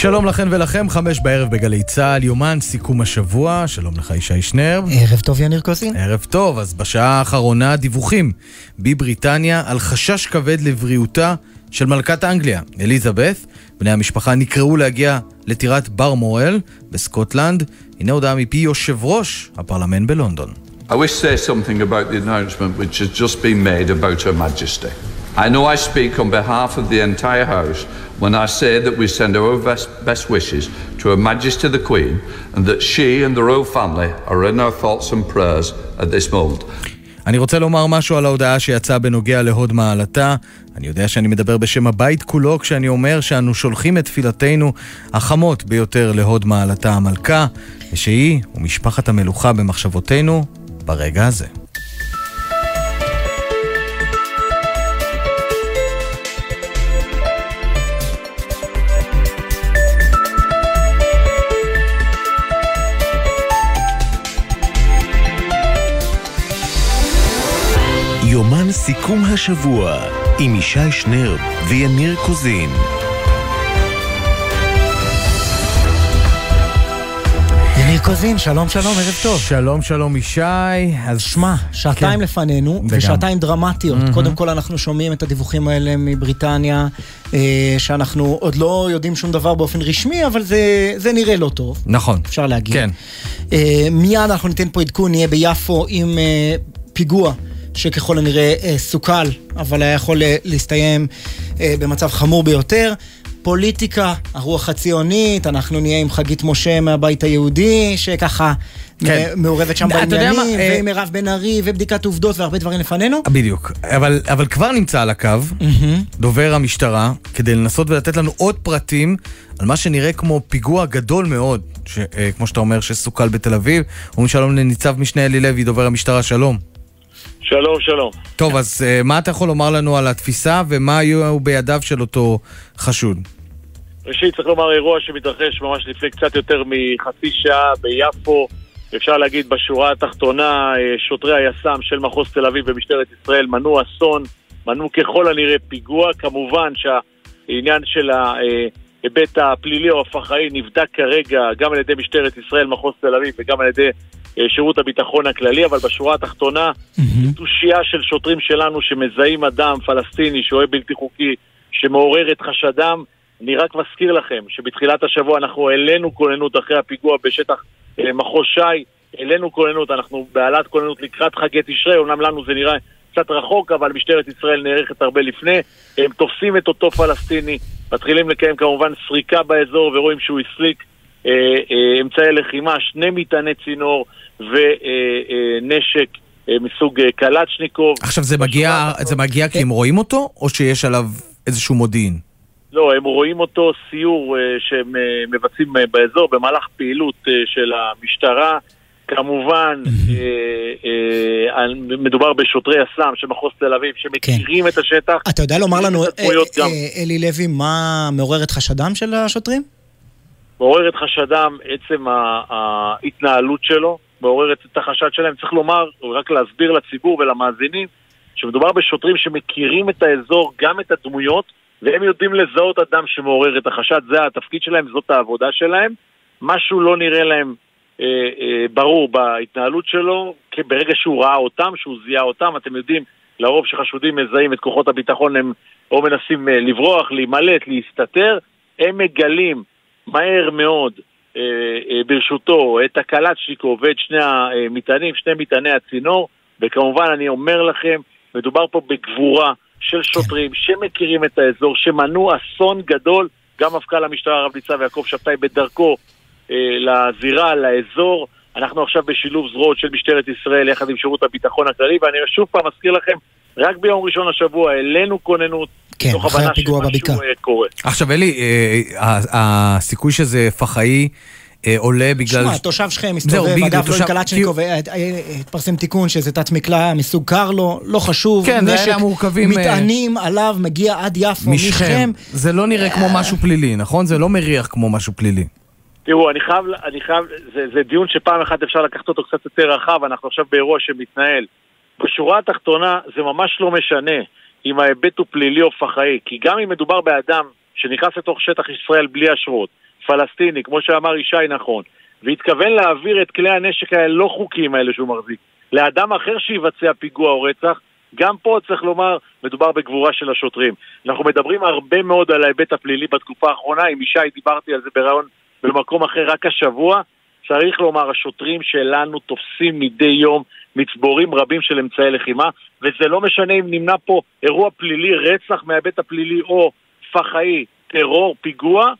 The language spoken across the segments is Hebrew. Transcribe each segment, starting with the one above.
שלום לכן ולכם, חמש בערב בגלי צה"ל, יומן סיכום השבוע, שלום לך ישי שנר. ערב טוב יניר קוסין. ערב טוב, אז בשעה האחרונה דיווחים בבריטניה על חשש כבד לבריאותה של מלכת אנגליה, אליזבת. בני המשפחה נקראו להגיע לטירת בר מורל בסקוטלנד. הנה הודעה מפי יושב ראש הפרלמנט בלונדון. I wish to say something about the announcement which has just been made about Her Majesty. I know I speak on behalf of the entire House when I say that we send our best, best wishes to Her Majesty the Queen and that she and the royal family are in our thoughts and prayers at this moment. אני רוצה לומר משהו על ההודעה שיצאה בנוגע להוד מעלתה. אני יודע שאני מדבר בשם הבית כולו כשאני אומר שאנו שולחים את תפילתנו החמות ביותר להוד מעלתה המלכה, ושהיא ומשפחת המלוכה במחשבותינו ברגע הזה. יומן סיכום השבוע עם ישי שנר ויניר קוזין. יניר קוזין, שלום שלום, ערב טוב. שלום שלום ישי, אז שמע, שעתיים כן. לפנינו, וגם. ושעתיים דרמטיות. קודם כל אנחנו שומעים את הדיווחים האלה מבריטניה, אה, שאנחנו עוד לא יודעים שום דבר באופן רשמי, אבל זה, זה נראה לא טוב. נכון. אפשר להגיד. כן. אה, מיד אנחנו ניתן פה עדכון, נהיה ביפו עם אה, פיגוע. שככל הנראה אה, סוכל, אבל היה יכול אה, להסתיים אה, במצב חמור ביותר. פוליטיקה, הרוח הציונית, אנחנו נהיה עם חגית משה מהבית היהודי, שככה כן. מעורבת שם בעניינים, ועם מירב בן ארי, ובדיקת עובדות והרבה דברים לפנינו. בדיוק, אבל, אבל כבר נמצא על הקו דובר המשטרה כדי לנסות ולתת לנו עוד פרטים על מה שנראה כמו פיגוע גדול מאוד, ש, כמו שאתה אומר, שסוכל בתל אביב. אומרים שלום לניצב משנה אלי לוי, דובר המשטרה, שלום. שלום, שלום. טוב, אז אה, מה אתה יכול לומר לנו על התפיסה ומה היו בידיו של אותו חשוד? ראשית, צריך לומר אירוע שמתרחש ממש לפני קצת יותר מחצי שעה ביפו. אפשר להגיד בשורה התחתונה, אה, שוטרי היס"מ של מחוז תל אביב במשטרת ישראל מנעו אסון, מנעו ככל הנראה פיגוע. כמובן שהעניין של ההיבט הפלילי או הפח"עי נבדק כרגע גם על ידי משטרת ישראל, מחוז תל אביב, וגם על ידי אה, שירות הביטחון הכללי, אבל בשורה התחתונה, תושייה של שוטרים שלנו שמזהים אדם פלסטיני, שוהה בלתי חוקי, שמעורר את חשדם. אני רק מזכיר לכם שבתחילת השבוע אנחנו העלינו כוננות אחרי הפיגוע בשטח אה, מחוז ש"י, העלינו כוננות, אנחנו בהעלאת כוננות לקראת חגי תשרי, אומנם לנו זה נראה קצת רחוק, אבל משטרת ישראל נערכת הרבה לפני. הם תופסים את אותו פלסטיני, מתחילים לקיים כמובן סריקה באזור ורואים שהוא הסליק אה, אה, אמצעי לחימה, שני מטעני צינור ונשק אה, מסוג אה, קלצ'ניקוב. עכשיו, זה מגיע, זה מגיע כי הם רואים אותו, או שיש עליו איזשהו מודיעין? לא, הם רואים אותו סיור אה, שהם מבצעים באזור במהלך פעילות של המשטרה. כמובן, אה, אה, על- מדובר בשוטרי יס"מ של מחוז תל אביב שמכירים את השטח. אתה יודע לומר לנו, אלי לוי, מה מעורר את חשדם של השוטרים? מעורר את חשדם עצם ההתנהלות שלו, מעוררת את החשד שלהם. צריך לומר, רק להסביר לציבור ולמאזינים, שמדובר בשוטרים שמכירים את האזור, גם את הדמויות, והם יודעים לזהות אדם שמעורר את החשד, זה התפקיד שלהם, זאת העבודה שלהם. משהו לא נראה להם אה, אה, ברור בהתנהלות שלו, כי ברגע שהוא ראה אותם, שהוא זיהה אותם, אתם יודעים, לרוב שחשודים מזהים את כוחות הביטחון, הם או מנסים אה, לברוח, להימלט, להסתתר, הם מגלים מהר מאוד ברשותו את הקלצ'ניקוב ואת שני המטענים, שני מטעני הצינור, וכמובן אני אומר לכם, מדובר פה בגבורה של שוטרים שמכירים את האזור, שמנעו אסון גדול, גם מפכ"ל המשטרה הרב ניצב יעקב שבתאי בדרכו אה, לזירה, לאזור. אנחנו עכשיו בשילוב זרועות של משטרת ישראל יחד עם שירות הביטחון הכללי, ואני שוב פעם מזכיר לכם, רק ביום ראשון השבוע העלינו כוננות, כן, אחרי הפיגוע בבקעה. אה, קורה. עכשיו, אלי, אה, ה- הסיכוי שזה פח"עי אה, עולה בגלל... שמע, תושב שכם מסתובב, אגב, לא עם קלצ'ניקוב, אה, אה, התפרסם תיקון שזה תת מקלע מסוג קרלו, לא חשוב, כן, זה נשק, אה, מטענים עליו, מגיע עד יפו, משכם. משכם. זה לא נראה כמו משהו פלילי, נכון? זה לא מריח כמו משהו פלילי. תראו, אני חייב, אני חייב, זה, זה דיון שפעם אחת אפשר לקחת אותו קצת יותר רחב, אנחנו עכשיו באירוע שמתנהל. בשורה התחתונה זה ממש לא משנה אם ההיבט הוא פלילי או פח"עי, כי גם אם מדובר באדם שנכנס לתוך שטח ישראל בלי אשרות, פלסטיני, כמו שאמר ישי נכון, והתכוון להעביר את כלי הנשק הלא חוקיים האלה שהוא מחזיק לאדם אחר שיבצע פיגוע או רצח, גם פה צריך לומר, מדובר בגבורה של השוטרים. אנחנו מדברים הרבה מאוד על ההיבט הפלילי בתקופה האחרונה, עם ישי דיברתי על זה בריאיון במקום אחר רק השבוע. צריך לומר, השוטרים שלנו תופסים מדי יום מצבורים רבים של אמצעי לחימה, וזה לא משנה אם נמנע פה אירוע פלילי, רצח מההיבט הפלילי או פח"עי, טרור, פיגוע,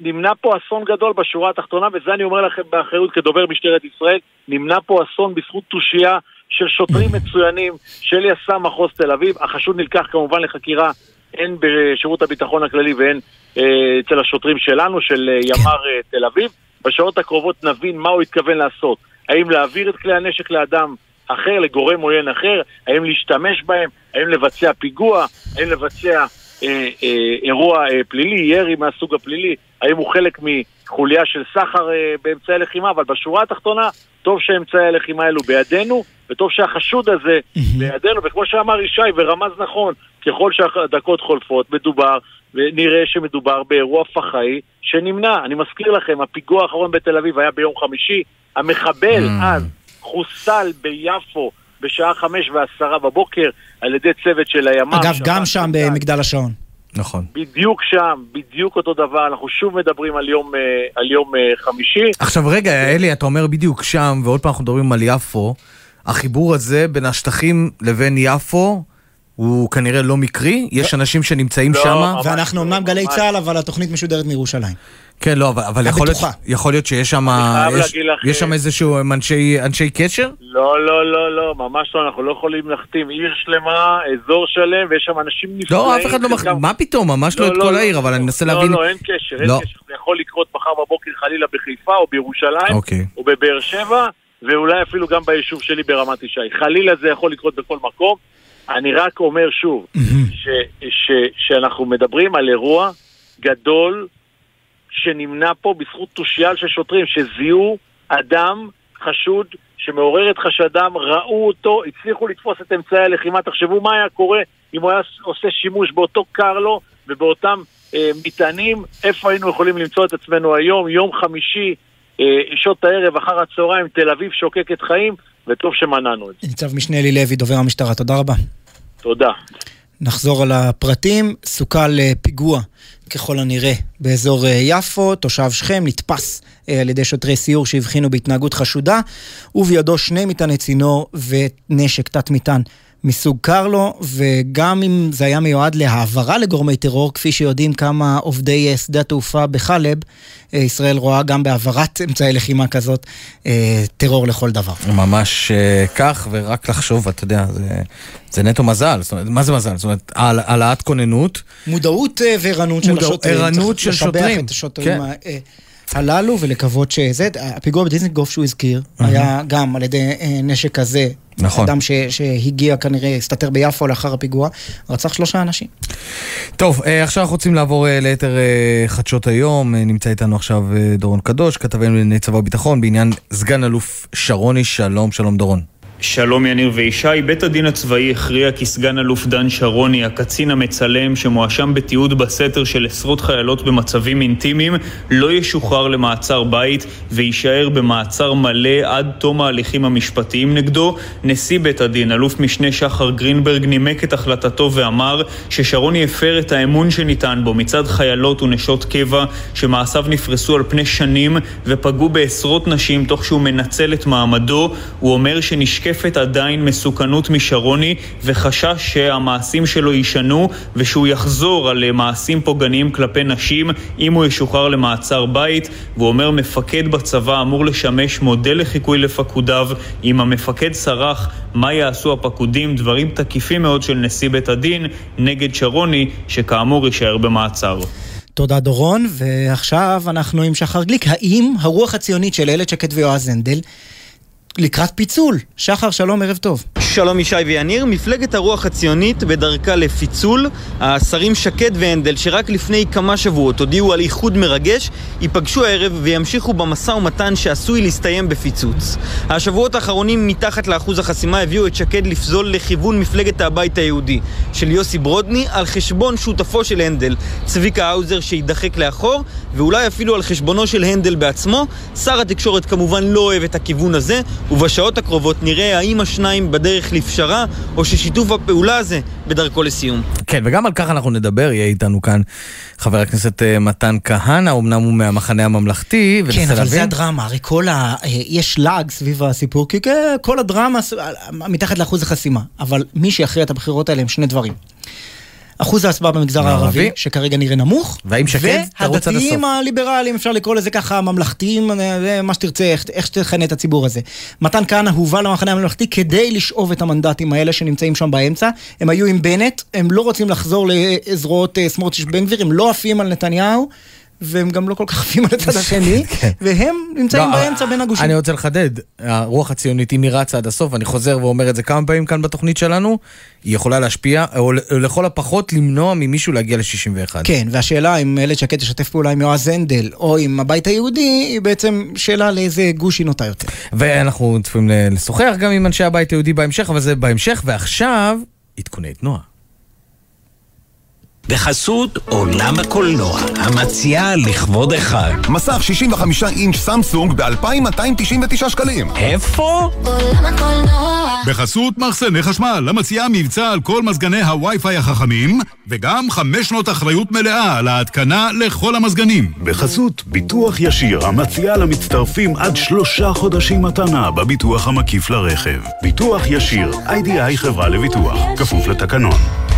נמנע פה אסון גדול בשורה התחתונה, וזה אני אומר לכם באחריות כדובר משטרת ישראל, נמנע פה אסון בזכות תושייה של שוטרים מצוינים של יס"מ מחוז תל אביב. החשוד נלקח כמובן לחקירה הן בשירות הביטחון הכללי והן אה, אצל השוטרים שלנו, של אה, ימ"ר אה, תל אביב. בשעות הקרובות נבין מה הוא התכוון לעשות. האם להעביר את כלי הנשק לאדם אחר, לגורם עוין אחר, האם להשתמש בהם, האם לבצע פיגוע, האם לבצע אה, אה, אירוע אה, פלילי, ירי מהסוג הפלילי, האם הוא חלק מחוליה של סחר אה, באמצעי לחימה, אבל בשורה התחתונה, טוב שאמצעי הלחימה האלו בידינו, וטוב שהחשוד הזה בידינו, וכמו שאמר ישי ורמז נכון, ככל שהדקות חולפות, מדובר, ונראה שמדובר באירוע פח"עי שנמנע. אני מזכיר לכם, הפיגוע האחרון בתל אביב היה ביום חמישי, המחבל אז חוסל ביפו בשעה חמש ועשרה בבוקר על ידי צוות של הימ"ר. אגב, גם שם במגדל השעון. נכון. בדיוק שם, בדיוק אותו דבר, אנחנו שוב מדברים על יום, אה, על יום אה, חמישי. עכשיו רגע, אלי, אתה אומר בדיוק שם, ועוד פעם אנחנו מדברים על יפו. החיבור הזה בין השטחים לבין יפו הוא כנראה לא מקרי? יש אנשים שנמצאים לא, שם? ואנחנו לא, אמנם גלי. צה"ל, אבל התוכנית משודרת מירושלים. כן, לא, אבל, אבל יכול, להיות. יכול להיות שיש שם, יש, יש שם אה, איזשהו אנשי, אנשי קשר? לא, לא, לא, לא, ממש לא, אנחנו לא יכולים להחתים עיר שלמה, אזור שלם, ויש שם אנשים נפלאים. לא, אף אחד לא מח... חלקם- מה פתאום, ממש לא, את כל העיר, אבל אני מנסה להבין... לא, לא, אין קשר, אין לא. קשר. זה יכול לקרות מחר בבוקר חלילה בחיפה או בירושלים, אוקיי. או בבאר שבע, ואולי אפילו גם ביישוב שלי ברמת ישי. חלילה זה יכול לקרות בכל מקום. אני רק אומר שוב, ש, ש, שאנחנו מדברים על אירוע גדול שנמנע פה בזכות תושייה של שוטרים שזיהו אדם חשוד שמעורר את חשדם, ראו אותו, הצליחו לתפוס את אמצעי הלחימה. תחשבו מה היה קורה אם הוא היה עושה שימוש באותו קרלו ובאותם אה, מטענים, איפה היינו יכולים למצוא את עצמנו היום, יום חמישי, אה, שעות הערב, אחר הצהריים, תל אביב שוקקת חיים, וטוב שמנענו את זה. ניצב משנה אלי לוי, דובר המשטרה, תודה רבה. תודה. נחזור על הפרטים, סוכל אה, פיגוע ככל הנראה באזור אה, יפו, תושב שכם נתפס אה, על ידי שוטרי סיור שהבחינו בהתנהגות חשודה, ובידו שני מטעני צינור ונשק תת-מטען מסוג קרלו, וגם אם זה היה מיועד להעברה לגורמי טרור, כפי שיודעים כמה עובדי אה, שדה התעופה בחלב, אה, ישראל רואה גם בהעברת אמצעי לחימה כזאת אה, טרור לכל דבר. ממש כך, ורק לחשוב, אתה יודע, זה, זה נטו מזל. זאת אומרת, מה זה מזל? זאת אומרת, העל- העלאת כוננות, מודעות וערנות של השוטרים. ערנות צריך של שוטרים, לשבח את השוטרים כן. הללו ולקוות שזה, הפיגוע בדיזנגוף שהוא הזכיר, היה גם על ידי אה, נשק כזה. נכון. אדם ש- שהגיע כנראה, הסתתר ביפו לאחר הפיגוע, רצח שלושה אנשים. טוב, אה, עכשיו אנחנו רוצים לעבור אה, ליתר חדשות היום. נמצא איתנו עכשיו דורון קדוש, כתבנו לענייני צבא וביטחון, בעניין סגן אלוף שרוני. שלום, שלום דורון. שלום יניר וישי, בית הדין הצבאי הכריע כי סגן אלוף דן שרוני, הקצין המצלם שמואשם בתיעוד בסתר של עשרות חיילות במצבים אינטימיים, לא ישוחרר למעצר בית ויישאר במעצר מלא עד תום ההליכים המשפטיים נגדו. נשיא בית הדין, אלוף משנה שחר גרינברג, נימק את החלטתו ואמר ששרוני הפר את האמון שניתן בו מצד חיילות ונשות קבע שמעשיו נפרסו על פני שנים ופגעו בעשרות נשים תוך שהוא מנצל את מעמדו. הוא אומר שנשקפת עדיין מסוכנות משרוני וחשש שהמעשים שלו יישנו ושהוא יחזור על מעשים פוגעניים כלפי נשים אם הוא ישוחרר למעצר בית והוא אומר מפקד בצבא אמור לשמש מודל לחיקוי לפקודיו אם המפקד סרח מה יעשו הפקודים דברים תקיפים מאוד של נשיא בית הדין נגד שרוני שכאמור יישאר במעצר. תודה דורון, ועכשיו אנחנו עם שחר גליק. האם הרוח הציונית של איילת שקד ויועז הנדל לקראת פיצול? שחר, שלום, ערב טוב. שלום ישי ויניר, מפלגת הרוח הציונית בדרכה לפיצול. השרים שקד והנדל, שרק לפני כמה שבועות הודיעו על איחוד מרגש, ייפגשו הערב וימשיכו במשא ומתן שעשוי להסתיים בפיצוץ. השבועות האחרונים מתחת לאחוז החסימה הביאו את שקד לפזול לכיוון מפלגת הבית היהודי של יוסי ברודני על חשבון שותפו של הנדל, צביקה האוזר שיידחק לאחור, ואולי אפילו על חשבונו של הנדל בעצמו. שר התקשורת כמובן לא אוהב את הכיוון הזה, ובשעות הקרובות נראה האם השניים בדרך לפשרה, או ששיתוף הפעולה הזה בדרכו לסיום. כן, וגם על כך אנחנו נדבר, יהיה איתנו כאן חבר הכנסת אה, מתן כהנא, אמנם הוא מהמחנה הממלכתי, כן, אבל זה הדרמה, הרי כל ה... אה, יש לעג סביב הסיפור, כי כל הדרמה מתחת לאחוז החסימה, אבל מי שיכריע את הבחירות האלה הם שני דברים. אחוז ההצבעה במגזר הערבי, שכרגע נראה נמוך. והאם שקד תרוץ עד הסוף. והדתיים הליברליים, אפשר לקרוא לזה ככה, הממלכתיים, מה שתרצה, איך, איך שתכנה את הציבור הזה. מתן כהנא הובא למחנה הממלכתי כדי לשאוב את המנדטים האלה שנמצאים שם באמצע. הם היו עם בנט, הם לא רוצים לחזור לזרועות אה, סמוטריץ' בן גביר, הם לא עפים על נתניהו. והם גם לא כל כך עפים על הצד השני, כן. והם נמצאים לא, באמצע בין הגושים. אני רוצה לחדד, הרוח הציונית, אם היא רצה עד הסוף, אני חוזר ואומר את זה כמה פעמים כאן בתוכנית שלנו, היא יכולה להשפיע, או לכל הפחות למנוע ממישהו להגיע ל-61. כן, והשאלה אם איילת שקד תשתף פעולה עם יועז הנדל, או עם הבית היהודי, היא בעצם שאלה לאיזה גוש היא נוטה יותר. ואנחנו צפויים לשוחח גם עם אנשי הבית היהודי בהמשך, אבל זה בהמשך, ועכשיו, עדכוני תנועה. בחסות עולם הקולנוע, המציעה לכבוד החג. מסך 65 אינץ' סמסונג ב-2,299 שקלים. איפה? עולם הקולנוע. בחסות מחסני חשמל, המציעה מבצע על כל מזגני הווי-פיי החכמים, וגם חמש שנות אחריות מלאה על ההתקנה לכל המזגנים. בחסות ביטוח ישיר, המציעה למצטרפים עד שלושה חודשים מתנה בביטוח המקיף לרכב. ביטוח ישיר, איי-די-איי חברה לביטוח, כפוף לתקנון.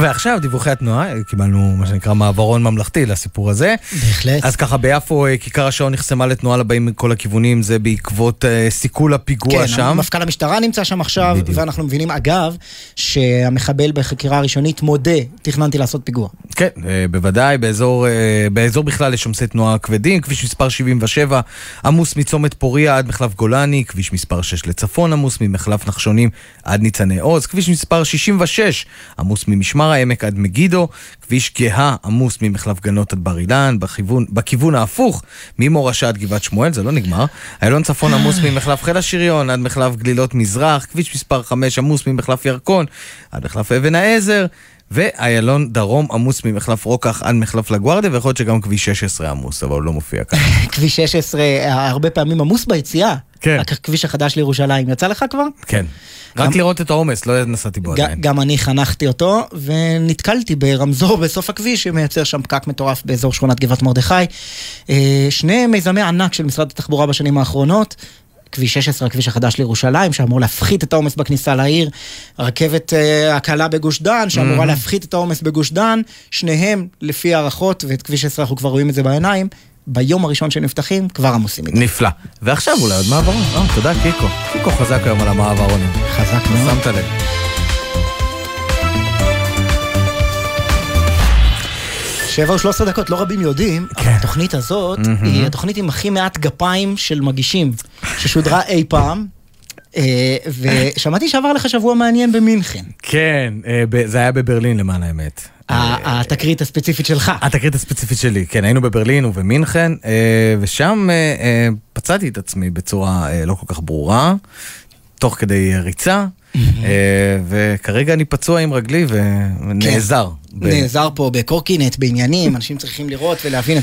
ועכשיו דיווחי התנועה, קיבלנו מה שנקרא מעברון ממלכתי לסיפור הזה. בהחלט. אז ככה ביפו אה, כיכר השעון נחסמה לתנועה לבאים מכל הכיוונים, זה בעקבות uh, סיכול הפיגוע כן, שם. כן, מפכ"ל המשטרה נמצא שם עכשיו, בדיוק. ואנחנו מבינים אגב, שהמחבל בחקירה הראשונית מודה, תכננתי לעשות פיגוע. כן, uh, בוודאי, באזור, uh, באזור בכלל יש עומסי תנועה כבדים, כביש מספר 77 עמוס מצומת פוריה עד מחלף גולני, כביש מספר 6 לצפון עמוס ממחלף נחשונים עד ניצני עוז, כביש מספר 66 עמוס ממשמר משמר העמק עד מגידו, כביש גאה עמוס ממחלף גנות עד בר אילן, בכיוון, בכיוון ההפוך, ממורשה עד גבעת שמואל, זה לא נגמר. איילון צפון עמוס ממחלף חיל השריון עד מחלף גלילות מזרח, כביש מספר 5 עמוס ממחלף ירקון עד מחלף אבן העזר. ואיילון דרום עמוס ממחלף רוקח עד מחלף לגוארדיה, ויכול להיות שגם כביש 16 עמוס, אבל הוא לא מופיע כאן. כביש 16 הרבה פעמים עמוס ביציאה. כן. הכביש החדש לירושלים, יצא לך כבר? כן. רק לראות את העומס, לא נסעתי בו עדיין. גם אני חנכתי אותו, ונתקלתי ברמזור בסוף הכביש שמייצר שם פקק מטורף באזור שכונת גבעת מרדכי. אה, שני מיזמי ענק של משרד התחבורה בשנים האחרונות. כביש 16, הכביש החדש לירושלים, שאמור להפחית את העומס בכניסה לעיר, רכבת uh, הקלה בגוש דן, שאמורה mm-hmm. להפחית את העומס בגוש דן, שניהם, לפי הערכות, ואת כביש 16 אנחנו כבר רואים את זה בעיניים, ביום הראשון שנפתחים כבר עמוסים מדי. נפלא. ועכשיו אולי עוד מעברון. אה, תודה קיקו. קיקו חזק היום על המעברונים. חזק מאוד. שמת לב. שבע או שלוש עשרה דקות, לא רבים יודעים, כן. התוכנית הזאת היא התוכנית עם הכי מעט גפיים של מגישים ששודרה אי פעם. אה, ושמעתי שעבר לך שבוע מעניין במינכן. כן, אה, זה היה בברלין למען האמת. התקרית הספציפית שלך. התקרית הספציפית שלי, כן, היינו בברלין ובמינכן, אה, ושם פצעתי את עצמי בצורה לא כל כך ברורה, תוך כדי ריצה. אה, וכרגע אני פצוע עם רגלי ונעזר. כן, נעזר פה בקורקינט, בעניינים, אנשים צריכים לראות ולהבין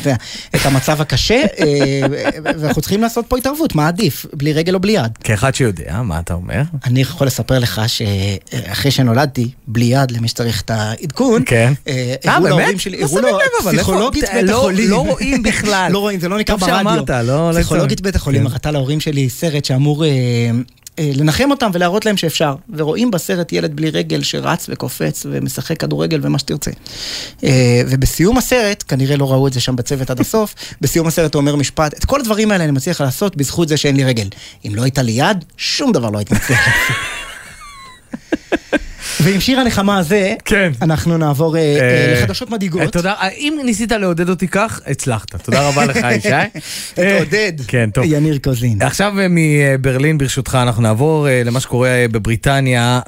את המצב הקשה, אה, ואנחנו צריכים לעשות פה התערבות, מה עדיף, בלי רגל או בלי יד? כאחד שיודע, מה אתה אומר? אני יכול לספר לך שאחרי שנולדתי, בלי יד, למי שצריך את העדכון, כן. אה, הראו להורים שלי, לו פסיכולוגית בית לא- החולים. לא רואים בכלל. לא רואים, זה לא נקרא ברדיו. שאמרת, לא... פסיכולוגית בית החולים כן. הראתה להורים שלי סרט שאמור אה, לנחם אותם ולהראות להם שאפשר. ורואים בסרט ילד בלי רגל שרץ וקופץ ומשחק כדורגל ומה שתרצה. אה, ובסיום הסרט, כנראה לא ראו את זה שם בצוות עד הסוף, בסיום הסרט הוא אומר משפט, את כל הדברים האלה אני מצליח לעשות בזכות זה שאין לי רגל. אם לא הייתה לי יד, שום דבר לא הייתי מצליח לעשות. ועם שיר הנחמה הזה, כן. אנחנו נעבור אה, אה, אה, לחדשות מדאיגות. תודה, אם ניסית לעודד אותי כך, הצלחת. תודה רבה לך, ישי. תעודד. כן, טוב. יניר קוזין. עכשיו מברלין, ברשותך, אנחנו נעבור למה שקורה בבריטניה,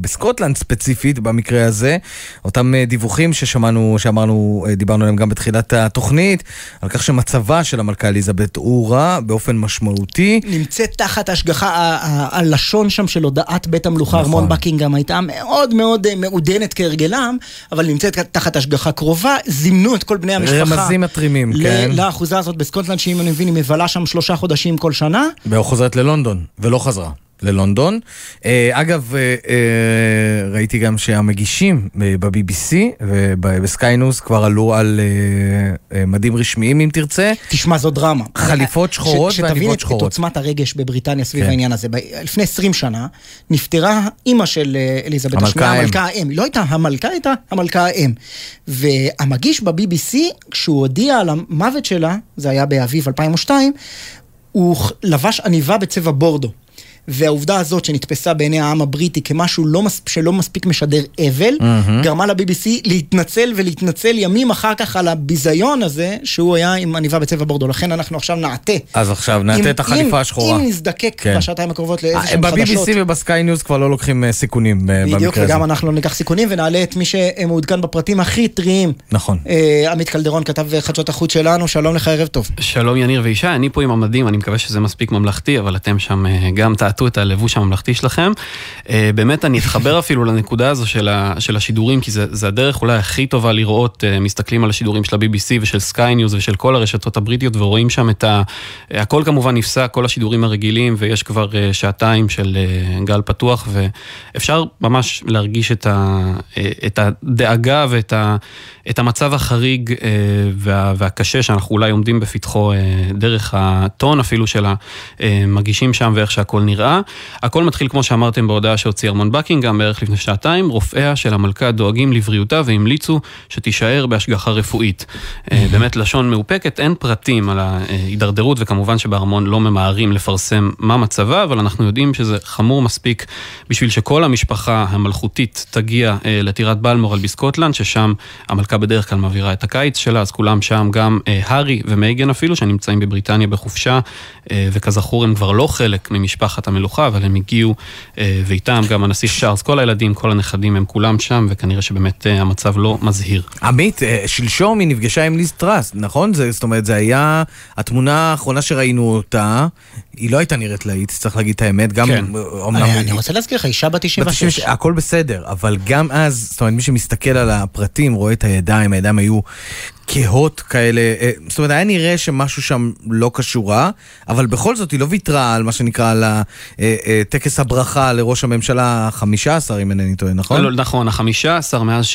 בסקוטלנד ספציפית, במקרה הזה. אותם דיווחים ששמענו, שאמרנו, דיברנו עליהם גם בתחילת התוכנית, על כך שמצבה של המלכה אליזבת הוא רע באופן משמעותי. נמצאת תחת השגחה, הלשון שם של הודעת בית המלוכה, נכון. ארמון בקינגהם הייתה מאוד מאוד אה, מעודנת כהרגלם, אבל נמצאת תחת השגחה קרובה, זימנו את כל בני המשפחה. רמזים מתרימים, ל- כן. לאחוזה הזאת בסקוטלנד, שאם אני מבין, היא מבלה שם שלושה חודשים כל שנה. והיא חוזרת ללונדון, ולא חזרה. ללונדון. אה, אגב, אה, אה, ראיתי גם שהמגישים ב-BBC ובסקיינוס כבר עלו על מדים רשמיים, אם תרצה. תשמע, זו דרמה. חליפות שחורות ש- שתבין ועניבות את- את שחורות. עוצמת הרגש בבריטניה סביב כן. העניין הזה. לפני 20 שנה נפטרה אימא של אליזבת השנייה. המלכה האם. היא לא הייתה המלכה, הייתה המלכה האם. והמגיש ב-BBC, כשהוא הודיע על המוות שלה, זה היה באביב 2002, הוא לבש עניבה בצבע בורדו. והעובדה הזאת שנתפסה בעיני העם הבריטי כמשהו לא מס... שלא מספיק משדר אבל, מהמם. גרמה ל-BBC להתנצל ולהתנצל ימים אחר כך על הביזיון הזה שהוא היה עם עניבה בצבע בורדו. לכן אנחנו עכשיו נעטה. אז עכשיו נעטה אם- את החליפה אם- השחורה. אם נזדקק כן. בשעתיים הקרובות לאיזה אה, חדשות. ב-BBC ובסקיי ניוז כבר לא לוקחים אה, סיכונים אה, בדיוק, במקרה הזה. וגם אנחנו ניקח סיכונים ונעלה את מי שמעודכן בפרטים הכי טריים. נכון. אה, עמית קלדרון כתב חדשות החוץ שלנו, שלום לך, ערב טוב. שלום יניר וישי, אני פה עם המדים, אני מקווה שזה מספיק ממלכתי, אבל אתם שם גם תעטו את הלבוש הממלכתי שלכם. אה, באמת, אני אתחבר אפילו לנקודה הזו של, ה, של השידורים, כי זה, זה הדרך אולי הכי טובה לראות, אה, מסתכלים על השידורים של ה-BBC ושל סקיי ניוז ושל כל הרשתות הבריטיות, ורואים שם את ה... הכל כמובן נפסק, כל השידורים הרגילים, ויש כבר אה, שעתיים של גל פתוח, ואפשר ממש להרגיש את, ה, את הדאגה ואת ה, את המצב החריג וה, והקשה שאנחנו אולי עומדים בפתחו דרך הטון אפילו של המגישים שם ואיך שהכל נראה. הכל מתחיל, כמו שאמרתם, בהודעה שהוציא ארמון בקינגהם בערך לפני שעתיים, רופאיה של המלכה דואגים לבריאותה והמליצו שתישאר בהשגחה רפואית. אה, באמת לשון מאופקת, אין פרטים על ההידרדרות, וכמובן שבארמון לא ממהרים לפרסם מה מצבה, אבל אנחנו יודעים שזה חמור מספיק בשביל שכל המשפחה המלכותית תגיע אה, לטירת בלמורל בסקוטלנד, ששם המלכה בדרך כלל מעבירה את הקיץ שלה, אז כולם שם, גם אה, הארי ומייגן אפילו, שנמצאים בבריטניה בחופשה, וכזכור הם כבר לא חלק ממשפחת המלוכה, אבל הם הגיעו, אה, ואיתם גם הנסיך צ'ארלס, כל הילדים, כל הנכדים, הם כולם שם, וכנראה שבאמת אה, המצב לא מזהיר. עמית, אה, שלשום היא נפגשה עם ליז טראסט, נכון? זה, זאת אומרת, זה היה התמונה האחרונה שראינו אותה, היא לא הייתה נראית להיט, צריך להגיד את האמת, גם... כן. אומנם- אני אני רוצה להזכיר לך, אישה בת 96. בת 96, הכל בסדר, אבל גם אז, זאת אומרת, מי שמסתכל על הפרטים, רואה את הידיים, הידיים היו כהות כאלה, אה, זאת אומרת, היה נראה שמשהו שם לא קשורה, אבל בכל זאת היא לא ויתרה על מה שנקרא, על אה, אה, טקס הברכה לראש הממשלה ה-15, אם אינני טועה, נכון? לא, נכון, החמישה עשר מאז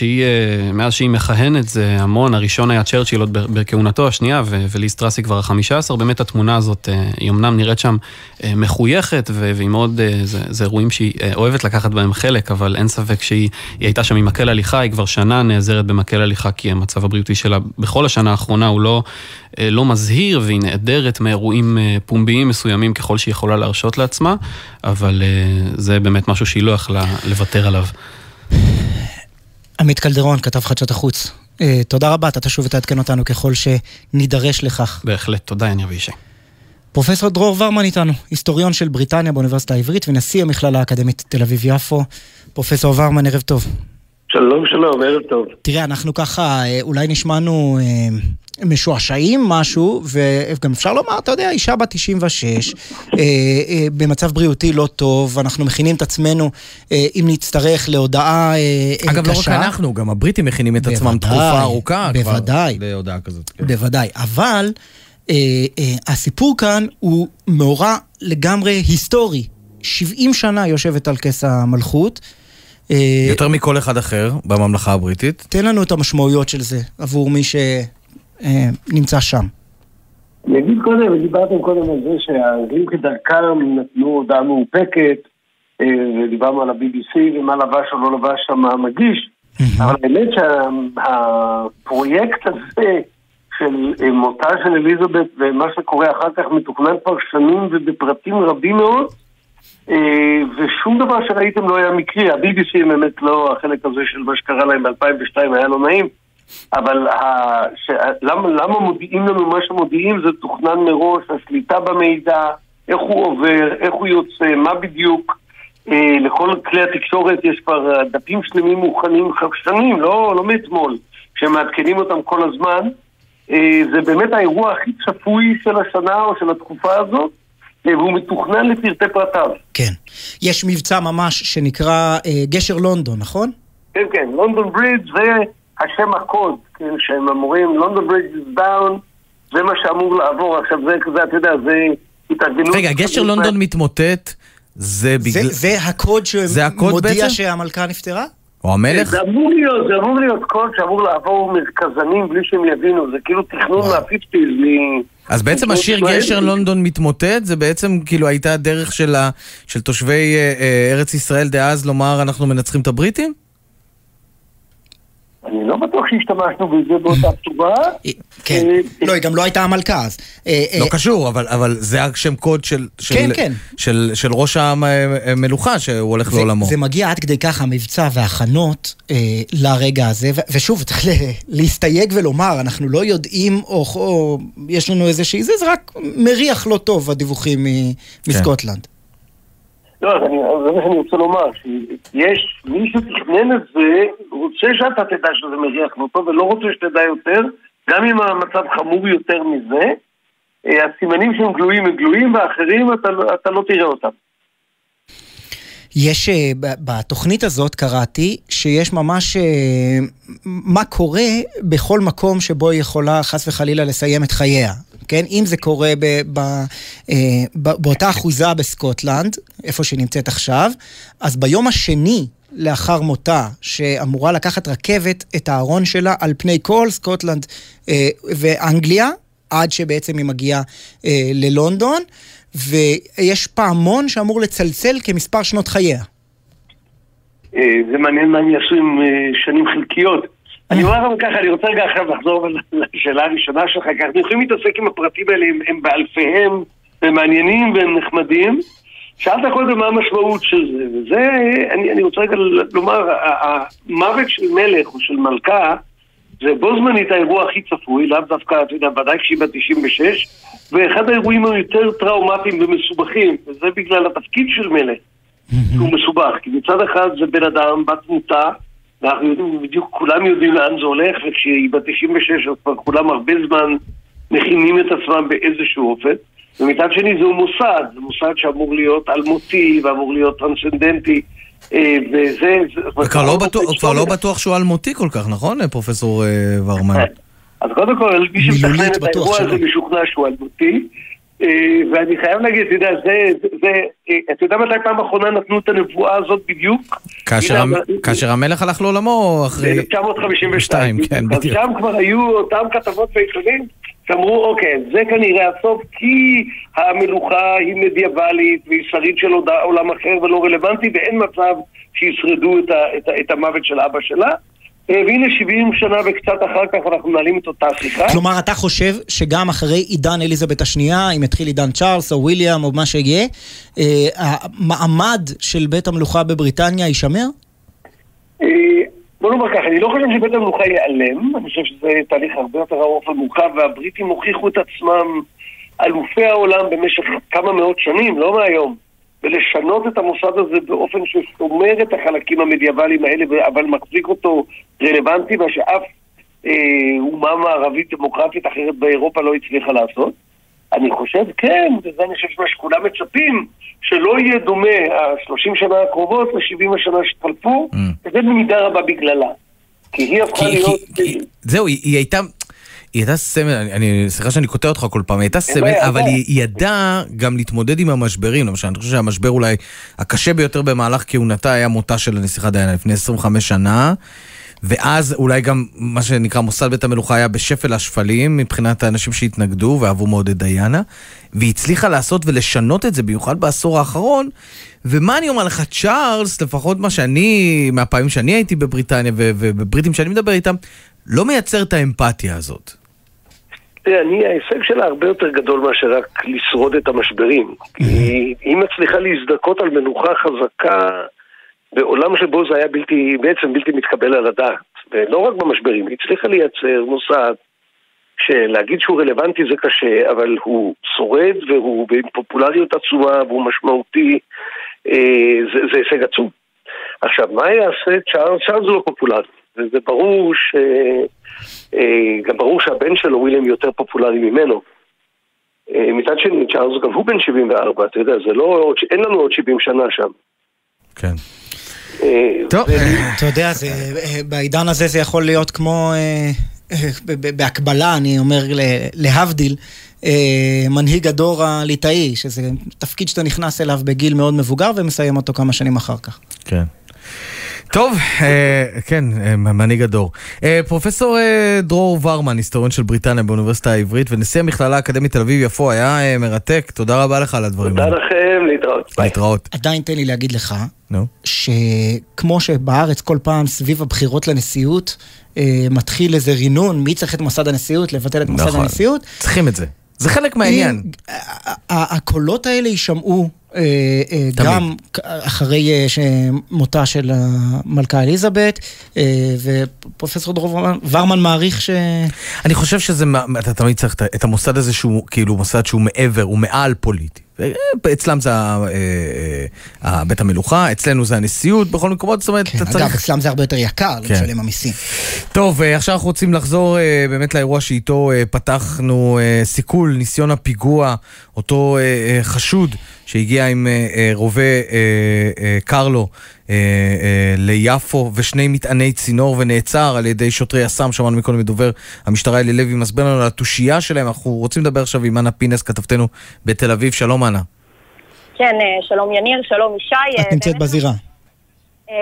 מאז שהיא מכהנת זה המון, הראשון היה צ'רצ'יל עוד בכהונתו השנייה וליז טראסי כבר החמישה עשר, באמת התמונה הזאת, היא אמנם נראית שם מחויכת והיא מאוד, זה, זה אירועים שהיא אוהבת לקחת בהם חלק, אבל אין ספק שהיא היא הייתה שם עם מקל הליכה, היא כבר שנה נעזרת במקל הליכה כי המצב הבריאותי שלה בכל השנה האחרונה הוא לא, אה, לא מזהיר והיא נעדרת מאירועים אה, פומביים מסוימים ככל שהיא יכולה להרשות לעצמה, אבל אה, זה באמת משהו שהיא לא יכלה לוותר עליו. עמית קלדרון, כתב חדשות החוץ. תודה רבה, אתה תשוב ותעדכן אותנו ככל שנידרש לכך. בהחלט, תודה יניר וישי. פרופסור דרור ורמן איתנו, היסטוריון של בריטניה באוניברסיטה העברית ונשיא המכללה האקדמית תל אביב-יפו. פרופסור ורמן, ערב טוב. שלום, שלום, ערב טוב. תראה, אנחנו ככה, אה, אולי נשמענו אה, משועשעים משהו, וגם אפשר לומר, אתה יודע, אישה בת 96, אה, אה, במצב בריאותי לא טוב, אנחנו מכינים את עצמנו, אה, אם נצטרך, להודעה אה, אה, אגב, לא רק קשה. אנחנו, גם הבריטים מכינים את עצמם בוודאי, תקופה ארוכה כבר. בוודאי. להודעה כזאת. כן. בוודאי, אבל אה, אה, הסיפור כאן הוא מאורע לגמרי היסטורי. 70 שנה יושבת על כס המלכות. אה, יותר מכל אחד אחר בממלכה הבריטית. תן לנו את המשמעויות של זה עבור מי שנמצא שם. אני אגיד קודם, דיברתם קודם על זה שהאנגלים כדרכם נתנו הודעה מאופקת, אה, ודיברנו על ה-BBC ומה לבש או לא לבש שם המגיש, אבל האמת שהפרויקט הזה של אה, מותה של אליזבת ומה שקורה אחר כך מתוכנן כבר שנים ובפרטים רבים מאוד, אה, ושום דבר שראיתם לא היה מקרי. ה-BBC באמת לא, החלק הזה של מה שקרה להם ב-2002 היה לא נעים, אבל ה... ש... למה, למה מודיעים לנו מה שמודיעים זה תוכנן מראש, השליטה במידע, איך הוא עובר, איך הוא יוצא, מה בדיוק. אה, לכל כלי התקשורת יש כבר דפים שלמים מוכנים שנים, לא, לא מאתמול, שמעדכנים אותם כל הזמן. אה, זה באמת האירוע הכי צפוי של השנה או של התקופה הזאת. והוא מתוכנן לפרטי פרטיו. כן. יש מבצע ממש שנקרא אה, גשר לונדון, נכון? כן, כן, לונדון ברידג' זה השם הקוד, כן, שהם אמורים, לונדון ברידג' is down, זה מה שאמור לעבור. עכשיו זה כזה, אתה יודע, זה התארגנות... רגע, גשר לונדון מתמוטט, זה בגלל... זה, זה הקוד שמודיע שהמלכה נפטרה? או המלך? זה אמור להיות, זה אמור להיות קוד שאמור לעבור מרכזנים בלי שהם יבינו, זה כאילו תכנון מהפיפטיז מ... אז בעצם השיר גשר לונדון מתמוטט, זה בעצם כאילו הייתה דרך של, ה, של תושבי אה, אה, ארץ ישראל דאז לומר אנחנו מנצחים את הבריטים? אני לא בטוח שהשתמשנו בזה באותה צורה. כן, לא, היא גם לא הייתה המלכה אז. לא קשור, אבל זה השם קוד של כן, כן. של ראש המלוכה שהוא הולך לעולמו. זה מגיע עד כדי כך המבצע וההכנות לרגע הזה, ושוב, צריך להסתייג ולומר, אנחנו לא יודעים, או יש לנו איזושהי, זה רק מריח לא טוב, הדיווחים מסקוטלנד. לא, זה מה שאני רוצה לומר, שיש מי שתכנן את זה, רוצה שאתה תדע שזה מריח לא ולא רוצה שתדע יותר, גם אם המצב חמור יותר מזה, אה, הסימנים שהם גלויים הם גלויים, ואחרים אתה, אתה לא תראה אותם. יש, אה, בתוכנית הזאת קראתי, שיש ממש אה, מה קורה בכל מקום שבו היא יכולה חס וחלילה לסיים את חייה. כן? אם זה קורה ב, ב, אה, ב, באותה אחוזה בסקוטלנד, איפה שהיא נמצאת עכשיו, אז ביום השני לאחר מותה, שאמורה לקחת רכבת את הארון שלה על פני כל סקוטלנד אה, ואנגליה, עד שבעצם היא מגיעה אה, ללונדון, ויש פעמון שאמור לצלצל כמספר שנות חייה. אה, זה מעניין מה הם יעשו עם שנים חלקיות. אני אומר לכם ככה, אני רוצה רגע עכשיו לחזור לשאלה הראשונה שלך, כי אנחנו יכולים להתעסק עם הפרטים האלה, הם, הם באלפיהם, הם מעניינים והם נחמדים. שאלת קודם מה המשמעות של זה, וזה, אני, אני רוצה רגע לומר, המוות של מלך או של מלכה זה בו זמנית האירוע הכי צפוי, לאו דווקא, אתה יודע, ודאי כשהיא בת 96, ואחד האירועים היותר טראומטיים ומסובכים, וזה בגלל התפקיד של מלך, שהוא מסובך, כי מצד אחד זה בן אדם, בת תמותה, ואנחנו יודעים בדיוק, כולם יודעים לאן זה הולך, וכשהיא בת 96 אז כבר כולם הרבה זמן מכינים את עצמם באיזשהו אופן. ומצד שני זהו מוסד, זה מוסד שאמור להיות אלמותי ואמור להיות טרנסצנדנטי. אה, וזה... כבר לא, בטוח, כבר לא בטוח שהוא אלמותי כל כך, נכון, פרופסור אה, ורמן? אז קודם כל, מי שמתכנן את האירוע הזה משוכנע שהוא אלמותי. אה, ואני חייב להגיד, אתה יודע, זה, זה, אה, אתה יודע מתי פעם אחרונה נתנו את הנבואה הזאת בדיוק? כאשר המלך הלך לעולמו אחרי... 1952, כן, בדיוק. אז שם כבר היו אותם כתבות בעיתונים שאמרו, אוקיי, זה כנראה הסוף כי המלוכה היא מדיאבלית והיא שריד של עולם אחר ולא רלוונטי ואין מצב שישרדו את, ה, את, ה, את המוות של אבא שלה. אה, והנה 70 שנה וקצת אחר כך אנחנו מנהלים את אותה שיחה. כלומר, אתה חושב שגם אחרי עידן אליזבת השנייה, אם יתחיל עידן צ'ארלס או וויליאם או מה שיהיה, אה, המעמד של בית המלוכה בבריטניה יישמר? אה, בוא נאמר ככה, אני לא חושב שבית המלוכה ייעלם, אני חושב שזה תהליך הרבה יותר ארוך ומורכב, והבריטים הוכיחו את עצמם אלופי העולם במשך כמה מאות שנים, לא מהיום. ולשנות את המוסד הזה באופן ששומר את החלקים המדיאבליים האלה, אבל מחזיק אותו רלוונטי, מה שאף אה, אומה מערבית דמוקרטית אחרת באירופה לא הצליחה לעשות. אני חושב, כן, וזה אני חושב שמה שכולם מצפים, שלא יהיה דומה ה-30 שנה הקרובות ל-70 השנה שחלפו, mm. וזה במידה רבה בגללה. כי היא הפכה להיות... כי, זהו, היא, היא הייתה... היא הייתה סמל, אני, סליחה שאני קוטע אותך כל פעם, היא הייתה סמל, אבל היא, היא ידעה גם להתמודד עם המשברים, למשל, אני חושב שהמשבר אולי הקשה ביותר במהלך כהונתה היה מותה של הנסיכה דיינה לפני 25 שנה. ואז אולי גם מה שנקרא מוסד בית המלוכה היה בשפל השפלים מבחינת האנשים שהתנגדו ואהבו מאוד את דיינה, והיא הצליחה לעשות ולשנות את זה, במיוחד בעשור האחרון. ומה אני אומר לך, צ'ארלס, לפחות מה שאני, מהפעמים שאני הייתי בבריטניה ובבריטים שאני מדבר איתם, לא מייצר את האמפתיה הזאת. תראה, אני, ההישג שלה הרבה יותר גדול מאשר רק לשרוד את המשברים. כי היא מצליחה להזדכות על מנוחה חזקה בעולם שבו זה היה בלתי, בעצם בלתי מתקבל על הדעת. ולא רק במשברים, היא הצליחה לייצר מוסד שלהגיד שהוא רלוונטי זה קשה, אבל הוא שורד והוא עם פופולריות עצומה והוא משמעותי, אה, זה, זה הישג עצום. עכשיו, מה יעשה צ'ארלס? צ'ארלס לא פופולרי, וזה ברור ש... אה, גם ברור שהבן שלו, וויליאם, יותר פופולרי ממנו. אה, מצד שני, צ'ארלס גם הוא בן 74, אתה יודע, זה לא... אין לנו עוד 70 שנה שם. כן. טוב, אתה יודע, זה, בעידן הזה זה יכול להיות כמו, בהקבלה, אני אומר להבדיל, מנהיג הדור הליטאי, שזה תפקיד שאתה נכנס אליו בגיל מאוד מבוגר ומסיים אותו כמה שנים אחר כך. כן. טוב, כן, מנהיג הדור. פרופסור דרור ורמן, היסטוריון של בריטניה באוניברסיטה העברית ונשיא המכללה האקדמית תל אביב-יפו, היה מרתק. תודה רבה לך על הדברים האלה. תודה לכם, להתראות. להתראות. עדיין תן לי להגיד לך, שכמו שבארץ כל פעם סביב הבחירות לנשיאות, מתחיל איזה רינון, מי צריך את מוסד הנשיאות, לבטל את מוסד הנשיאות. צריכים את זה. זה חלק מהעניין. הקולות האלה יישמעו גם אחרי מותה של המלכה אליזבת, ופרופסור דרור ורמן מעריך ש... אני חושב שזה, אתה תמיד צריך את המוסד הזה שהוא כאילו מוסד שהוא מעבר, הוא מעל פוליטי. אצלם זה בית המלוכה, אצלנו זה הנשיאות, בכל מקומות, זאת אומרת, אתה צריך... אגב, אצלם זה הרבה יותר יקר למשלם המיסים. טוב, עכשיו אנחנו רוצים לחזור באמת לאירוע שאיתו פתחנו סיכול, ניסיון הפיגוע, אותו חשוד שהגיע עם רובה קרלו ליפו ושני מטעני צינור ונעצר על ידי שוטרי יס"מ, שמענו מקודם מדובר המשטרה אלי לוי, מסביר לנו על התושייה שלהם, אנחנו רוצים לדבר עכשיו עם אנה פינס, כתבתנו בתל אביב, שלום אנה. כן, שלום יניר, שלום ישי. את נמצאת בזירה.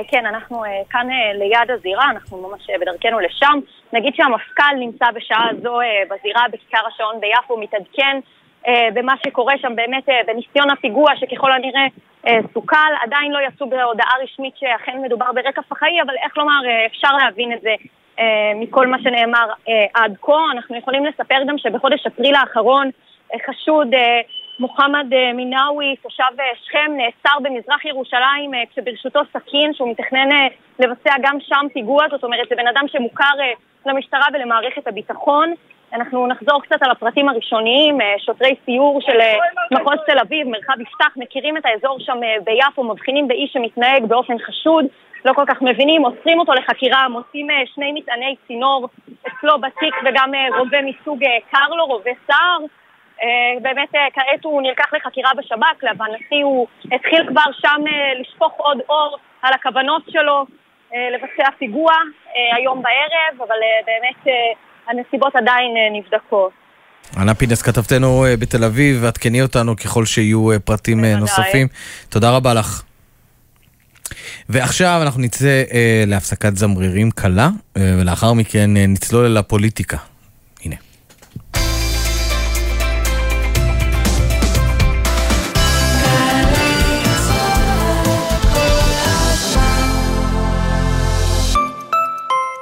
כן, אנחנו כאן ליד הזירה, אנחנו ממש בדרכנו לשם. נגיד שהמפכ"ל נמצא בשעה זו בזירה בכיכר השעון ביפו, מתעדכן במה שקורה שם באמת בניסיון הפיגוע שככל הנראה סוכל, עדיין לא יצאו בהודעה רשמית שאכן מדובר ברקע פח"עי, אבל איך לומר, אפשר להבין את זה מכל מה שנאמר עד כה. אנחנו יכולים לספר גם שבחודש אפריל האחרון חשוד מוחמד מינאווי, תושב שכם, נעצר במזרח ירושלים כשברשותו סכין שהוא מתכנן לבצע גם שם פיגוע, זאת אומרת זה בן אדם שמוכר למשטרה ולמערכת הביטחון. אנחנו נחזור קצת על הפרטים הראשוניים, שוטרי סיור של מחוז תל אביב, מרחב יפתח, מכירים את האזור שם ביפו, מבחינים באיש שמתנהג באופן חשוד, לא כל כך מבינים, עוצרים אותו לחקירה, מוצאים שני מטעני צינור אצלו בתיק וגם רובה מסוג קרלו, רובה סער. באמת כעת הוא נלקח לחקירה בשב"כ, להבנתי הוא התחיל כבר שם לשפוך עוד אור על הכוונות שלו לבצע פיגוע היום בערב, אבל באמת הנסיבות עדיין נבדקות. ענה פינס, כתבתנו בתל אביב, ועדכני אותנו ככל שיהיו פרטים נוספים. תודה רבה לך. ועכשיו אנחנו נצא אה, להפסקת זמרירים קלה, אה, ולאחר מכן אה, נצלול אל הפוליטיקה.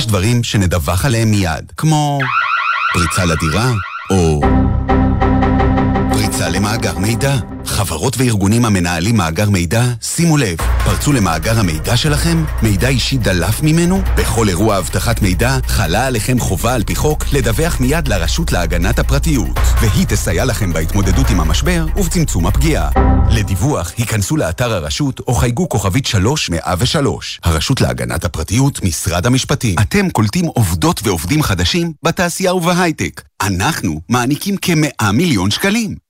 יש דברים שנדווח עליהם מיד, כמו פריצה לדירה, או פריצה למאגר מידע. חברות וארגונים המנהלים מאגר מידע, שימו לב, פרצו למאגר המידע שלכם? מידע אישי דלף ממנו? בכל אירוע אבטחת מידע חלה עליכם חובה על פי חוק לדווח מיד לרשות להגנת הפרטיות, והיא תסייע לכם בהתמודדות עם המשבר ובצמצום הפגיעה. לדיווח, היכנסו לאתר הרשות או חייגו כוכבית 3103. הרשות להגנת הפרטיות, משרד המשפטים. אתם קולטים עובדות ועובדים חדשים בתעשייה ובהייטק. אנחנו מעניקים כמאה מיליון שקלים.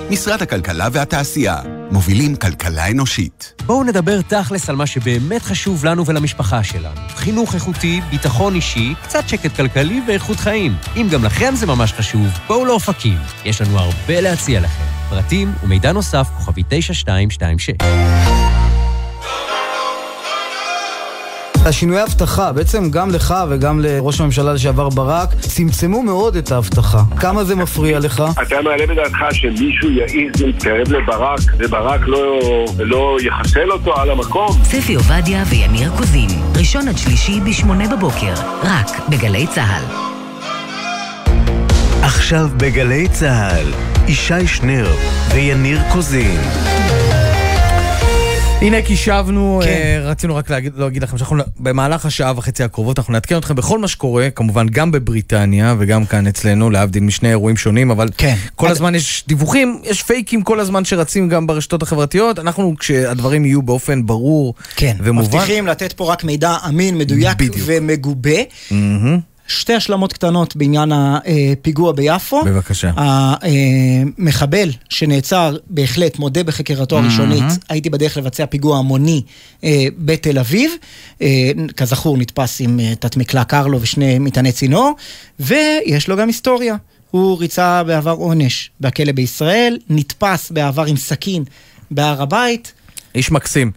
משרד הכלכלה והתעשייה. מובילים כלכלה אנושית. בואו נדבר תכלס על מה שבאמת חשוב לנו ולמשפחה שלנו. חינוך איכותי, ביטחון אישי, קצת שקט כלכלי ואיכות חיים. אם גם לכם זה ממש חשוב, בואו לאופקים. יש לנו הרבה להציע לכם. פרטים ומידע נוסף, כוכבי 9226. השינויי אבטחה, בעצם גם לך וגם לראש הממשלה לשעבר ברק, צמצמו מאוד את האבטחה. כמה זה מפריע לך? אתה מעלה בדעתך שמישהו יעז להתקרב לברק, וברק לא, לא יחסל אותו על המקום? ספי עובדיה ויניר קוזין, ראשון עד שלישי בשמונה בבוקר, רק בגלי צה"ל. עכשיו בגלי צה"ל, ישי שנר ויניר קוזין. הנה כי שבנו, כן. אה, רצינו רק להגיד, להגיד לכם שאנחנו במהלך השעה וחצי הקרובות אנחנו נעדכן אתכם בכל מה שקורה, כמובן גם בבריטניה וגם כאן אצלנו, להבדיל משני אירועים שונים, אבל כן. כל הזמן יש דיווחים, יש פייקים כל הזמן שרצים גם ברשתות החברתיות, אנחנו כשהדברים יהיו באופן ברור כן, ומובן. מבטיחים לתת פה רק מידע אמין, מדויק ומגובה. מהמם. שתי השלמות קטנות בעניין הפיגוע ביפו. בבקשה. המחבל שנעצר בהחלט מודה בחקירתו הראשונית, מהמם. הייתי בדרך לבצע פיגוע המוני אה, בתל אביב. אה, כזכור, נתפס עם אה, תת מקלע קרלו ושני מטעני צינור, ויש לו גם היסטוריה. הוא ריצה בעבר עונש בכלא בישראל, נתפס בעבר עם סכין בהר הבית. איש מקסים.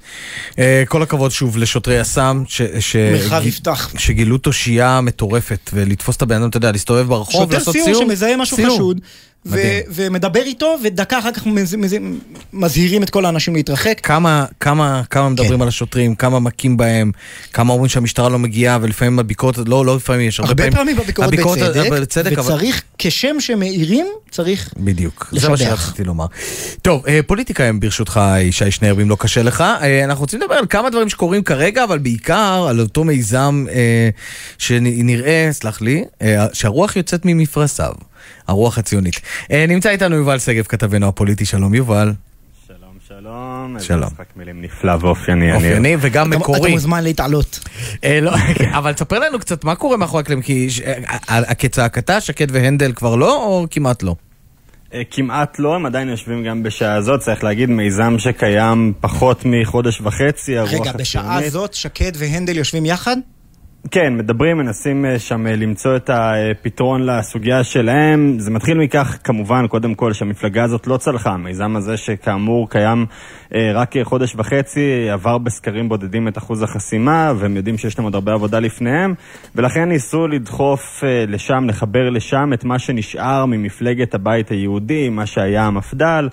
אה, כל הכבוד שוב לשוטרי יס"מ, ש- ש- מרחב ג- יפתח. שגילו תושייה מטורפת, ולתפוס את הבן אדם, אתה יודע, להסתובב ברחוב, שוטר לעשות סיור סיור. שמזהה משהו סיור. חשוד, ו-. ומדבר איתו, ודקה אחר כך מז- מז- מזהירים את כל האנשים להתרחק. כמה, כמה, כמה מדברים על השוטרים, כמה מכים בהם, כמה אומרים שהמשטרה לא מגיעה, ולפעמים הביקורת, לא, לא לפעמים, יש הרבה הרבה פעמים, פעמים בביקורת הביקורת- בצדק, בצדק, אבל- וצריך, כשם שמאירים, צריך בדיוק, זה מה לשבח. שרציתי לומר. טוב, אה, פוליטיקה הם ברשותך, ישי שנר, אם לא קשה לך. אה, אנחנו רוצים לדבר על כמה דברים שקורים כרגע, אבל בעיקר על אותו מיזם אה, שנראה, סלח לי, שהרוח יוצאת ממפרשיו, הרוח הציונית. אה, נמצא איתנו יובל שגב, כתבנו הפוליטי, שלום יובל. שלום, איזה שלום. משחק מילים נפלא ואופייני. אני- אופייני וגם אתה- מקורי. אתה מוזמן להתעלות. אה, לא, אבל תספר לנו קצת מה קורה מאחורי הקלעים, כי ש- אה, כצעקתה, שקד והנדל כבר לא, או כמעט לא? אה, כמעט לא, הם עדיין יושבים גם בשעה הזאת, צריך להגיד, מיזם שקיים פחות מחודש וחצי, הרוח רגע, בשעה הציונית. זאת שקד והנדל יושבים יחד? כן, מדברים, מנסים אה, שם אה, למצוא את הפתרון לסוגיה שלהם. זה מתחיל מכך, כמובן, קודם כל, שהמפלגה הזאת לא צלחה. המיזם הזה, שכאמור קיים אה, רק חודש וחצי, עבר בסקרים בודדים את אחוז החסימה, והם יודעים שיש להם עוד הרבה עבודה לפניהם, ולכן ניסו לדחוף לשם, לחבר לשם את מה שנשאר ממפלגת הבית היהודי, מה שהיה המפד"ל.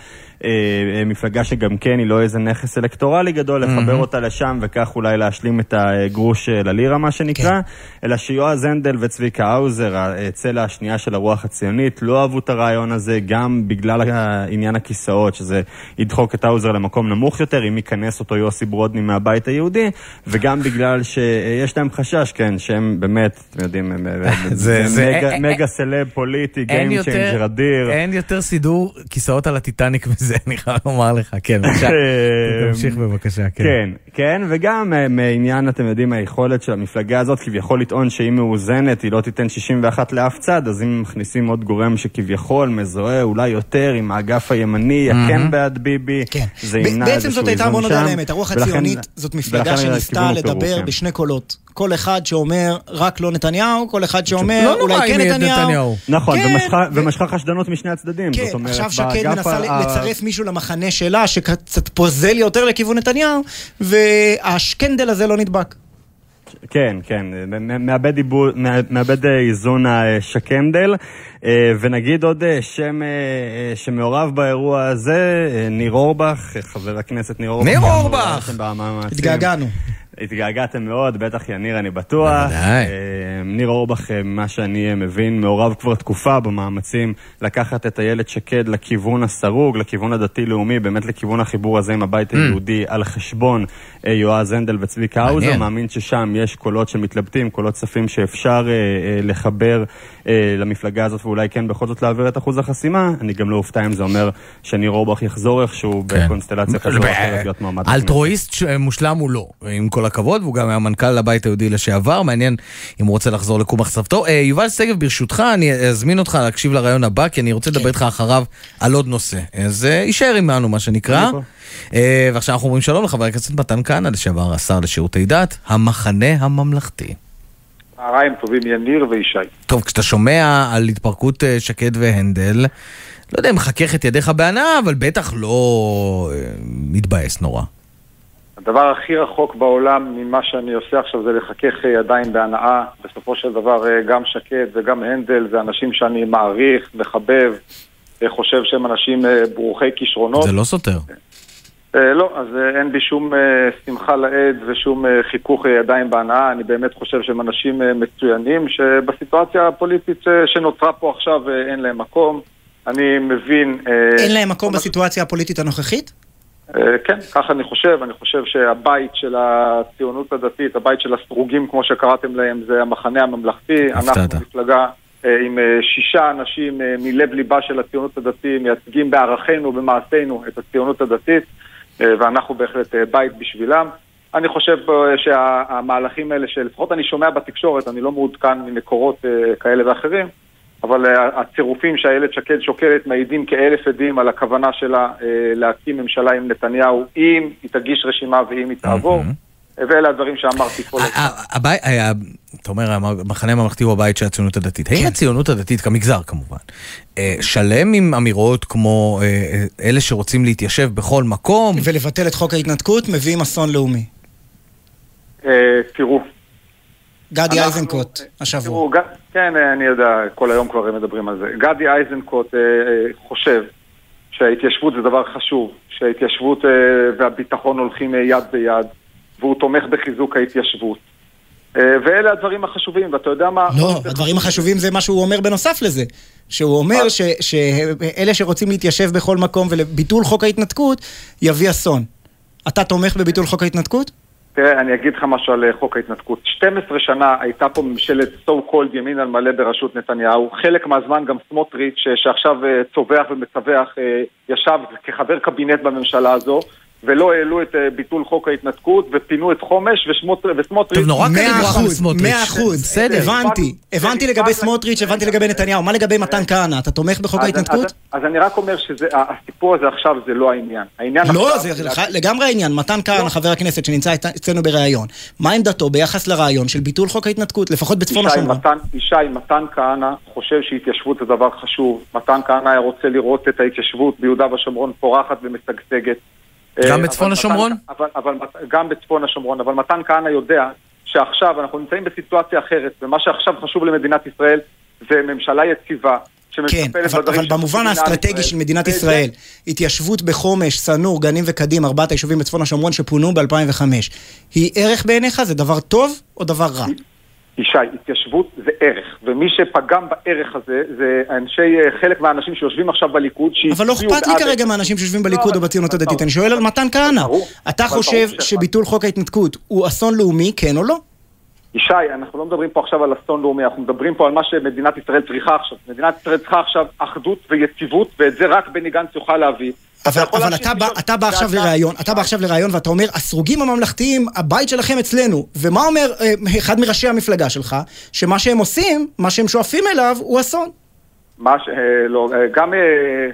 מפלגה שגם כן היא לא איזה נכס אלקטורלי גדול, לחבר. אותה לשם וכך אולי להשלים את הגרוש ללירה מה שנקרא, אלא שיועז הנדל וצביקה האוזר, הצלע השנייה של הרוח הציונית, לא אהבו את הרעיון הזה גם בגלל עניין הכיסאות, שזה ידחוק את האוזר למקום נמוך יותר, אם ייכנס אותו יוסי ברודני מהבית היהודי, וגם בגלל שיש להם חשש, כן, שהם באמת, אתם יודעים, הם- זה- זה מגה- אה, מגה סלב פוליטי, יותר- Changer אדיר. אין יותר סידור כיסאות על הטיטניק מזה, אני חייב לומר לך. כן, בבקשה. תמשיך בבקשה, כן. כן, כן, וגם אה, מעניין, אתם יודעים, היכולת של המפלגה הזאת כביכול לטעון שהיא מאוזנת, היא לא תיתן 61 לאף צד, אז אם מכניסים עוד גורם שכביכול מזוהה אולי יותר עם האגף הימני. הכן בעד ביבי, זה ב- ימנע בעצם איזשהו זאת הייתה, איזון בוא נודה על שם, האמת, הרוח הציונית זאת מפלגה שניסתה לדבר כן. בשני קולות. כל אחד שאומר רק לא נתניהו, כל אחד לא שאומר נורא אולי כן יהיה נתניהו. נכון, כן, ומשכה- ומשכה חשדנות משני הצדדים, כן, זאת אומרת, עכשיו שקד מנסה ה- לצרף מישהו למחנה שלה, שקצת פוזל יותר לכיוון נתניהו, והשקנדל הזה לא נדבק. כן, כן, מאבד, עיבוד, מאבד אה, איזון השקנדל, אה, ונגיד עוד אה, שם אה, אה, שמעורב באירוע הזה, אה, ניר אורבך, אה, חבר הכנסת ניר אורבך. ניר אורבך! התגעגענו. התגעגעתם מאוד, בטח יניר אני בטוח. בוודאי. אה, ניר אורבך, אה, ממה שאני אה, מבין, מעורב כבר תקופה במאמצים לקחת את איילת שקד לכיוון הסרוג, לכיוון הדתי-לאומי, באמת לכיוון החיבור הזה עם הבית היהודי על חשבון יועז הנדל וצביקה האוזר. מאמין ששם יש קולות שמתלבטים, קולות צפים שאפשר לחבר אה, למפלגה הזאת ואולי כן בכל זאת להעביר את אחוז החסימה. אני גם לא אופתע אם זה אומר שניר אורבך יחזור איכשהו בקונסטלציה כזו או אחרת להיות מועמד. לכנסת. אלטרואיסט מושלם הוא לא, עם כל הכבוד, והוא גם היה מנכ"ל הבית היהודי לשעבר, מעניין אם הוא רוצה לחזור לקום מחשבתו. אה, יובל שגב, ברשותך, אני אזמין אותך להקשיב לרעיון הבא, כי אני רוצה לדבר איתך אחריו על עוד נושא. אז אה, יישאר עמנו, מה שנקרא. אה, ועכשיו אנחנו אומרים שלום לחבר הכנסת מתן כהנא, לשעבר השר לשירותי דת, המחנה הממלכתי. צהריים טובים יניר וישי. טוב, כשאתה שומע על התפרקות אה, שקד והנדל, לא יודע אם מחכך את ידיך בהנאה, אבל בטח לא אה, מתבאס נורא. הדבר הכי רחוק בעולם ממה שאני עושה עכשיו זה לחכך אה, ידיים בהנאה. בסופו של דבר גם שקד וגם הנדל זה אנשים שאני מעריך, מחבב, חושב שהם אנשים ברוכי כישרונות. זה לא סותר. אה, לא, אז אה, אין בי שום אה, שמחה לאיד ושום חיכוך ידיים בהנאה. אני באמת חושב שהם אנשים מצוינים, שבסיטואציה הפוליטית שנוצרה פה עכשיו אין להם מקום. אני מבין... אין להם מקום בסיטואציה הפוליטית הנוכחית? כן, ככה אני חושב. אני חושב שהבית של הציונות הדתית, הבית של הסרוגים, כמו שקראתם להם, זה המחנה הממלכתי. אנחנו מפלגה עם שישה אנשים מלב ליבה של הציונות הדתית, מייצגים בערכינו ובמעשינו את הציונות הדתית, ואנחנו בהחלט אה, בית בשבילם. אני חושב אה, שהמהלכים האלה, שלפחות אני שומע בתקשורת, אני לא מעודכן ממקורות אה, כאלה ואחרים, אבל אה, הצירופים שאיילת שקד שוקלת מעידים כאלף עדים על הכוונה שלה אה, להקים ממשלה עם נתניהו, אם היא תגיש רשימה ואם היא תעבור. ואלה הדברים שאמרתי כל הזמן. היה- אתה אומר, המחנה הממלכתי הוא הבית של הציונות הדתית. האם הציונות הדתית, כמגזר כמובן, אה, שלם עם אמירות כמו אה, אה, אלה שרוצים להתיישב בכל מקום? ולבטל את חוק ההתנתקות מביאים אסון לאומי. אה, תראו. גדי איזנקוט, השבוע. כן, אה, אני יודע, כל היום כבר מדברים על זה. גדי איזנקוט אה, אה, חושב שההתיישבות זה דבר חשוב, שההתיישבות אה, והביטחון הולכים אה, יד ביד, והוא תומך בחיזוק ההתיישבות. אה, ואלה הדברים החשובים, ואתה יודע מה... לא, הדברים החשובים זה מה שהוא אומר בנוסף לזה. שהוא אומר ש- שאלה שרוצים להתיישב בכל מקום ולביטול חוק ההתנתקות יביא אסון. אתה תומך בביטול חוק ההתנתקות? תראה, אני אגיד לך משהו על אה, חוק ההתנתקות. 12 שנה הייתה פה ממשלת so called ימין על מלא בראשות נתניהו. חלק מהזמן גם סמוטריץ', שעכשיו אה, צווח ומצווח, אה, ישב כחבר קבינט בממשלה הזו. ולא העלו את אה, ביטול חוק ההתנתקות, ופינו את חומש, וסמוטריץ'... טוב, נורא קל לברוח על סמוטריץ'. מאה אחוז. בסדר. הבנתי. הבנתי לגבי סמוטריץ', הבנתי לגבי נתניהו. מה לגבי מתן כהנא? אתה תומך בחוק ההתנתקות? אז, אני רק אומר שהסיפור הזה עכשיו זה לא העניין. העניין לא. זה לגמרי העניין. מתן כהנא, חבר הכנסת שנמצא אצ- אצלנו בריאיון, מה עמדתו ביחס לרעיון של ביטול חוק ההתנתקות, לפחות בצפון השומרון? ישי, מתן כהנא חושב שהתיישבות זה דבר חשוב. מתן כהנא היה רוצה לראות את ההתיישבות ביהודה ושומרון פורחת ומשגשגת. גם אה, בצפון אבל השומרון? מתן- אבל, אבל, גם בצפון השומרון, אבל מתן כהנא יודע שעכשיו אנחנו נמצאים בסיטואציה אחרת, ומה שעכשיו חשוב למדינת ישראל זה ממשלה יציבה. כן, אבל, אבל במובן האסטרטגי. של מדינת ישראל, התיישבות בחומש, שא-נור, גנים וקדים, ארבעת היישובים בצפון השומרון שפונו ב-2005, היא ערך בעיניך? זה דבר טוב או דבר רע? ישי, התיישבות זה ערך, ומי שפגם בערך הזה זה אנשי, אה, חלק מהאנשים שיושבים עכשיו בליכוד, אבל לא שהצביעו אכפת לי כרגע מהאנשים שיושבים בליכוד לא, או בציונות הדתית, אני שואל על מתן כהנא. אתה חושב שביטול חוק ההתנתקות הוא אסון לאומי, כן או לא? ישי, אנחנו לא מדברים פה עכשיו על אסון לאומי, אנחנו מדברים פה על מה שמדינת ישראל צריכה עכשיו. מדינת ישראל צריכה עכשיו אחדות ויציבות, ואת זה רק בני גנץ יוכל להביא. אבל, אבל אתה, בא, אתה בא עכשיו לראיון, אתה בא עכשיו לראיון ואתה אומר, הסרוגים הממלכתיים, הבית שלכם אצלנו. ומה אומר אה, אחד מראשי המפלגה שלך? שמה שהם עושים, מה שהם שואפים אליו, הוא אסון. מה ש... אה, לא, אה, גם אה,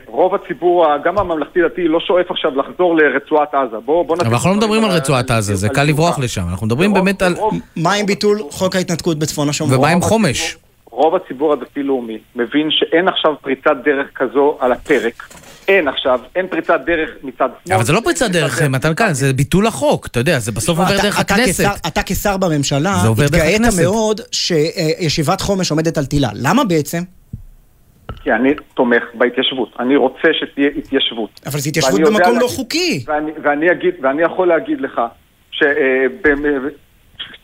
רוב הציבור, גם הממלכתי-דתי, לא שואף עכשיו לחזור לרצועת עזה. בוא, בוא אבל אנחנו לא מדברים על רצועת עזה, זה קל לברוח לשם. אנחנו מדברים באמת על... מה עם ביטול חוק ההתנתקות בצפון השומרון? ומה עם חומש? רוב הציבור הדתי-לאומי מבין שאין עכשיו פריצת דרך כזו על הפרק. אין עכשיו, אין פריצת דרך מצד שמאל. אבל זה לא פריצת דרך, מתן כהנא, זה ביטול החוק, אתה יודע, זה בסוף עובר אתה- דרך אתה הכנסת. אתה כשר בממשלה, זה עובר התגאית. מאוד שישיבת חומש עומדת על תילה. למה בעצם? כי אני תומך בהתיישבות. אני רוצה שתהיה התיישבות. אבל זו התיישבות במקום לא חוקי. ואני, ואני, אגיד, ואני יכול להגיד לך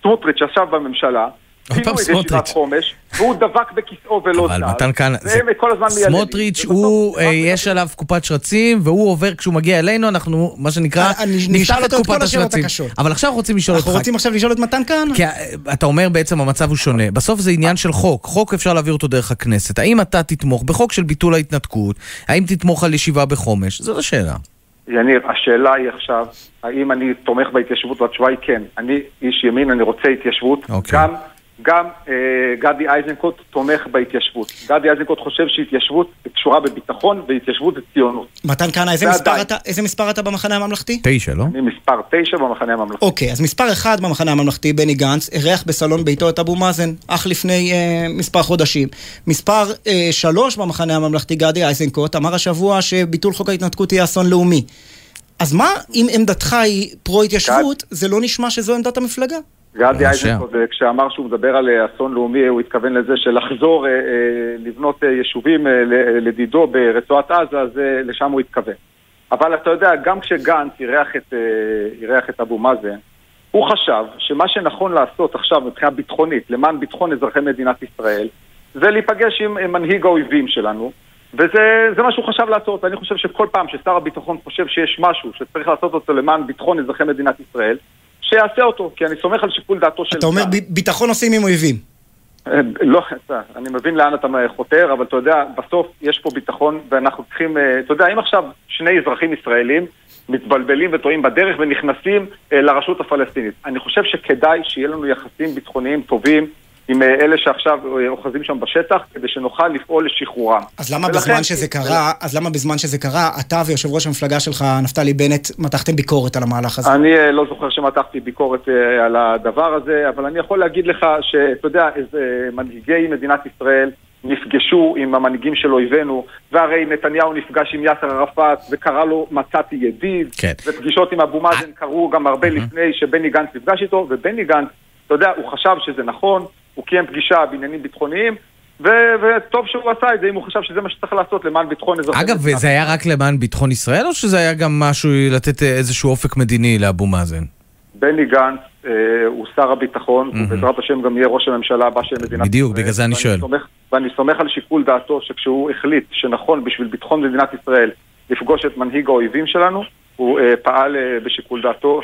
שסמוטריץ' ישב בממשלה עוד פעם פינו את ישיבת. חומש, והוא דבק בכיסאו ולא אבל זז. מתן כהנא, זה-. סמוטריץ', הוא, אה, יש עליו קופת שרצים, והוא עובר, כשהוא מגיע אלינו, אנחנו, מה שנקרא, נפתח נשאל את קופת השרצים. אבל עכשיו רוצים לשאול אותך, אנחנו רוצים עכשיו לשאול את מתן כהנא. כי אה, אתה אומר בעצם המצב הוא שונה. בסוף זה עניין של חוק. חוק אפשר להעביר אותו דרך הכנסת. האם אתה תתמוך בחוק של ביטול ההתנתקות? האם תתמוך על ישיבה בחומש? זאת השאלה. יניר, השאלה היא עכשיו, האם אני תומך בהתיישבות, והתשובה היא כן. אני איש ימין, אני רוצה התיישבות. אוקיי. גם, גם אה, גדי איזנקוט תומך בהתיישבות. גדי איזנקוט חושב שהתיישבות קשורה בביטחון, והתיישבות זה ציונות. מתן כהנא, איזה ועדיין. מספר אתה- איזה מספר אתה במחנה הממלכתי? תשע, לא? אני מספר תשע במחנה הממלכתי. אוקיי, אז מספר אחד במחנה הממלכתי, בני גנץ, אירח בסלון ביתו את אבו מאזן, אך לפני אה, מספר חודשים. מספר אה, שלוש במחנה הממלכתי, גדי איזנקוט, אמר השבוע שביטול חוק ההתנתקות יהיה אסון לאומי. אז מה אם עמדתך היא פרו-התיישבות, זה לא נשמע שזו עמדת המפלגה? גדי. איזנקוט, אה, כשאמר שהוא מדבר על אה, אסון לאומי, הוא התכוון לזה שלחזור, אה, אה, לבנות יישובים לדידו ברצועת עזה, אז לשם הוא התכוון. אבל אתה יודע, גם כשגנץ אירח את, אירח את אבו מאזן, הוא חשב שמה שנכון לעשות עכשיו מבחינה ביטחונית, למען ביטחון אזרחי מדינת ישראל, זה להיפגש עם מנהיג האויבים שלנו, וזה זה מה שהוא חשב לעשות. אני חושב שכל פעם ששר הביטחון חושב שיש משהו שצריך לעשות אותו למען ביטחון אזרחי מדינת ישראל, שיעשה אותו, כי אני סומך על שיקול דעתו של... אתה אומר צה"ל. ב- ביטחון עושים עם אויבים. אה, לא, אני מבין לאן אתה חותר, אבל אתה יודע, בסוף יש פה ביטחון ואנחנו צריכים, אה, אתה יודע, אם עכשיו שני אזרחים ישראלים מתבלבלים וטועים בדרך ונכנסים אה, לרשות הפלסטינית, אני חושב שכדאי שיהיה לנו יחסים ביטחוניים טובים עם אה, אלה שעכשיו אה, אוחזים שם בשטח, כדי שנוכל לפעול לשחרורם. אז למה ולכן- בזמן שזה קרה, אז למה בזמן שזה קרה, אתה ויושב ראש המפלגה שלך, נפתלי בנט, מתחתם ביקורת על המהלך הזה? אני אה, לא זוכר שמתחתי ביקורת על הדבר הזה, אבל אני יכול להגיד לך שאתה יודע, איזה מנהיגי מדינת ישראל נפגשו עם המנהיגים של אויבינו, והרי נתניהו נפגש עם יאסר ערפאת וקרא לו מצאתי ידיד, כן. ופגישות עם אבו מאזן קרו גם הרבה לפני שבני גנץ נפגש איתו, ובני גנץ, אתה יודע, הוא חשב שזה נכון, הוא קיים פגישה בעניינים ביטחוניים, ו- וטוב שהוא עשה את זה אם הוא חשב שזה מה שצריך לעשות למען ביטחון אזרחי אגב, וזה היה רק למען ביטחון ישראל, או שזה היה גם משהו לתת אה, איזשהו אופק מדיני לאבו מאזן? בני גנץ אה, הוא שר הביטחון, ובעזרת השם גם יהיה ראש הממשלה הבא של מדינת בדיוק, ישראל. בגלל זה אני שואל. סומך, ואני סומך על שיקול דעתו שכשהוא החליט שנכון בשביל ביטחון מדינת ישראל לפגוש את מנהיג האויבים שלנו, הוא אה, פעל אה, בשיקול דעתו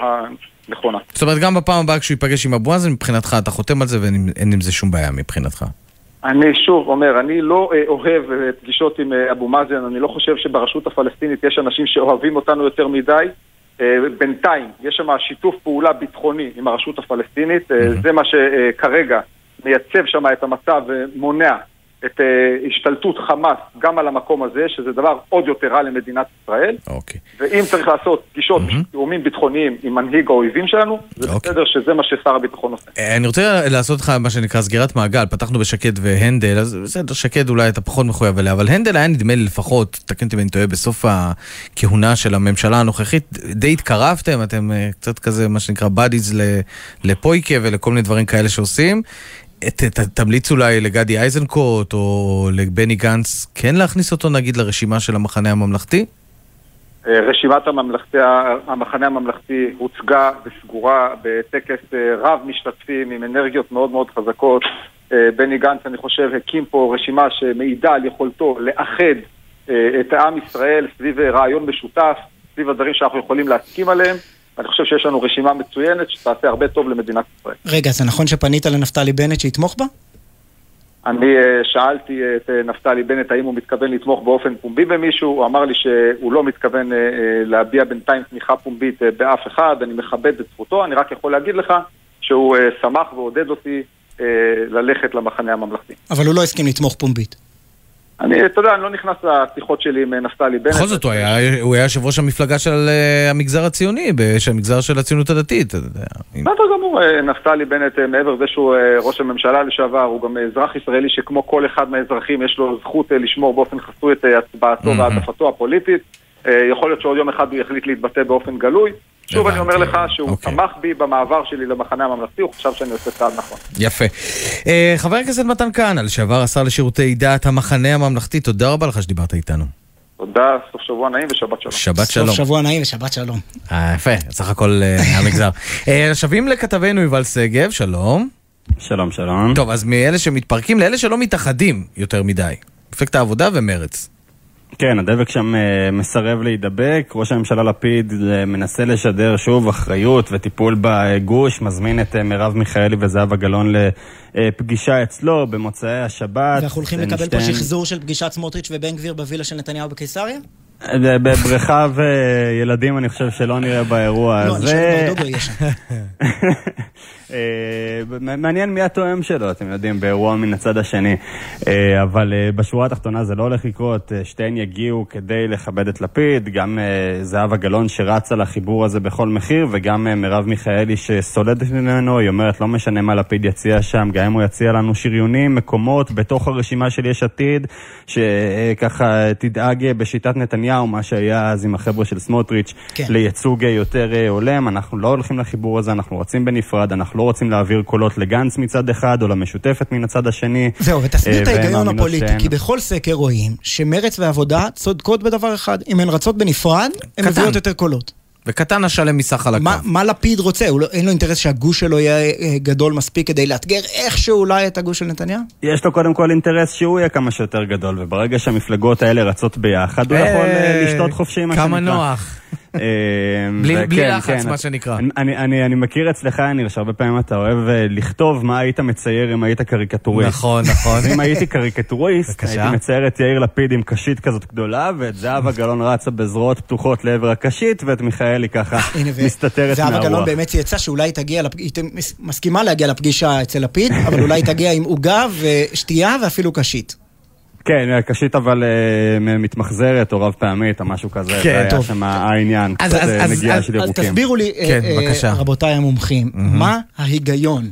הנכונה. זאת אומרת, גם בפעם הבאה כשהוא ייפגש עם אבו מאזן, מבחינתך אתה חותם על זה ואין אין עם זה שום בעיה מבחינתך. אני שוב אומר, אני לא אה, אוהב אה, פגישות עם אה, אבו מאזן, אני לא חושב שברשות הפלסטינית יש אנשים שאוהבים אותנו יותר מדי. בינתיים יש שם שיתוף פעולה ביטחוני עם הרשות הפלסטינית, אה, זה מה שכרגע מייצב שם את המצב ומונע את אה, השתלטות חמאס גם על המקום הזה, שזה דבר עוד יותר רע למדינת ישראל. אוקיי. ואם צריך לעשות פגישות בשביל תיאומים ביטחוניים עם מנהיג האויבים שלנו, זה אוקיי. בסדר שזה מה ששר הביטחון עושה. אה, אני רוצה לעשות לך מה שנקרא סגירת מעגל, פתחנו בשקד והנדל, אז בסדר, שקד אולי אתה פחות מחויב אליה, אבל הנדל היה נדמה לי לפחות, תקן אותי אם אני טועה, בסוף הכהונה של הממשלה הנוכחית, די התקרבתם, אתם אה, קצת כזה, מה שנקרא, בדיז לפויקה ולכל מיני דברים כאלה שעושים. ת- ת- תמליץ אולי לגדי איזנקוט או לבני גנץ כן להכניס אותו נגיד לרשימה של המחנה הממלכתי? אה, רשימת הממלכתי, המחנה הממלכתי הוצגה וסגורה בטקס אה, רב משתתפים עם אנרגיות מאוד מאוד חזקות. אה, בני גנץ, אני חושב, הקים פה רשימה שמעידה על יכולתו לאחד את העם ישראל סביב רעיון משותף, סביב הדברים שאנחנו יכולים להסכים עליהם. אני חושב שיש לנו רשימה מצוינת שתעשה הרבה טוב למדינת ישראל. רגע, זה נכון שפנית לנפתלי בנט שיתמוך בה? אני אה, שאלתי את אה, נפתלי בנט האם הוא מתכוון לתמוך באופן פומבי במישהו, הוא אמר לי שהוא לא מתכוון אה, להביע בינתיים תמיכה פומבית באף אחד, אני מכבד את זכותו, אני רק יכול להגיד לך שהוא שמח ועודד אותי ללכת למחנה הממלכתי. אבל הוא לא הסכים לתמוך פומבית. אני, אתה יודע, אני לא נכנס לשיחות שלי עם אה, נפתלי בנט. בכל זאת, הוא היה, הוא היה יושב ראש המפלגה של אה, המגזר הציוני, של המגזר של הציונות הדתית. בסדר גמור, אה, נפתלי בנט, מעבר לזה שהוא ראש הממשלה לשעבר, הוא גם אזרח ישראלי שכמו כל אחד מהאזרחים יש לו זכות לשמור באופן חסוי את הצבעתו והעדפתו הפוליטית. יכול להיות שעוד יום אחד הוא יחליט להתבטא באופן גלוי. שוב אני אומר לך שהוא תמך בי במעבר שלי למחנה הממלכתי, הוא חשב שאני עושה צעד נכון. יפה. אה, חבר הכנסת מתן כהנא, לשעבר השר לשירותי דת המחנה הממלכתי, תודה רבה לך שדיברת איתנו. תודה, סוף שבוע נעים ושבת שלום. שבת שלום. סוף שבוע נעים ושבת שלום. אה, יפה, סך הכל אה, המגזר. אה, שבים לכתבנו יובל שגב, שלום. שלום, שלום. טוב, אז מאלה שמתפרקים לאלה שלא מתאחדים יותר מדי. מפלגת העבודה ומרץ. כן, הדבק שם אה, מסרב להידבק, ראש הממשלה לפיד אה, מנסה לשדר שוב אחריות וטיפול בגוש, מזמין את אה, מרב מיכאלי וזהבה גלאון לפגישה אצלו במוצאי השבת. ואנחנו הולכים לקבל פה שתיהן- שחזור של פגישת סמוטריץ' ובן גביר בווילה של נתניהו בקיסריה? בבריכה וילדים אני חושב שלא נראה באירוע לא, אני הזה. שואל ברדוגו יהיה שם. אה, מעניין מי התואם שלו, אתם יודעים, באירוע מן הצד השני. אה, אבל אה, בשורה התחתונה זה לא הולך לקרות, שתיהן יגיעו כדי לכבד את לפיד, גם זהבה גלאון שרצה לחיבור הזה בכל מחיר, וגם מרב מיכאלי שסולדת ממנו, היא אומרת, לא משנה מה לפיד יציע שם, גם אם הוא יציע לנו שריונים, מקומות בתוך הרשימה של יש עתיד, שככה תדאג בשיטת נתניהו, מה שהיה אז עם החבר'ה של סמוטריץ', כן. לייצוג יותר הולם. אנחנו לא הולכים לחיבור הזה, אנחנו רצים בנפרד, אנחנו לא רוצים להעביר קולות לגנץ מצד אחד, או למשותפת מן הצד השני. זהו, ותסביר אה, את ההיגיון הפוליטי, שהן- כי בכל סקר רואים שמרץ ועבודה צודקות בדבר אחד, אם הן רצות בנפרד, הן. מביאות יותר קולות. וקטן השלם מסך חלקיו. מה, מה לפיד רוצה? הוא לא, אין לו אינטרס שהגוש שלו יהיה אה, גדול מספיק כדי לאתגר איכשהו אולי את הגוש של נתניהו? יש לו קודם כל אינטרס שהוא יהיה כמה שיותר גדול, וברגע שהמפלגות האלה רצות ביחד, הוא אה, יכול אה, לשתות חופשי, מה שנקרא. כמה נוח. אה, בלי- וכן, בלי לחץ, כן, מה שנקרא. אני- אני, אני, אני מכיר אצלך, ניר, שהרבה פעמים אתה אוהב אה, לכתוב מה היית מצייר אם היית קריקטוריסט. נכון, נכון. אם הייתי קריקטוריסט. הייתי מצייר את יאיר לפיד עם קשית כזאת גדולה, ואת זהבה גלאון רצה בזרועות פתוחות לעבר הקשית, ואת מיכאלי ככה ו- מסתתרת זהבה מהרוח. גלאון באמת צייצה שאולי היא תגיע, היא מסכימה להגיע לפגישה אצל לפיד, אבל אולי היא תגיע עם עוגה ושתייה ואפילו קשית. כן, הקשית אבל אה, מתמחזרת או רב פעמית או משהו כזה, כן, זה היה. שם העניין, אז, קצת אז, אה, אז, נגיעה אז, של אז ירוקים. תסבירו לי, כן, אה, בבקשה. אה, רבותיי המומחים, מה ההיגיון?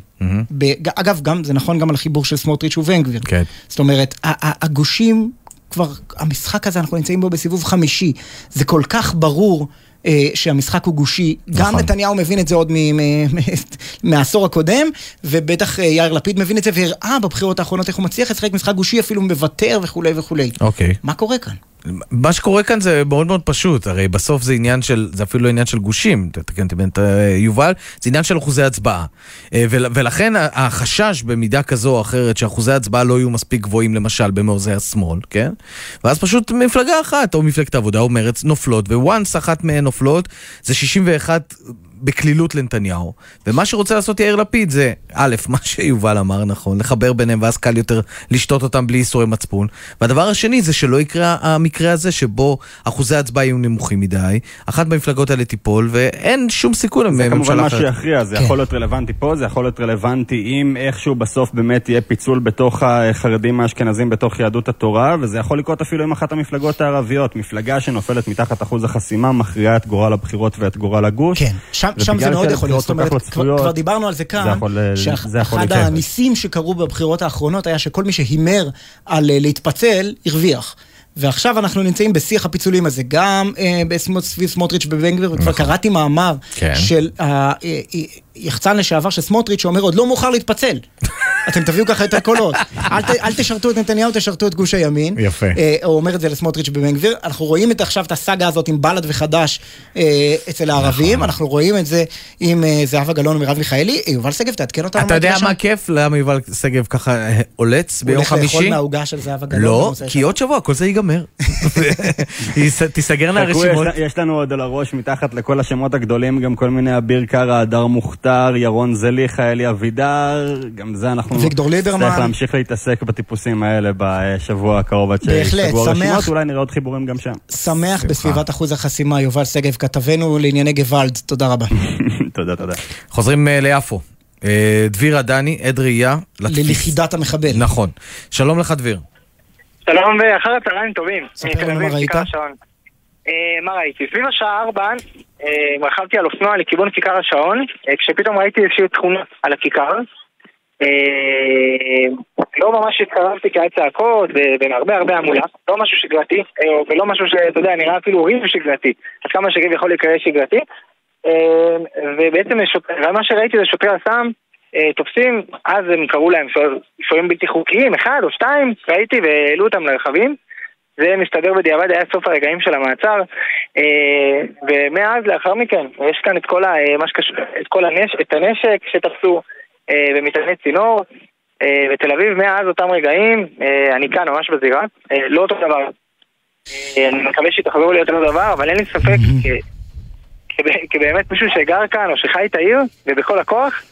ב, אגב, גם, זה נכון גם על החיבור של סמוטריץ' ובן גביר. כן. זאת אומרת, ה- ה- הגושים, כבר, המשחק הזה, אנחנו נמצאים בו בסיבוב חמישי. זה כל כך ברור. אה, שהמשחק הוא גושי, גם נכון. נתניהו מבין את זה עוד מהעשור הקודם, ובטח אה, יאיר לפיד מבין את זה, והראה בבחירות האחרונות איך הוא מצליח לשחק משחק גושי, אפילו מוותר וכולי וכולי. אוקיי. מה קורה כאן? מה שקורה כאן זה מאוד מאוד פשוט, הרי בסוף זה עניין של, זה אפילו לא עניין של גושים, תתקן אותי בן יובל, זה עניין של אחוזי הצבעה. אה, ול- ולכן החשש במידה כזו או אחרת שאחוזי הצבעה לא יהיו מספיק גבוהים למשל במעוזי השמאל, כן? ואז פשוט מפלגה אחת, או מפלגת העבודה או מרץ, נופלות, וואנס אחת מהן נופלות, זה 61 בקלילות לנתניהו. ומה שרוצה לעשות יאיר לפיד זה, א', מה שיובל אמר נכון, לחבר ביניהם ואז קל יותר לשתות אותם בלי ייסורי מצפון. והדבר השני זה שלא יקרה המקרה הזה שבו אחוזי ההצבעה יהיו נמוכים מדי, אחת במפלגות האלה תיפול, ואין שום סיכון זה לממשלה כמובן מה אחרת. שיכריע, זה כן. יכול להיות רלוונטי פה, זה יכול להיות רלוונטי אם איכשהו בסוף באמת יהיה פיצול בתוך החרדים האשכנזים בתוך יהדות התורה, וזה יכול לקרות אפילו עם אחת המפלגות הערביות. מפלגה שנופלת מתחת אחוז החסימה מכריעה את גורל הבחירות ואת גורל הגוש. כן, שם, שם זה מאוד יכול להיות, זאת אומרת, כבר, כבר דיברנו על זה כאן, אה, שאחד. הניסים שקרו בבחירות האחרונות היה שכל מי שהימר על אה, להתפצל, הרוויח. ועכשיו אנחנו נמצאים בשיח הפיצולים הזה, גם אה, סביב סמוטריץ' ובן גביר, וכבר קראתי מאמר כן. של היחצן לשעבר של סמוטריץ', שאומר, עוד לא מאוחר להתפצל. אתם תביאו ככה את הקולות. אל, ת, אל תשרתו את נתניהו, תשרתו את גוש הימין. יפה. אה, הוא אומר את זה לסמוטריץ' ובן גביר. אנחנו רואים את עכשיו את הסאגה הזאת עם בל"ד וחד"ש אה, אצל הערבים, נכון. אנחנו רואים את זה עם אה, זהבה גלאון ומרב מיכאלי. יובל שגב, תעדכן אותנו. אתה יודע מה. כיף? למה יובל שגב ככה אה, עולץ הוא ביום הולך לאכול חמישי? מהעוגה של זהבה גלאון. לא, כי עוד שבוע כל זה ייגמר. יס- תיסגרנה הרשימות. יש, יש לנו עוד על הראש מתחת לכל השמות הגדולים גם כל מיני אביר קארה, הדר מוכתר, ירון זליכה, אלי אבידר, גם זה אנחנו אביגדור ליברמן. נצטרך להמשיך להתעסק בטיפוסים האלה בשבוע הקרוב עד שיסגרו. הרשימות, אולי נראה עוד חיבורים גם שם. שמח בסביבת אחוז החסימה, יובל שגב, כתבנו לענייני גוואלד. תודה רבה. תודה, תודה. חוזרים אה, ליפו. אה, דביר עדני, עד ראייה. ללכידת המחבל. נכון. שלום לך דביר. שלום ואחר הצהריים טובים. ספר לנו מה ראית. אה, מה ראיתי? סביב השעה 4 אה, רכבתי על אופנוע לכיוון כיכר השעון, אה, כשפתאום ראיתי איזושהי תכונה על הכיכר. אה, לא ממש התקרבתי כי היה צעקות ו- והרבה הרבה המולה, לא משהו שגרתי, אה, ולא משהו שאתה יודע, נראה אפילו ריב שגרתי, עד כמה שריב יכול להיקרא שגרתי. אה, ובעצם מה שראיתי זה שוטרי הסם אה, תופסים, אז הם קראו להם שוהים בלתי חוקיים, אחד או שתיים, ראיתי והעלו אותם לרכבים. זה מסתדר בדיעבד, היה סוף הרגעים של המעצר, אה, ומאז לאחר מכן יש כאן את כל, ה, אה, מה שקשור, את כל הנש, את הנשק שתפסו, אה, במטעני צינור. בתל אביב, מאז אותם רגעים, אני כאן ממש בזירה, לא אותו דבר. אני מקווה שיתחברו להיות אותו דבר, אבל אין לי ספק, כבאמת מישהו שגר כאן או שחי את העיר, ובכל הכוח,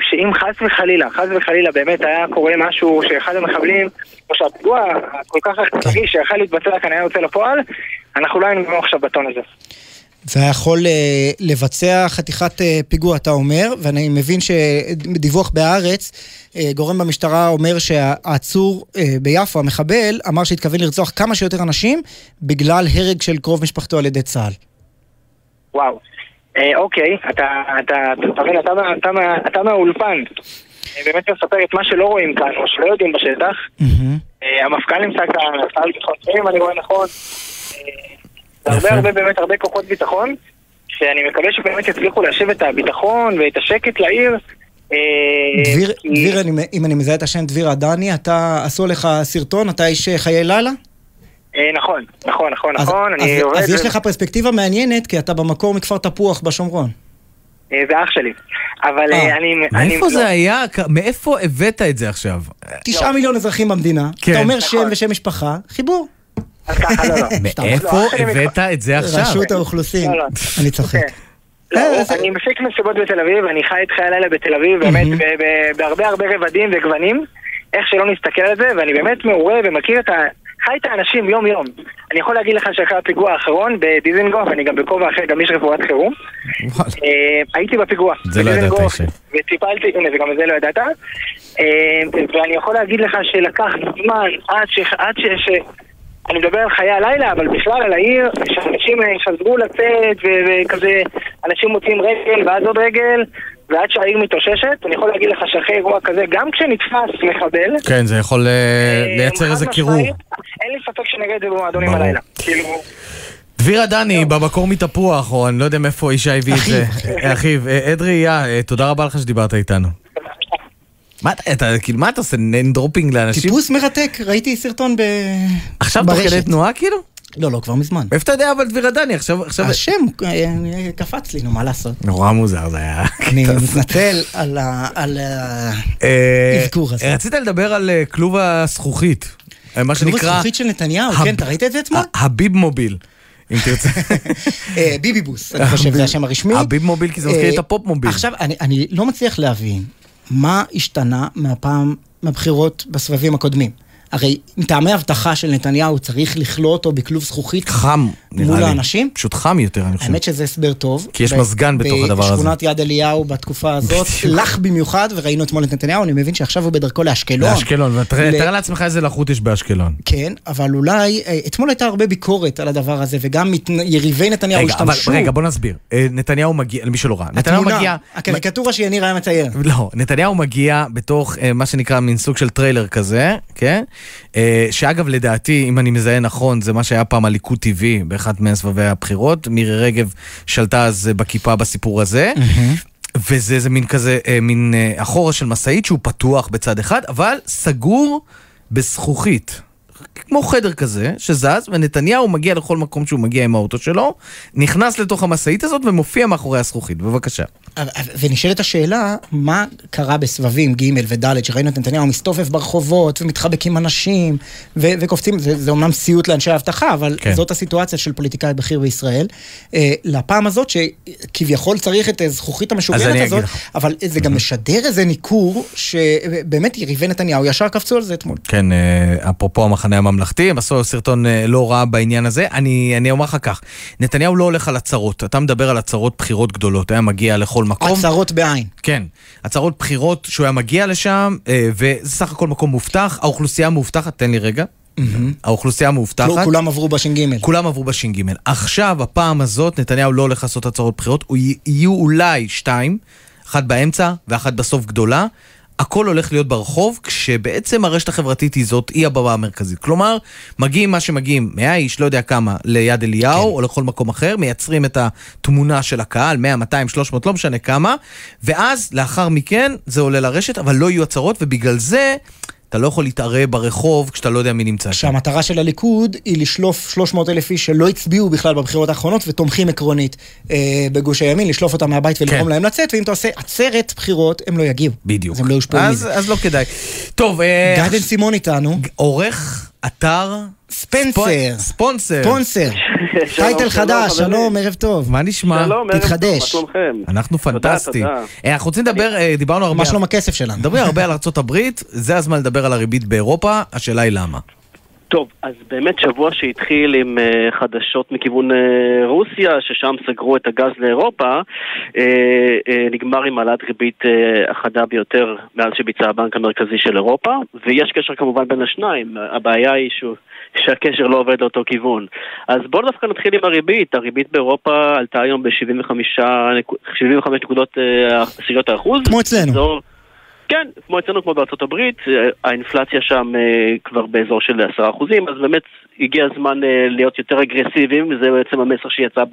שאם חס וחלילה, חס וחלילה באמת היה קורה משהו שאחד המחבלים, או שהפיגוע הכל כך רגיש שיכול להתבצע כאן היה יוצא לפועל, אנחנו לא היינו גם עכשיו בטון הזה. זה היה יכול אה, לבצע חתיכת אה, פיגוע, אתה אומר, ואני מבין שדיווח בהארץ, אה, גורם במשטרה אומר שהעצור אה, ביפו, המחבל, אמר שהתכוון לרצוח כמה שיותר אנשים בגלל הרג של קרוב משפחתו על ידי צה"ל. וואו. אה, אוקיי, אתה, אתה, אתה מבין, אתה, מה- אתה, מה- אתה מהאולפן. באמת מספר את מה שלא רואים כאן, או שלא יודעים בשטח. אה, המפכ"ל נמצא כאן, השר לביטחון פנים, אני רואה נכון. אה, הרבה הרבה באמת הרבה כוחות ביטחון, שאני מקווה שבאמת יצליחו להשיב את הביטחון ואת השקט לעיר. דביר, אם אני מזהה את השם דביר עדני, אתה, עשו לך סרטון, אתה איש חיי לילה? אה, נכון, נכון, נכון, אז, נכון, אני אז, עובד... אז יש לך פרספקטיבה מעניינת, כי אתה במקור מכפר תפוח בשומרון. אה, זה אח שלי. אבל אה, אה, אני... אני- מאיפה לא. זה היה? כ- מאיפה הבאת את זה עכשיו? תשעה מיליון אזרחים במדינה, כן. אתה אומר נכון. שם ושם משפחה, חיבור. אז ככה, לא, לא. מאיפה הבאת את זה עכשיו? רשות האוכלוסין. לא, לא. אני צוחק. לא, אני מפיק מסיבות בתל אביב, אני חי את חיי הלילה בתל אביב, באמת בהרבה הרבה רבדים וגוונים, איך שלא נסתכל על זה, ואני באמת מעורה ומכיר את. חי את האנשים יום-יום. אני יכול להגיד לך שאחרי הפיגוע האחרון בדיזנגוף, אני גם בכובע אחר, גם איש רפואת חירום, אה, הייתי בפיגוע. זה לא ידעת, בדיזנגוף, ישי. וטיפלתי, הנה, וגם את זה לא ידעת. אה, ואני יכול להגיד לך שלקח זמן עד ש... עד ש... אני מדבר על חיי הלילה, אבל בכלל על העיר, שאנשים אה, חזרו לצאת, וכזה, אנשים מוצאים רגל ואז עוד רגל, ועד שהעיר מתאוששת, אני יכול להגיד לך שאחרי אירוע כזה, גם כשנתפס מחבל, כן, זה יכול אה, לייצר חד איזה קירור. אין לי ספק שנראה את זה במועדונים. הלילה. כאילו, דביר עדני, במקור מתפוח, או אני לא יודע מאיפה ישי הביא את זה. אחיו. אה, עד ראייה, אה, תודה רבה לך שדיברת איתנו. מה אתה, אתה, כאילו, מה אתה עושה? name dropping לאנשים? טיפוס מרתק, ראיתי סרטון ב... עכשיו תוך כדי ברשת. תנועה כאילו? לא, לא, כבר מזמן. איפה אתה יודע אבל דביר עדני? עכשיו... עכשיו... השם אה, קפץ לי, נו, מה לעשות? נורא מוזר זה היה. אני מתנצל על אה, האזכור הזה. רצית לדבר על אה, כלוב הזכוכית. אה, מה כלוב שנקרא... הזכוכית של נתניהו, כן, אתה ראית את זה אתמול? הביב מוביל, אם תרצה. אה, ביביבוס, אני חושב, זה השם הרשמי. הביב מוביל, כי זה מזכיר אה, את הפופ מוביל. עכשיו, אני לא מצליח להבין מה השתנה מהפעם, מהבחירות בסבבים הקודמים. הרי מטעמי אבטחה של נתניהו צריך לכלוא אותו בכלוב זכוכית חם, נראה לי. מול האנשים? פשוט חם יותר, אני חושב. האמת שזה הסבר טוב. כי יש מזגן בתוך הדבר הזה. בשכונת יד אליהו בתקופה הזאת, לח במיוחד, וראינו אתמול את נתניהו, אני מבין שעכשיו הוא בדרכו לאשקלון. לאשקלון, ותראה ל- תאר לעצמך איזה לחות יש באשקלון. כן, אבל אולי, אה, אתמול הייתה הרבה ביקורת על הדבר הזה, וגם יריבי נתניהו השתמשו. רגע, בוא נסביר. אה, נתניהו מגיע, למי שלא ראה, נתניהו מגיע... הקריקטורה שיניר היה מצייר. לא, נתניהו מגיע בתוך אה, מה שנקרא מין סוג של טריילר כזה, כן? אה, שאגב, לדעתי, אם אני מזהה נכון, זה מה שהיה פעם הליכוד TV באחד מסבבי הבחירות. מירי רגב שלטה אז בכיפה בסיפור הזה. וזה איזה מין כזה, אה, מין אה, אחורה של משאית שהוא פתוח בצד אחד, אבל סגור בזכוכית. כמו חדר כזה, שזז, ונתניהו מגיע לכל מקום שהוא מגיע עם האוטו שלו, נכנס לתוך המשאית הזאת ומופיע מאחורי הזכוכית. בבקשה. ונשאלת השאלה, מה קרה בסבבים ג' וד', שראינו את נתניהו מסתובב ברחובות ומתחבק עם אנשים ו- וקופצים, זה, זה אומנם סיוט לאנשי האבטחה, אבל כן. זאת הסיטואציה של פוליטיקאי בכיר בישראל. אה, לפעם הזאת, שכביכול צריך את הזכוכית אני הזאת, אגיד. אבל זה גם משדר איזה ניכור, שבאמת יריבי נתניהו ישר קפצו על זה אתמול. כן, אה, אפרופו המחנה הממלכתי, הם עשו סרטון אה, לא רע בעניין הזה. אני, אני אומר לך כך, נתניהו לא הולך על הצהרות. אתה מדבר על הצהרות בחירות גדולות, היה מגיע לכל מקום. הצהרות בעין. כן, הצהרות בחירות שהוא היה מגיע לשם, אה, וזה סך הכל מקום מובטח. האוכלוסייה מאובטחת, תן לי רגע. האוכלוסייה מאובטחת. כלו- כולם עברו בש"ג. כולם עברו בש"ג. עכשיו, הפעם הזאת, נתניהו לא הולך לעשות הצהרות בחירות, יהיו אולי שתיים, אחת באמצע ואחת בסוף גדולה. הכל הולך להיות ברחוב, כשבעצם הרשת החברתית היא זאת, היא הבמה המרכזית. כלומר, מגיעים מה שמגיעים, 100 איש, לא יודע כמה, ליד אליהו, כן. או לכל מקום אחר, מייצרים את התמונה של הקהל, 100, 200, 300, לא משנה כמה, ואז, לאחר מכן, זה עולה לרשת, אבל לא יהיו הצהרות, ובגלל זה אתה לא יכול להתערב ברחוב כשאתה לא יודע מי נמצא שם. שהמטרה של הליכוד היא לשלוף 300 אלף איש שלא הצביעו בכלל בבחירות האחרונות ותומכים עקרונית אה, בגוש הימין, לשלוף אותם מהבית ולגרום כן. להם לצאת, ואם אתה עושה עצרת בחירות, הם לא יגיעו. בדיוק. אז הם לא יושפעו מזה. אז לא כדאי. טוב, אה, בן סימון איתנו. עורך אתר ספנסר. ספו- ספונסר. ספונסר. טייטל חדש, שלום, ערב טוב. מה נשמע? שלום, ערב טוב, מה תתחדש. שלומכם? אנחנו. תודה. אה, אנחנו רוצים לדבר, אה, דיברנו הרבה... מה שלום הכסף שלנו? מדברים הרבה על הברית, זה הזמן לדבר על הריבית באירופה, השאלה היא למה. טוב, אז באמת שבוע שהתחיל עם uh, חדשות מכיוון uh, רוסיה, ששם סגרו את הגז לאירופה, uh, uh, נגמר עם העלאת ריבית uh, החדה ביותר מאז שביצע הבנק המרכזי של אירופה, ויש קשר כמובן בין השניים, הבעיה היא שהוא... שהקשר לא עובד לאותו כיוון. אז בואו דווקא נתחיל עם הריבית. הריבית באירופה עלתה היום ב-75 נקודות אה, עשיריות האחוז. כמו אצלנו. אזור- כן, כמו אצלנו, כמו בארצות הברית, אה, האינפלציה שם אה, כבר באזור של 10%, אז באמת הגיע הזמן אה, להיות יותר אגרסיביים, וזה בעצם המסר שיצא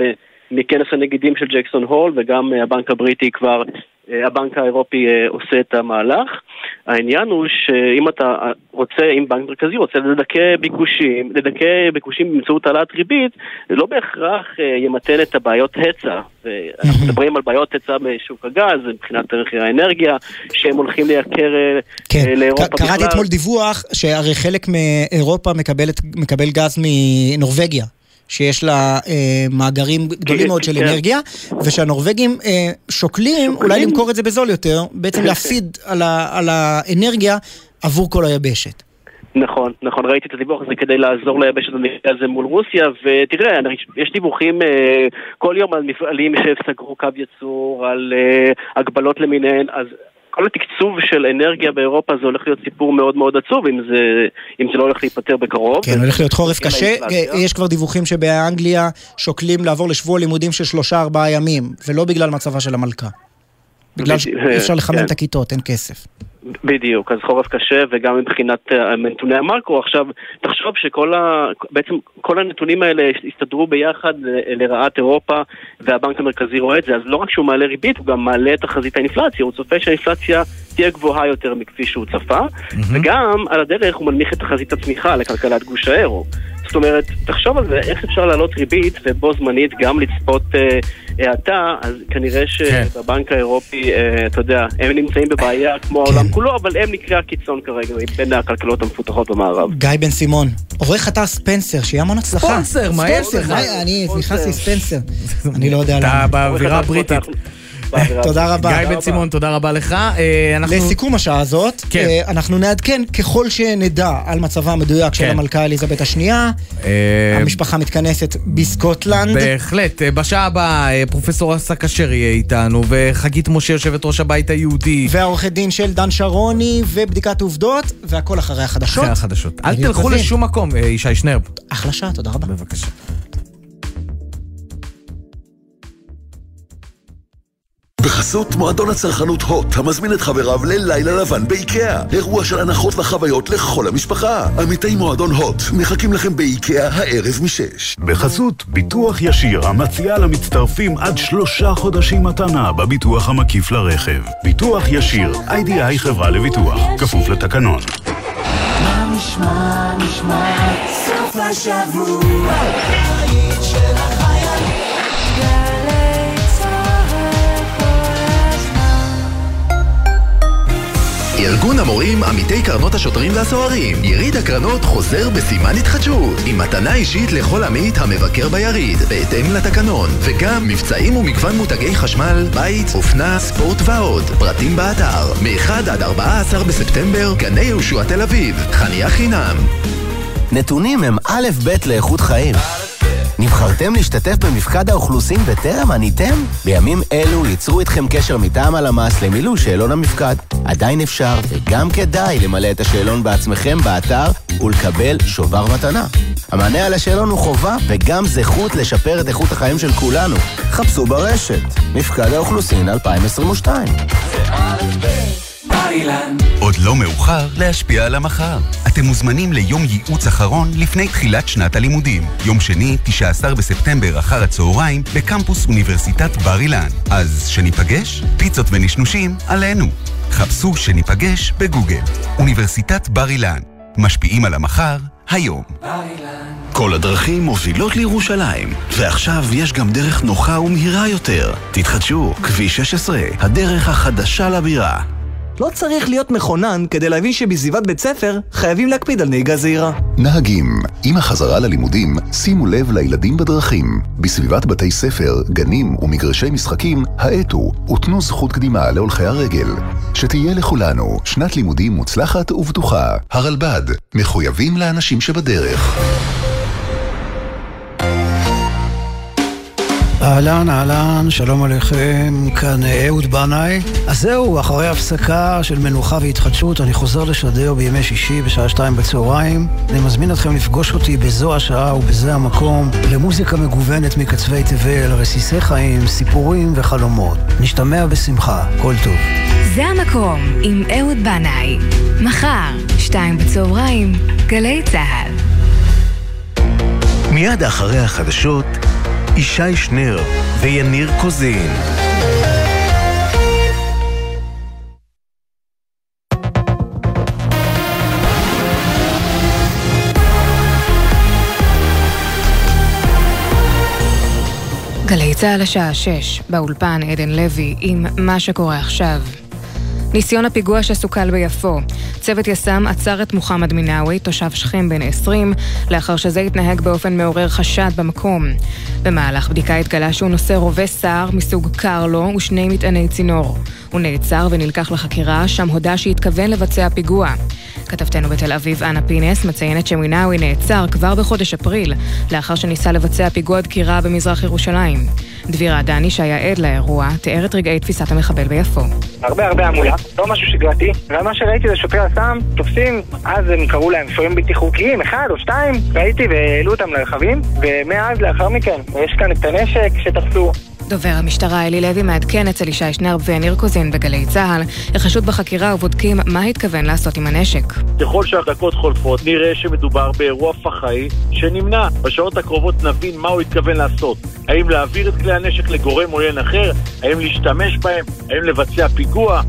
מכנס הנגידים של ג'קסון הול, וגם הבנק הבריטי כבר, הבנק האירופי עושה את המהלך. העניין הוא שאם אתה רוצה, אם בנק מרכזי רוצה לדכא ביקושים, לדכא ביקושים באמצעות העלאת ריבית, זה לא בהכרח אה, ימתן את הבעיות היצע. ואנחנו מדברים על בעיות היצע בשוק הגז, מבחינת ערך האנרגיה, שהם הולכים לייקר אה, כן, אה, לאירופה ק- קראתי אתמול דיווח שהרי חלק מאירופה מקבל גז מנורבגיה. שיש לה אה, מאגרים גדולים מאוד של כן. אנרגיה, ושהנורבגים אה, שוקלים אולי למכור את זה בזול יותר, בעצם להפסיד על, ה, על האנרגיה עבור כל היבשת. נכון, נכון, ראיתי את הדיווח הזה כדי לעזור ליבשת הנושא הזה מול רוסיה, ותראה, יש דיווחים אה, כל יום על מפעלים שסגרו קו ייצור, על אה, הגבלות למיניהן, אז כל התקצוב של אנרגיה באירופה זה הולך להיות סיפור מאוד מאוד עצוב, אם זה, אם זה לא הולך להיפטר בקרוב. כן, הולך להיות חורף קשה. אה, יש כבר דיווחים שבאנגליה שוקלים לעבור לשבוע לימודים של שלושה-ארבעה ימים, ולא בגלל מצבה של המלכה. בגלל שאי אפשר לחמם כן. את הכיתות, אין כסף. בדיוק, אז חורף קשה וגם מבחינת אה, נתוני המקרו. עכשיו, תחשוב שכל ה... בעצם כל הנתונים האלה הסתדרו ביחד ל- לרעת אירופה והבנק המרכזי רואה את זה, אז לא רק שהוא מעלה ריבית, הוא גם מעלה את תחזית האינפלציה, הוא צופה שהאינפלציה תהיה גבוהה יותר מכפי שהוא צפה, וגם על הדרך הוא מנמיך את תחזית הצמיחה לכלכלת גוש האירו. זאת אומרת, תחשוב על זה, איך אפשר להעלות ריבית ובו זמנית גם לצפות אה, האטה, אז כנראה שבבנק האירופי, אה, אתה יודע, הם נמצאים בבעיה כמו העולם כולו, אבל הם מקרה הקיצון כרגע בין הכלכלות המפותחות במערב. גיא בן סימון, עורך אתר ספנסר, שיהיה המון הצלחה. ספונסר, מה יש ספנסר, לך? אני נכנסתי ספנסר. אני לא יודע אתה למה. באווירה הבריטית. תודה רבה. גיא בן סימון, תודה רבה לך. אה. לסיכום השעה הזאת, כן. אה, אנחנו נעדכן ככל שנדע על מצבה המדויק של כן. המלכה אליזבת השנייה. אה, המשפחה מתכנסת בסקוטלנד. בהחלט, בשעה הבאה אה, פרופסור אסא כשר יהיה איתנו, וחגית משה, יושבת ראש הבית היהודי. והעורכת דין של דן שרוני, ובדיקת עובדות, והכל אחרי החדשות. אחרי החדשות. אל תלכו. לשום מקום, ישי שנרב. אחלה שעה, תודה רבה. בבקשה. בחסות מועדון הצרכנות הוט, המזמין את חבריו ללילה לבן באיקאה. אירוע של הנחות וחוויות לכל המשפחה. עמיתי מועדון הוט מחכים לכם באיקאה הערב משש. בחסות ביטוח ישיר, המציעה למצטרפים עד שלושה חודשים מתנה בביטוח המקיף לרכב. ביטוח ישיר, איי-די-איי חברה לביטוח, כפוף לתקנון. מה נשמע, נשמע, סוף השבוע, ארגון המורים עמיתי קרנות השוטרים והסוהרים. יריד הקרנות חוזר בסימן התחדשות, עם מתנה אישית לכל עמית המבקר ביריד, בהתאם לתקנון, וגם מבצעים ומגוון מותגי חשמל, בית, אופנה, ספורט ועוד. פרטים באתר, מ-1 עד 14 בספטמבר, גני יהושע תל אביב, חניה חינם. נתונים הם א' ב' לאיכות חיים. נבחרתם להשתתף במפקד האוכלוסין בטרם עניתם? בימים אלו ייצרו איתכם קשר מטעם הלמ"ס למילוי שאלון המפקד. עדיין אפשר וגם כדאי למלא את השאלון בעצמכם באתר ולקבל שובר מתנה. המענה על השאלון הוא חובה וגם זכות לשפר את איכות החיים של כולנו. חפשו ברשת, מפקד האוכלוסין 2022. עוד לא מאוחר להשפיע על המחר. אתם מוזמנים ליום ייעוץ אחרון לפני תחילת שנת הלימודים. יום שני, 19 בספטמבר אחר הצהריים, בקמפוס אוניברסיטת בר אילן. אז שניפגש, פיצות ונשנושים עלינו. חפשו שניפגש בגוגל. אוניברסיטת בר אילן. משפיעים על המחר, היום. כל הדרכים מובילות לירושלים, ועכשיו יש גם דרך נוחה ומהירה יותר. תתחדשו, כביש 16, הדרך החדשה לבירה. לא צריך להיות מכונן כדי להבין שבסביבת בית ספר חייבים להקפיד על נהיגה זהירה. נהגים, עם החזרה ללימודים, שימו לב לילדים בדרכים. בסביבת בתי ספר, גנים ומגרשי משחקים, האטו ותנו זכות קדימה להולכי הרגל. שתהיה לכולנו שנת לימודים מוצלחת ובטוחה. הרלב"ד, מחויבים לאנשים שבדרך. אהלן, אהלן, שלום עליכם, כאן אהוד בנאי. אז זהו, אחרי הפסקה של מנוחה והתחדשות, אני חוזר לשדר בימי שישי בשעה שתיים בצהריים. אני מזמין אתכם לפגוש אותי בזו השעה ובזה המקום, למוזיקה מגוונת מקצווי תבל, רסיסי חיים, סיפורים וחלומות. נשתמע בשמחה, כל טוב. זה המקום עם אהוד בנאי. מחר, שתיים בצהריים, גלי צה"ל. מיד אחרי החדשות, ישי שנר ויניר קוזין. גלי צה"ל השעה 6, באולפן עדן לוי עם מה שקורה עכשיו. ניסיון הפיגוע שסוכל ביפו. צוות יס"מ עצר את מוחמד מינאווי, תושב שכם בן 20, לאחר שזה התנהג באופן מעורר חשד במקום. במהלך בדיקה התגלה שהוא נושא רובה סער מסוג קרלו ושני מטעני צינור. הוא נעצר ונלקח לחקירה, שם הודה שהתכוון לבצע פיגוע. כתבתנו בתל אביב, אנה פינס, מציינת שמינאווי נעצר כבר בחודש אפריל, לאחר שניסה לבצע פיגוע דקירה במזרח ירושלים. דביר עדני, שהיה עד לאירוע, תיאר את רגעי תפיסת המחבל ביפו. הרבה הרבה המולה, לא משהו שגרתי, ומה שראיתי זה שוטרי הסם תופסים, אז הם קראו להם שוהים בלתי חוקיים, אחד או שתיים, ראיתי והעלו אותם לרכבים, ומאז לאחר מכן, יש כאן את הנשק שתפסו. דובר המשטרה אלי לוי מעדכן אצל ישי שנרב וניר קוזין בגלי צה"ל, החשוד בחקירה ובודקים מה התכוון לעשות עם הנשק. ככל שהדקות חולפות, נראה שמדובר באירוע פח"עי שנמנע. בשעות הקרובות נבין מה הוא התכוון לעשות. האם להעביר את כלי הנשק לגורם עוין אחר? האם להשתמש בהם? האם לבצע פיגוע?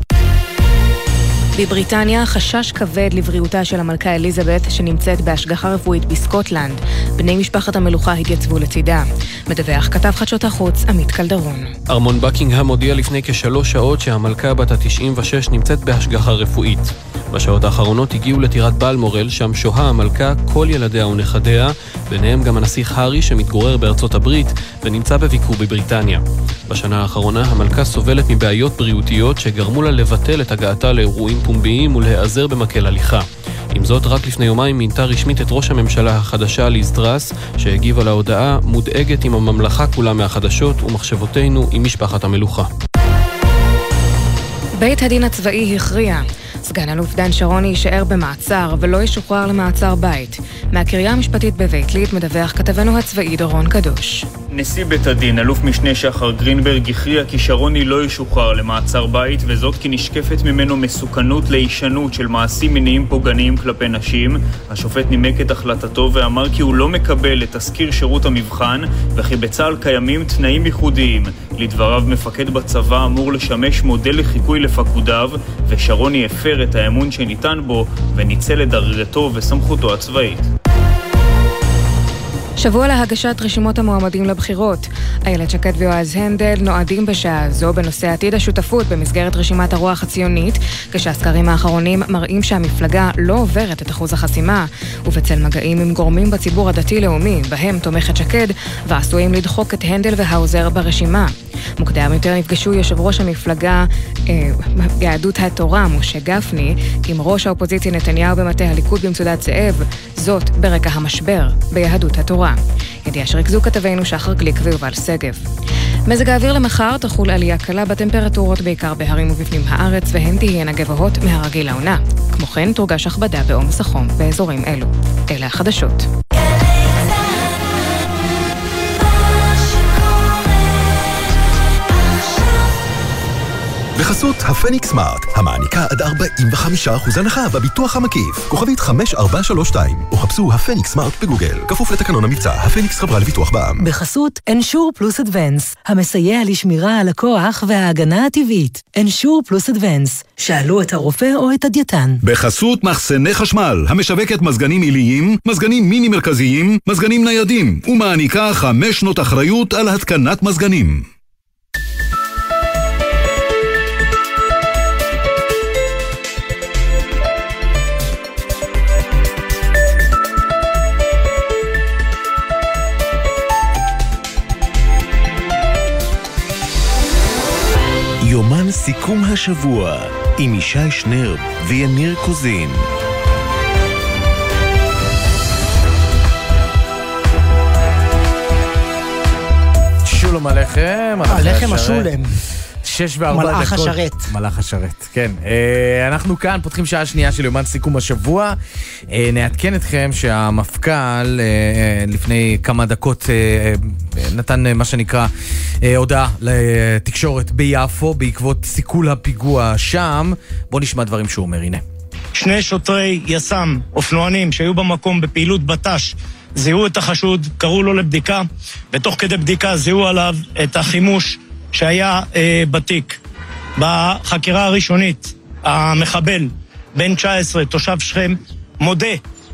בבריטניה חשש כבד לבריאותה של המלכה אליזבת שנמצאת בהשגחה רפואית בסקוטלנד. בני משפחת המלוכה התייצבו לצידה. מדווח כתב חדשות החוץ עמית קלדרון. ארמון בקינגהם הודיע לפני כשלוש שעות שהמלכה בת ה-96 נמצאת בהשגחה רפואית. בשעות האחרונות הגיעו לטירת בלמורל, שם שוהה המלכה, כל ילדיה ונכדיה, ביניהם גם הנסיך הארי שמתגורר בארצות הברית ונמצא בביקור בבריטניה. בשנה האחרונה המלכה סובלת מבעיות בריאותיות שגרמו לה לבטל את הגעתה לאירועים פומביים ולהיעזר במקל הליכה. עם זאת, רק לפני יומיים מינתה רשמית את ראש הממשלה החדשה ליז שהגיבה להודעה מודאגת עם הממלכה כולה מהחדשות ומחשבותינו עם משפחת המלוכה. בית הדין הצבאי הכריע. סגן אלוף דן שרוני יישאר במעצר ולא ישוחרר למעצר בית. מהקריה המשפטית בבית ליד מדווח כתבנו הצבאי דורון קדוש. נשיא בית הדין, אלוף משנה שחר גרינברג, הכריע כי שרוני לא ישוחרר למעצר בית, וזאת כי נשקפת ממנו מסוכנות להישנות של מעשים מיניים פוגעניים כלפי נשים. השופט נימק את החלטתו ואמר כי הוא לא מקבל את תזכיר שירות המבחן, וכי בצה"ל קיימים תנאים ייחודיים. לדבריו, מפקד בצבא אמור לשמש מודל לחיקוי לפקודיו, ושרוני הפר את האמון שניתן בו, וניצל את דרגתו וסמכותו הצבאית. שבוע להגשת רשימות המועמדים לבחירות. איילת שקד ויועז הנדל נועדים בשעה זו בנושא עתיד השותפות במסגרת רשימת הרוח הציונית, כשהסקרים האחרונים מראים שהמפלגה לא עוברת את אחוז החסימה, ובצל מגעים עם גורמים בציבור הדתי-לאומי, בהם תומכת שקד, ועשויים לדחוק את הנדל והאוזר ברשימה. מוקדם יותר נפגשו יושב ראש המפלגה אה, יהדות התורה, משה גפני, עם ראש האופוזיציה נתניהו במטה הליכוד במצודת זאב, זאת ברקע המשבר ביהדות התורה. ידיעה שריכזו כתבינו שחר גליק ויובל שגב. מזג האוויר למחר תחול עלייה קלה בטמפרטורות בעיקר בהרים ובפנים הארץ, והן תהיינה גבוהות מהרגיל לעונה. כמו כן תורגש הכבדה בעומס החום באזורים אלו. אלה החדשות. בחסות הפניקס סמארט, המעניקה עד 45% הנחה בביטוח המקיף. כוכבית 5432, או חפשו הפניקס סמארט בגוגל. כפוף לתקנון המבצע, הפניקס חברה לביטוח בע"מ. בחסות אנשור פלוס אדוונס, המסייע לשמירה על הכוח וההגנה הטבעית. אנשור פלוס אדוונס, שאלו את הרופא או את הדייתן. בחסות מחסני חשמל, המשווקת מזגנים עיליים, מזגנים מיני מרכזיים, מזגנים ניידים, ומעניקה חמש שנות אחריות על התקנת מזגנים. יומן סיכום השבוע עם ישי שנרב ויניר קוזין. שולם עליכם. הלחם השולם. שש וארבע דקות. מלאך השרת. מלאך השרת, כן. אה, אנחנו כאן פותחים שעה שנייה של יומן סיכום השבוע. אה, נעדכן אתכם שהמפכ"ל אה, לפני כמה דקות נתן מה שנקרא הודעה לתקשורת ביפו בעקבות סיכול הפיגוע שם. בואו נשמע דברים שהוא אומר, הנה. שני שוטרי יס"מ, אופנוענים, שהיו במקום בפעילות בט"ש, זיהו את החשוד, קראו לו לבדיקה, ותוך כדי בדיקה זיהו עליו את החימוש שהיה אה, בתיק. בחקירה הראשונית, המחבל, בן 19, תושב שכם, מודה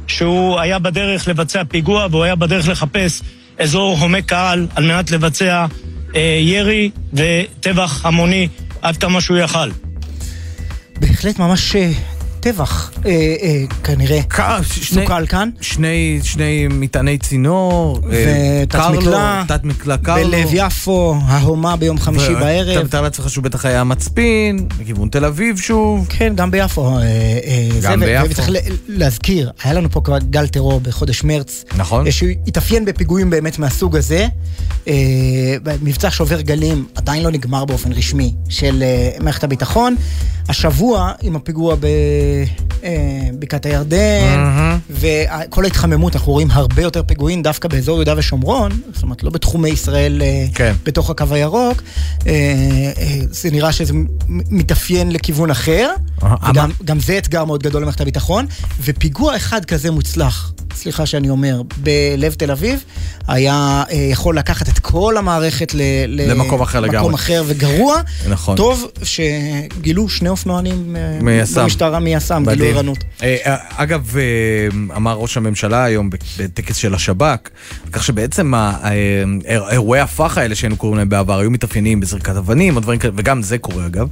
שהוא היה בדרך לבצע פיגוע והוא היה בדרך לחפש אזור הומה קהל על מנת לבצע אה, ירי וטבח המוני עד כמה שהוא יכל. בהחלט ממש אה, טבח, אה, אה, כנראה. סוכל כאן. שני, שני מטעני צינור. אה, ותת קרלו, מקלע. תת מקלע קרלו. בלב יפו, ההומה ביום חמישי ו- בערב. אתה מתאר לעצמך שהוא בטח היה מצפין, לכיוון תל אביב שוב. כן, גם ביפו. אה, אה, זה, גם ו- ביפו. וצריך להזכיר, היה לנו פה כבר גל טרור בחודש מרץ. נכון. שהוא התאפיין בפיגועים באמת מהסוג הזה. אה, מבצע שובר גלים עדיין לא נגמר באופן רשמי של אה, מערכת הביטחון. השבוע, עם הפיגוע בבקעת הירדן, מהמם. וכל ההתחממות, אנחנו רואים הרבה יותר פיגועים דווקא באזור יהודה ושומרון, זאת אומרת, לא בתחומי ישראל אה, כן. בתוך הקו הירוק. אה, אה, זה נראה שזה מתאפיין לכיוון אחר, אה, וגם גם זה אתגר מאוד גדול למערכת הביטחון, ופיגוע אחד כזה מוצלח, סליחה שאני אומר, בלב תל אביב, היה אה, יכול לקחת את כל המערכת ל- למקום אחר לגמרי. מקום אחר וגרוע. נכון. טוב שגילו שני אופנוענים אה, מיס"מ. במשטרה מיס"מ, גילו. ערנות. אה, אגב, אמר ראש הממשלה היום בטקס של השב"כ, כך שבעצם אירועי הפח האלה שהיינו קוראים להם בעבר היו מתאפיינים בזריקת אבנים וגם זה קורה אגב.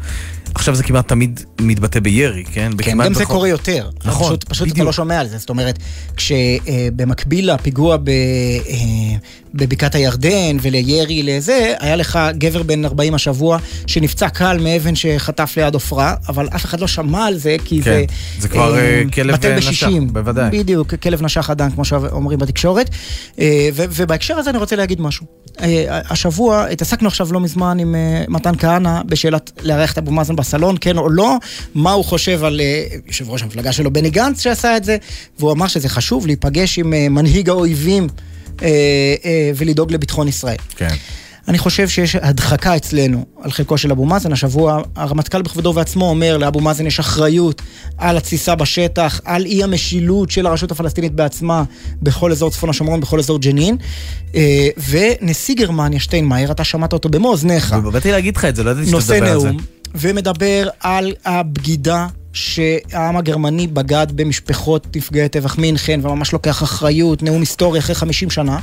עכשיו זה כמעט תמיד מתבטא בירי, כן? כן, גם זה בכל- קורה יותר. נכון, פשוט, פשוט אתה בדיוק. לא שומע על זה. זאת אומרת, כשבמקביל לפיגוע ב, אה, בבקעת הירדן ולירי לזה, היה לך גבר בן 40 השבוע שנפצע קל מאבן שחטף ליד עופרה, אבל אף אחד לא שמע על זה, כי כן, זה... זה כבר, אה, כלב בטל נשך, בשישים. בוודאי. בדיוק, כלב נשך אדם, כמו שאומרים בתקשורת. אה, ו- ובהקשר הזה אני רוצה להגיד משהו. אה, השבוע התעסקנו עכשיו לא מזמן עם אה, מתן כהנא בשאלת לארח את אבו מאזן בסלון, כן או לא, מה הוא חושב על אה, יושב ראש המפלגה שלו בני גנץ שעשה את זה, והוא אמר שזה חשוב להיפגש עם אה, מנהיג האויבים אה, אה, ולדאוג לביטחון ישראל. כן. אני חושב שיש הדחקה אצלנו על חלקו של אבו מאזן. השבוע הרמטכ"ל בכבודו ועצמו אומר לאבו מאזן יש אחריות על התסיסה בשטח, על אי המשילות של הרשות הפלסטינית בעצמה בכל אזור צפון השומרון, בכל אזור ג'נין. אה, ונשיא גרמניה שטיינמאייר, אתה שמעת אותו במו אוזניך. באתי להגיד לך את זה, לא ידעתי שאתה נושא מדבר על זה. נאום, ומדבר על הבגידה שהעם הגרמני בגד במשפחות נפגעי טבח מינכן, וממש לוקח אחריות, נאום היסטורי אחרי 50 שנה,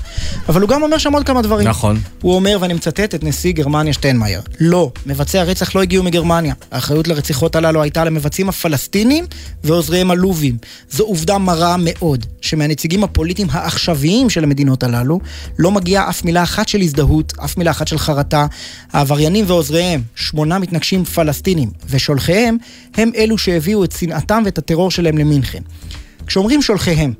אבל הוא גם אומר שם עוד כמה דברים. נכון. הוא אומר, ואני מצטט את נשיא גרמניה שטיינמאייר, לא, מבצעי הרצח לא הגיעו מגרמניה. האחריות לרציחות הללו הייתה למבצעים הפלסטינים ועוזריהם הלובים. זו עובדה מרה מאוד, שמהנציגים הפוליטיים העכשוויים של המדינות הללו, לא מגיעה אף מילה אחת של הזדהות, אף מילה אחת של חרטה. העבריינים ועוזריהם, שמונה מתנגשים פלסטינים, ושולחיהם, הם אלו שהביאו את שנאתם ואת הטרור שלהם למינכן. כשאומרים שולחיהם,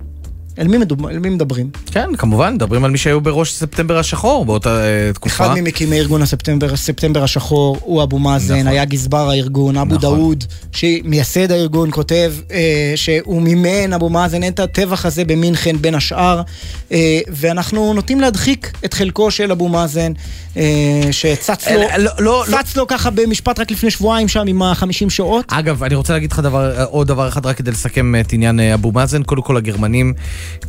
אל מי, מדוב... אל מי מדברים? כן, כמובן, מדברים על מי שהיו בראש ספטמבר השחור באותה אה, תקופה. אחד ממקימי ארגון הספטמבר, ספטמבר השחור הוא אבו מאזן, נכון. היה גזבר הארגון, אבו נכון. דאוד, שמייסד הארגון, כותב אה, שהוא מימן, אבו מאזן, את הטבח הזה במינכן בין השאר, אה, ואנחנו נוטים להדחיק את חלקו של אבו מאזן, אה, שצץ לו, אה, לא, לא, צץ לו ככה במשפט רק לפני שבועיים שם עם ה-50 שעות. אגב, אני רוצה להגיד לך דבר, עוד דבר אחד רק כדי לסכם את עניין אה, אבו מאזן. קודם כל הגרמנים,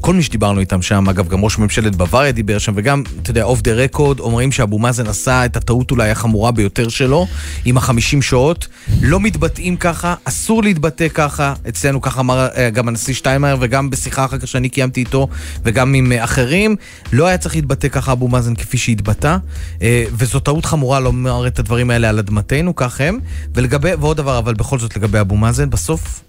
כל מי שדיברנו איתם שם, אגב, גם ראש ממשלת בוואריה דיבר שם, וגם, אתה יודע, אוף דה רקורד, אומרים שאבו מאזן עשה את הטעות אולי החמורה ביותר שלו, עם החמישים שעות. לא מתבטאים ככה, אסור להתבטא ככה. אצלנו ככה אמר אה, גם הנשיא שטיינמאייר, וגם בשיחה אחר כך שאני קיימתי איתו, וגם עם אה, אחרים. לא היה צריך להתבטא ככה אבו מאזן כפי שהתבטא, אה, וזו טעות חמורה לומר את הדברים האלה על אדמתנו, כך הם. ולגבי, ועוד דבר, אבל בכל זאת לגבי אבו מאזן, בסוף,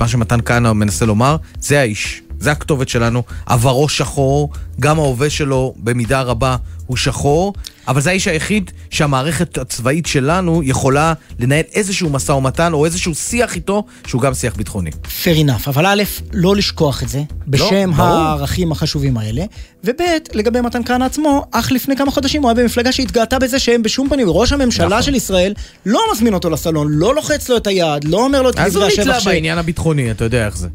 מה שמתן כהנא מנסה לומר, זה האיש. זה הכתובת שלנו, עברו שחור, גם ההווה שלו במידה רבה הוא שחור, אבל זה האיש היחיד שהמערכת הצבאית שלנו יכולה לנהל איזשהו משא ומתן או איזשהו שיח איתו שהוא גם שיח ביטחוני. fair enough, אבל א', לא לשכוח את זה, בשם ברור. הערכים החשובים האלה, וב', לגבי מתן כהנא עצמו, אך לפני כמה חודשים הוא היה במפלגה שהתגאתה בזה שהם בשום פנים, ראש הממשלה נכון. של ישראל לא מזמין אותו לסלון, לא לוחץ לו את היד, לא אומר לו את אז הוא דברי נתלה השבח ש... בעניין הביטחוני, אתה יודע איך זה.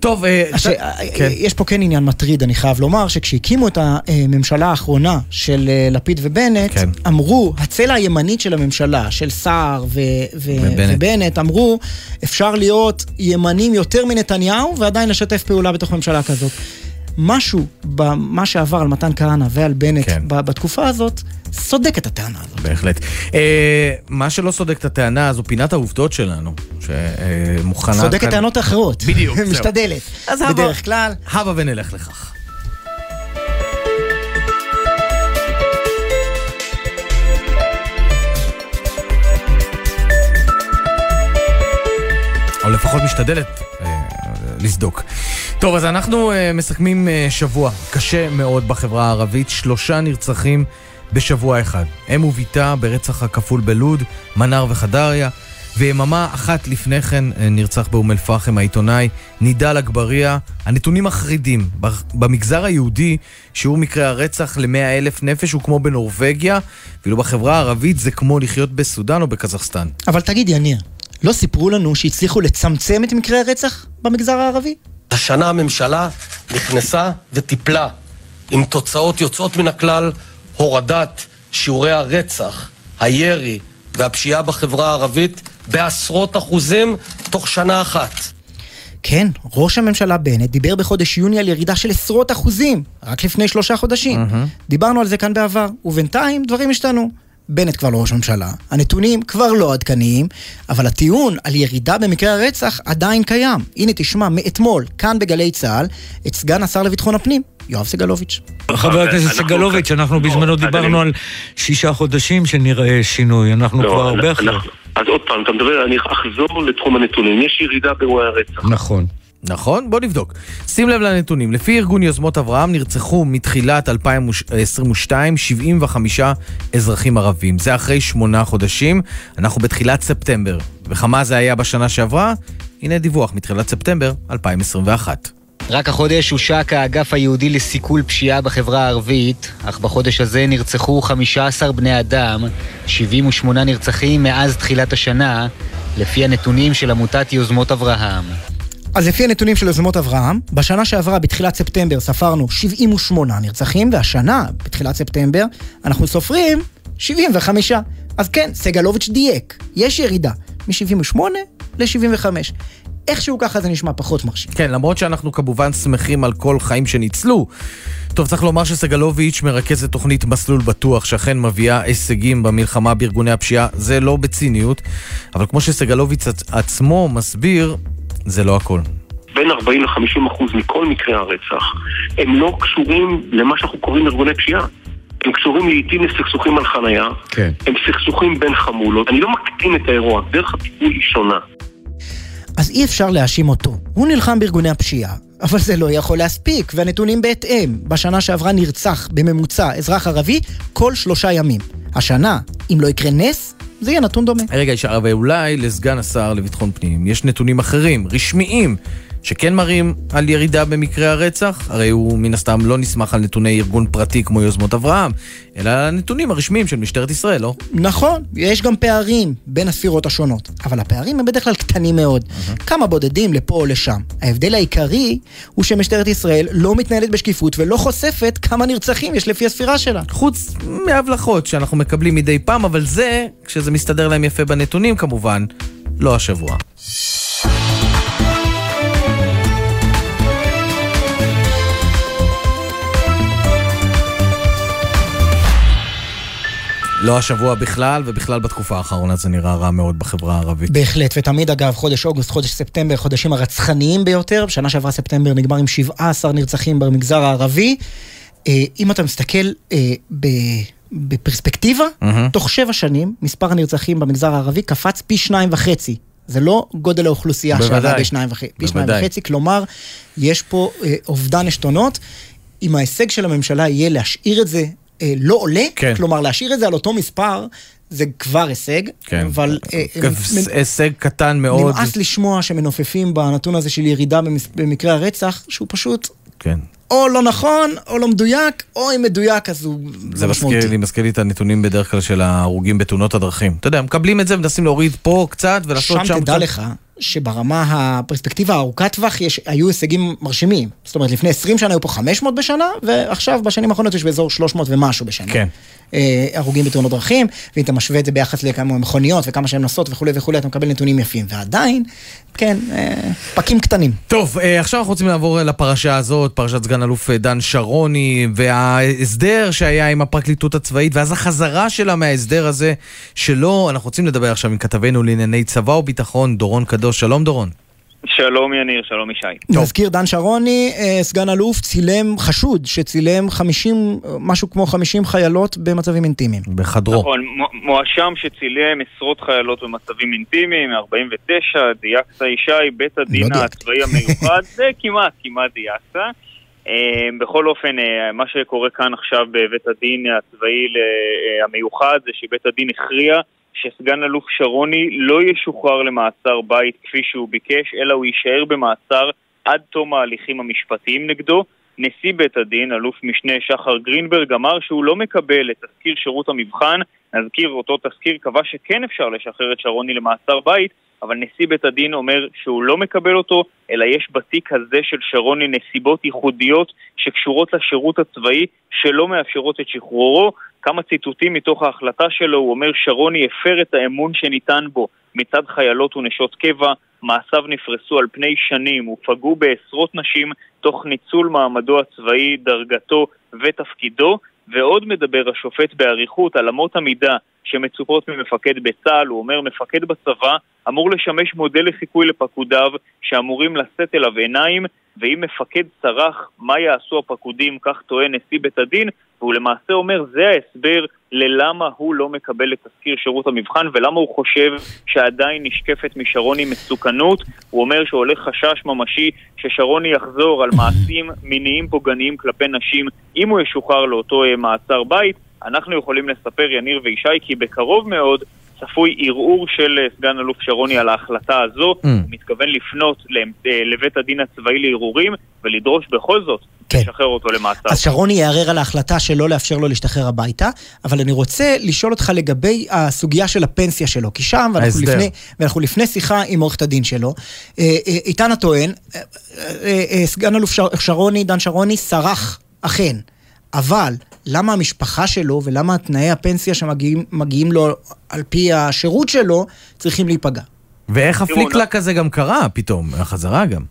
טוב, אה, הש... אתה- כן. יש פה כן עניין מטריד, אני חייב לומר, שכשהקימו את הממשלה האחרונה של אה, לפיד ובנט, כן. אמרו, הצלע הימנית של הממשלה, של סער ו- ו- ובנט. ובנט, אמרו, אפשר להיות ימנים יותר מנתניהו ועדיין לשתף פעולה בתוך ממשלה כזאת. משהו במה שעבר על מתן כהנא ועל בנט כן. ב- בתקופה הזאת, סודק את הטענה הזאת. בהחלט. אה, מה שלא סודק את הטענה זו פינת העובדות שלנו, שמוכנה... סודק כאן- את טענות האחרות. בדיוק, זהו. משתדלת. אז הבה- בדרך כלל. הבה ונלך לכך. או לפחות משתדלת אה, לסדוק. טוב, אז אנחנו אה, מסכמים אה, שבוע קשה מאוד בחברה הערבית, שלושה נרצחים בשבוע אחד. אם וביתה ברצח הכפול בלוד, מנר וחדריה, ויממה אחת לפני כן אה, נרצח באום אל-פחם העיתונאי נידאל אגבריה. הנתונים מחרידים. במגזר היהודי שיעור מקרי הרצח ל-100 אלף נפש הוא כמו בנורבגיה, ואילו בחברה הערבית זה כמו לחיות בסודאן או בקזחסטן. אבל תגיד, יניר, לא סיפרו לנו שהצליחו לצמצם את מקרי הרצח במגזר הערבי? השנה הממשלה נכנסה וטיפלה עם תוצאות יוצאות מן הכלל, הורדת שיעורי הרצח, הירי והפשיעה בחברה הערבית בעשרות אחוזים תוך שנה אחת. כן, ראש הממשלה בנט דיבר בחודש יוני על ירידה של עשרות אחוזים, רק לפני שלושה חודשים. דיברנו על זה כאן בעבר, ובינתיים דברים השתנו. בנט כבר לא ראש ממשלה, הנתונים כבר לא עדכניים, אבל הטיעון על ירידה במקרי הרצח עדיין קיים. הנה תשמע מאתמול, כאן בגלי צה"ל, את סגן השר לביטחון הפנים, יואב סגלוביץ'. חבר הכנסת סגלוביץ', אנחנו בזמנו דיברנו על שישה חודשים שנראה שינוי, אנחנו לא, כבר הרבה אחרי. אנחנו- אז עוד פעם, אתה מדבר, אני אחזור לתחום הנתונים. יש ירידה באירועי הרצח. נכון. נכון? בוא נבדוק. שים לב לנתונים. לפי ארגון יוזמות אברהם נרצחו מתחילת 2022 75 אזרחים ערבים. זה אחרי שמונה חודשים. אנחנו בתחילת ספטמבר. וכמה זה היה בשנה שעברה? הנה דיווח מתחילת ספטמבר 2021. רק החודש הושק האגף היהודי לסיכול פשיעה בחברה הערבית, אך בחודש הזה נרצחו 15 בני אדם, 78 נרצחים מאז תחילת השנה, לפי הנתונים של עמותת יוזמות אברהם. אז לפי הנתונים של יוזמות אברהם, בשנה שעברה, בתחילת ספטמבר, ספרנו 78 נרצחים, והשנה, בתחילת ספטמבר, אנחנו סופרים 75. אז כן, סגלוביץ' דייק, יש ירידה מ-78 ל-75. איכשהו ככה זה נשמע פחות מרשים. כן, למרות שאנחנו כמובן שמחים על כל חיים שניצלו. טוב, צריך לומר שסגלוביץ' מרכז את תוכנית מסלול בטוח, שאכן מביאה הישגים במלחמה בארגוני הפשיעה, זה לא בציניות, אבל כמו שסגלוביץ' עצ- עצמו מסביר, זה לא הכל. בין 40 ל-50 אחוז מכל מקרי הרצח הם לא קשורים למה שאנחנו קוראים ארגוני פשיעה. הם קשורים לעיתים לסכסוכים על חנייה, כן. הם סכסוכים בין חמולות. אני לא מקטין את האירוע, דרך הטיפול היא שונה. אז אי אפשר להאשים אותו. הוא נלחם בארגוני הפשיעה, אבל זה לא יכול להספיק, והנתונים בהתאם. בשנה שעברה נרצח בממוצע אזרח ערבי כל שלושה ימים. השנה, אם לא יקרה נס, זה יהיה נתון דומה. רגע, אבל אולי לסגן השר לביטחון פנים יש נתונים אחרים, רשמיים, שכן מראים על ירידה במקרי הרצח? הרי הוא מן הסתם לא נסמך על נתוני ארגון פרטי כמו יוזמות אברהם, אלא על הנתונים הרשמיים של משטרת ישראל, לא? נכון, יש גם פערים בין הספירות השונות, אבל הפערים הם בדרך כלל קטנים מאוד. כמה בודדים לפה או לשם. ההבדל העיקרי הוא שמשטרת ישראל לא מתנהלת בשקיפות ולא חושפת כמה נרצחים יש לפי הספירה שלה. חוץ מהבלחות שאנחנו מקבלים מדי פעם, אבל זה, כשזה מסתדר להם יפה בנתונים כמובן, לא השבוע. לא השבוע בכלל, ובכלל בתקופה האחרונה זה נראה רע מאוד בחברה הערבית. בהחלט, ותמיד אגב, חודש אוגוסט, חודש ספטמבר, חודשים הרצחניים ביותר. בשנה שעברה ספטמבר נגמר עם 17 נרצחים במגזר הערבי. אה, אם אתה מסתכל אה, בפרספקטיבה, מהמם. תוך שבע שנים, מספר הנרצחים במגזר הערבי קפץ פי שניים וחצי. זה לא גודל האוכלוסייה שעלה. בשניים וחצי, פי שניים. וחצי, כלומר, יש פה אה, אובדן עשתונות. אם ההישג של הממשלה יהיה להשאיר את זה אה, לא עולה, כן. כלומר להשאיר את זה על אותו מספר, זה כבר הישג, כן. אבל... אה, גם הישג קטן מאוד. נמאס לשמוע שמנופפים בנתון הזה של ירידה במס- במקרי הרצח, שהוא פשוט כן. או לא נכון, או לא מדויק, או אם מדויק אז הוא זה לא משמעותי. לי, מזכיר לי את הנתונים בדרך כלל של ההרוגים בתאונות הדרכים. אתה יודע, מקבלים את זה, מנסים להוריד פה קצת ולעשות שם שם. תדע לך שברמה הפרספקטיבה הארוכת טווח יש, היו הישגים מרשימים. זאת אומרת, לפני 20 שנה היו פה 500 בשנה, ועכשיו בשנים האחרונות יש באזור 300 ומשהו בשנה. כן. אה, הרוגים בתאונות דרכים, ואם אתה משווה את זה ביחס לכמה מכוניות וכמה שהן נוסעות וכולי וכולי, אתה מקבל נתונים יפים. ועדיין, כן, אה, פקים קטנים. טוב, אה, עכשיו אנחנו רוצים לעבור לפרשה הזאת, פרשת סגן אלוף אה, דן שרוני, וההסדר שהיה עם הפרקליטות הצבאית, ואז החזרה שלה מההסדר הזה שלו. אנחנו רוצים לדבר עכשיו עם כתבנו לענייני צבא וביטחון, דורון קדוש. שלום דורון. שלום יניר, שלום ישי. נזכיר, דן שרוני, אה, סגן אלוף, צילם חשוד, שצילם 50, משהו כמו 50 חיילות במצבים אינטימיים. בחדרו. נכון, מו- מואשם שצילם עשרות חיילות במצבים אינטימיים, 49, דייקסה ישי, בית הדין לא דייקת. הצבאי המיוחד, זה כמעט, כמעט דייקסה. אה, בכל אופן, אה, מה שקורה כאן עכשיו בבית הדין הצבאי אה, המיוחד זה שבית הדין הכריע שסגן אלוף שרוני לא ישוחרר למעצר בית כפי שהוא ביקש, אלא הוא יישאר במעצר עד תום ההליכים המשפטיים נגדו. נשיא בית הדין, אלוף משנה שחר גרינברג, אמר שהוא לא מקבל את תזכיר שירות המבחן. נזכיר, אותו תזכיר קבע שכן אפשר לשחרר את שרוני למעצר בית, אבל נשיא בית הדין אומר שהוא לא מקבל אותו, אלא יש בתיק הזה של שרוני נסיבות ייחודיות שקשורות לשירות הצבאי שלא מאפשרות את שחרורו. כמה ציטוטים מתוך ההחלטה שלו, הוא אומר שרוני הפר את האמון שניתן בו מצד חיילות ונשות קבע, מעשיו נפרסו על פני שנים ופגעו בעשרות נשים תוך ניצול מעמדו הצבאי, דרגתו ותפקידו, ועוד מדבר השופט באריכות על אמות המידה שמצופות ממפקד בצה"ל, הוא אומר מפקד בצבא אמור לשמש מודל לחיקוי לפקודיו שאמורים לשאת אליו עיניים ואם מפקד צרח, מה יעשו הפקודים, כך טוען נשיא בית הדין, והוא למעשה אומר, זה ההסבר ללמה הוא לא מקבל את תזכיר שירות המבחן ולמה הוא חושב שעדיין נשקפת משרוני מסוכנות. הוא אומר שעולה חשש ממשי ששרוני יחזור על מעשים מיניים פוגעניים כלפי נשים אם הוא ישוחרר לאותו אה, מעצר בית. אנחנו יכולים לספר, יניר וישי, כי בקרוב מאוד צפוי ערעור של אה, סגן אלוף שרוני על ההחלטה הזו. Mm. הוא מתכוון לפנות אה, לבית הדין הצבאי לערעורים ולדרוש בכל זאת לשחרר אותו למעצר. כן. אז שרוני יערער על ההחלטה שלא לאפשר לו להשתחרר הביתה, אבל אני רוצה לשאול אותך לגבי הסוגיה של הפנסיה שלו, כי שם, ואנחנו. לפני, ואנחנו לפני שיחה עם עורכת הדין שלו, אה, איתן הטוען, סגן אלוף שר- שרוני, דן שרוני, סרח, אכן, אבל למה המשפחה שלו ולמה תנאי הפנסיה שמגיעים מגיעים לו על פי השירות שלו צריכים להיפגע? ואיך הפליק-לק הזה גם קרה פתאום, החזרה גם.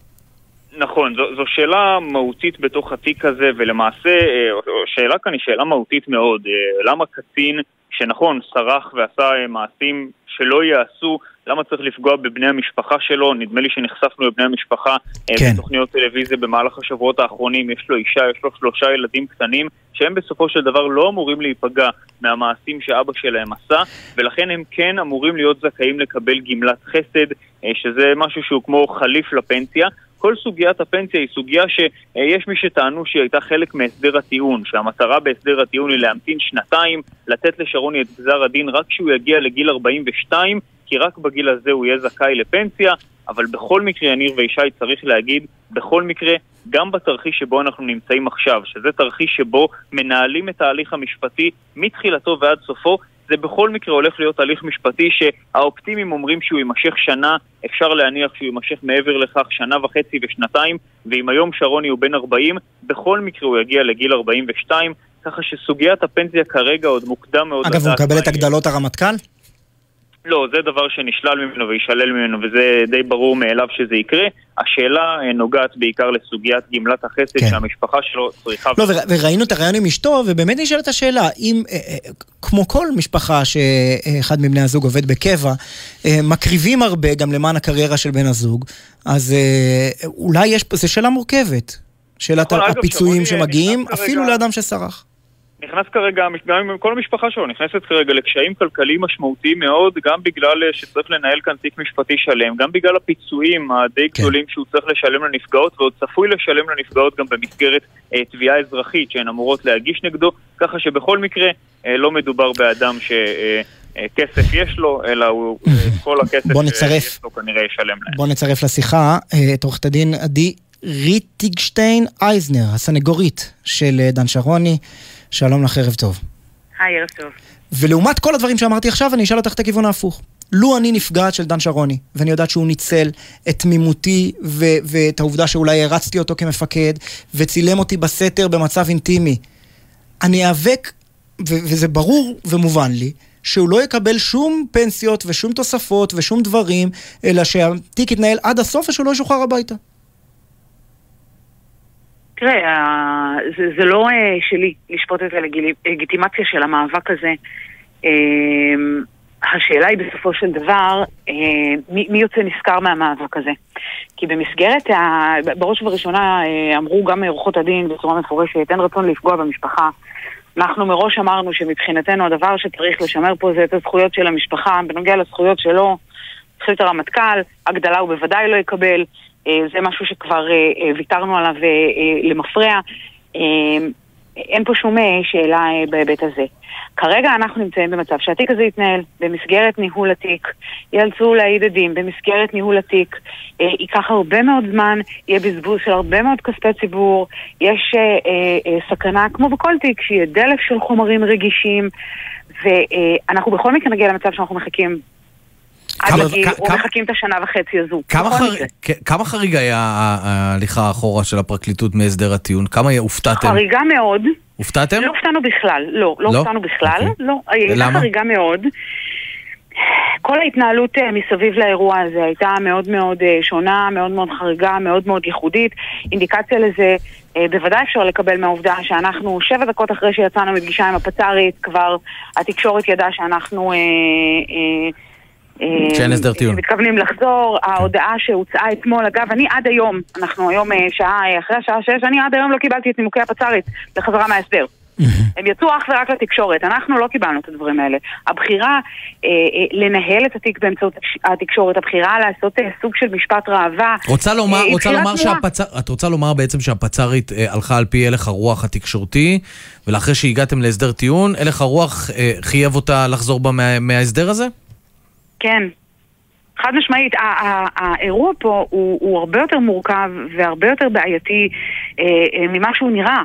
נכון, זו, זו שאלה מהותית בתוך התיק הזה, ולמעשה אה, השאלה כאן היא שאלה מהותית מאוד. אה, למה קצין שנכון, סרח ועשה אה, מעשים שלא ייעשו, למה צריך לפגוע בבני המשפחה שלו? נדמה לי שנחשפנו לבני המשפחה אה, כן. בתוכניות טלוויזיה במהלך השבועות האחרונים. יש לו אישה, יש לו שלושה ילדים קטנים, שהם בסופו של דבר לא אמורים להיפגע מהמעשים שאבא שלהם עשה, ולכן הם כן אמורים להיות זכאים לקבל גמלת חסד, אה, שזה משהו שהוא כמו חליף לפנסיה. כל סוגיית הפנסיה היא סוגיה שיש מי שטענו שהיא הייתה חלק מהסדר הטיעון, שהמטרה בהסדר הטיעון היא להמתין שנתיים, לתת לשרוני את גזר הדין רק כשהוא יגיע לגיל 42, כי רק בגיל הזה הוא יהיה זכאי לפנסיה. אבל בכל מקרה, יניר וישי, צריך להגיד, בכל מקרה, גם בתרחיש שבו אנחנו נמצאים עכשיו, שזה תרחיש שבו מנהלים את ההליך המשפטי מתחילתו ועד סופו, זה בכל מקרה הולך להיות הליך משפטי שהאופטימים אומרים שהוא יימשך שנה, אפשר להניח שהוא יימשך מעבר לכך שנה וחצי ושנתיים, ואם היום שרוני הוא בן 40, בכל מקרה הוא יגיע לגיל 42, ככה שסוגיית הפנסיה כרגע עוד מוקדם מאוד אגב, הוא מקבל את הגדלות הרמטכ"ל? לא, זה דבר שנשלל ממנו ויישלל ממנו, וזה די ברור מאליו שזה יקרה. השאלה אה, נוגעת בעיקר לסוגיית גמלת החסד כן. שהמשפחה שלו צריכה... לא, ור, וראינו את הרעיון עם אשתו, ובאמת נשאלת השאלה, אם, אה, אה, כמו כל משפחה שאחד מבני הזוג עובד בקבע, מקריבים הרבה גם למען הקריירה של בן הזוג, אז אולי יש, פה, זו שאלה מורכבת. שאלת נכון, הפיצויים שמגיעים, אפילו לאדם שסרח. נכנס כרגע, גם עם כל המשפחה שלו, נכנסת כרגע לקשיים כלכליים משמעותיים מאוד, גם בגלל אה, שצריך לנהל כאן תיק משפטי שלם, גם בגלל הפיצויים הדי כן. גדולים שהוא צריך לשלם לנפגעות, ועוד צפוי לשלם לנפגעות גם במסגרת אה, תביעה אזרחית שהן אמורות להגיש נגדו, ככה שבכל מקרה אה, לא מדובר באדם ש... אה, אה כסף יש לו, אלא הוא, אה, כל הכסף שיש לו כנראה ישלם להם. בוא נצרף לשיחה את עורכת הדין עדי ריטיגשטיין אייזנר, הסנגורית של דן שרוני. שלום לך, ערב טוב. היי, ערב טוב. ולעומת כל הדברים שאמרתי עכשיו, אני אשאל אותך את הכיוון ההפוך. לו אני נפגעת של דן שרוני, ואני יודעת שהוא ניצל את תמימותי ו- ואת העובדה שאולי הרצתי אותו כמפקד, וצילם אותי בסתר במצב אינטימי, אני איאבק, ו- וזה ברור ומובן לי, שהוא לא יקבל שום פנסיות ושום תוספות ושום דברים, אלא שהתיק יתנהל עד הסוף ושהוא לא ישוחרר הביתה. תראה, זה, זה לא אה, שלי לשפוט את הלגיטימציה של המאבק הזה. אמ, השאלה היא בסופו של דבר, אה, מי, מי יוצא נשכר מהמאבק הזה? כי במסגרת, ה... בראש ובראשונה אה, אמרו גם עורכות הדין בצורה מפורשת, אין רצון לפגוע במשפחה. אנחנו מראש אמרנו שמבחינתנו הדבר שצריך לשמר פה זה את הזכויות של המשפחה. בנוגע לזכויות שלו, החליט הרמטכ"ל, הגדלה הוא בוודאי לא יקבל. אה, זה משהו שכבר אה, אה, ויתרנו עליו למפרע. אין פה שום שאלה בהיבט הזה. כרגע אנחנו נמצאים במצב שהתיק הזה יתנהל במסגרת ניהול התיק, יאלצו להעיד עדים במסגרת ניהול התיק, ייקח הרבה מאוד זמן, יהיה בזבוז של הרבה מאוד כספי ציבור, יש סכנה, כמו בכל תיק, שיהיה דלף של חומרים רגישים, ואנחנו בכל מקרה נגיע למצב שאנחנו מחכים לגיל, או מחכים את השנה וחצי הזו. כמה חריג היה ההליכה האחורה של הפרקליטות מהסדר הטיעון? כמה הופתעתם? חריגה מאוד. הופתעתם? לא הופתענו בכלל, לא, לא, לא? הופתענו בכלל, אוקיי. לא. הייתה חריגה מאוד. כל ההתנהלות אה, מסביב לאירוע הזה הייתה מאוד מאוד אה, שונה, מאוד מאוד חריגה, מאוד מאוד ייחודית. אינדיקציה לזה אה, בוודאי אפשר לקבל מהעובדה שאנחנו שבע דקות אחרי שיצאנו מפגישה עם הפצ"רית, כבר התקשורת ידעה שאנחנו... אה, אה, שאין הסדר טיעון. מתכוונים לחזור, ההודעה שהוצאה אתמול, אגב, אני עד היום, אנחנו היום אה, שעה אה, אחרי השעה שש, אני עד היום לא קיבלתי את נימוקי הפצ"רית לחזרה מההסדר. הם יצאו אך ורק לתקשורת, אנחנו לא קיבלנו את הדברים האלה. הבחירה אה, אה, לנהל את התיק באמצעות התקשורת, הבחירה לעשות אה, סוג של משפט ראווה, רוצה לומר, אה, רוצה לומר שהפצ... את רוצה לומר בעצם שהפצ"רית אה, הלכה על פי הלך הרוח התקשורתי, ולאחרי שהגעתם להסדר טיעון, הלך הרוח אה, חייב אותה לחזור בה מה, מההסדר הזה? כן. חד משמעית, האירוע פה הוא, הוא הרבה יותר מורכב והרבה יותר בעייתי אה, אה, ממה שהוא נראה.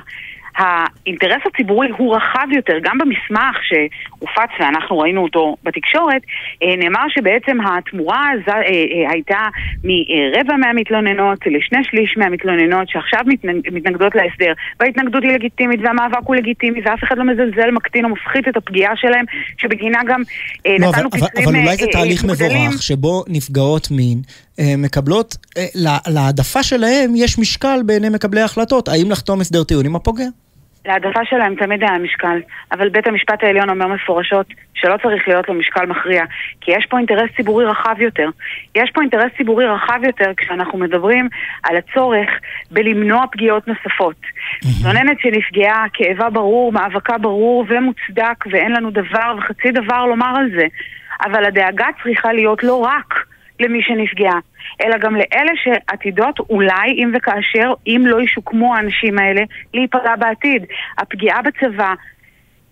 האינטרס הציבורי הוא רחב יותר, גם במסמך שהופץ ואנחנו ראינו אותו בתקשורת, אה, נאמר שבעצם התמורה הזו, אה, אה, הייתה מרבע מהמתלוננות לשני שליש מהמתלוננות שעכשיו מתנגדות להסדר, וההתנגדות היא לגיטימית והמאבק הוא לגיטימי ואף אחד לא מזלזל, מקטין או מפחית את הפגיעה שלהם, שבגינה גם לא, נתנו פיצויים מוגדלים. אבל אולי זה תהליך מבורך שבו נפגעות מין מקבלות, להעדפה שלהם יש משקל בעיני מקבלי ההחלטות, האם לחתום הסדר טיעון עם הפוגע? להעדפה שלהם תמיד היה משקל, אבל בית המשפט העליון אומר מפורשות שלא צריך להיות לו משקל מכריע, כי יש פה אינטרס ציבורי רחב יותר. יש פה אינטרס ציבורי רחב יותר כשאנחנו מדברים על הצורך בלמנוע פגיעות נוספות. מתלוננת שנפגעה, כאבה ברור, מאבקה ברור ומוצדק, ואין לנו דבר וחצי דבר לומר על זה. אבל הדאגה צריכה להיות לא רק למי שנפגעה, אלא גם לאלה שעתידות אולי, אם וכאשר, אם לא ישוקמו האנשים האלה, להיפגע בעתיד. הפגיעה בצבא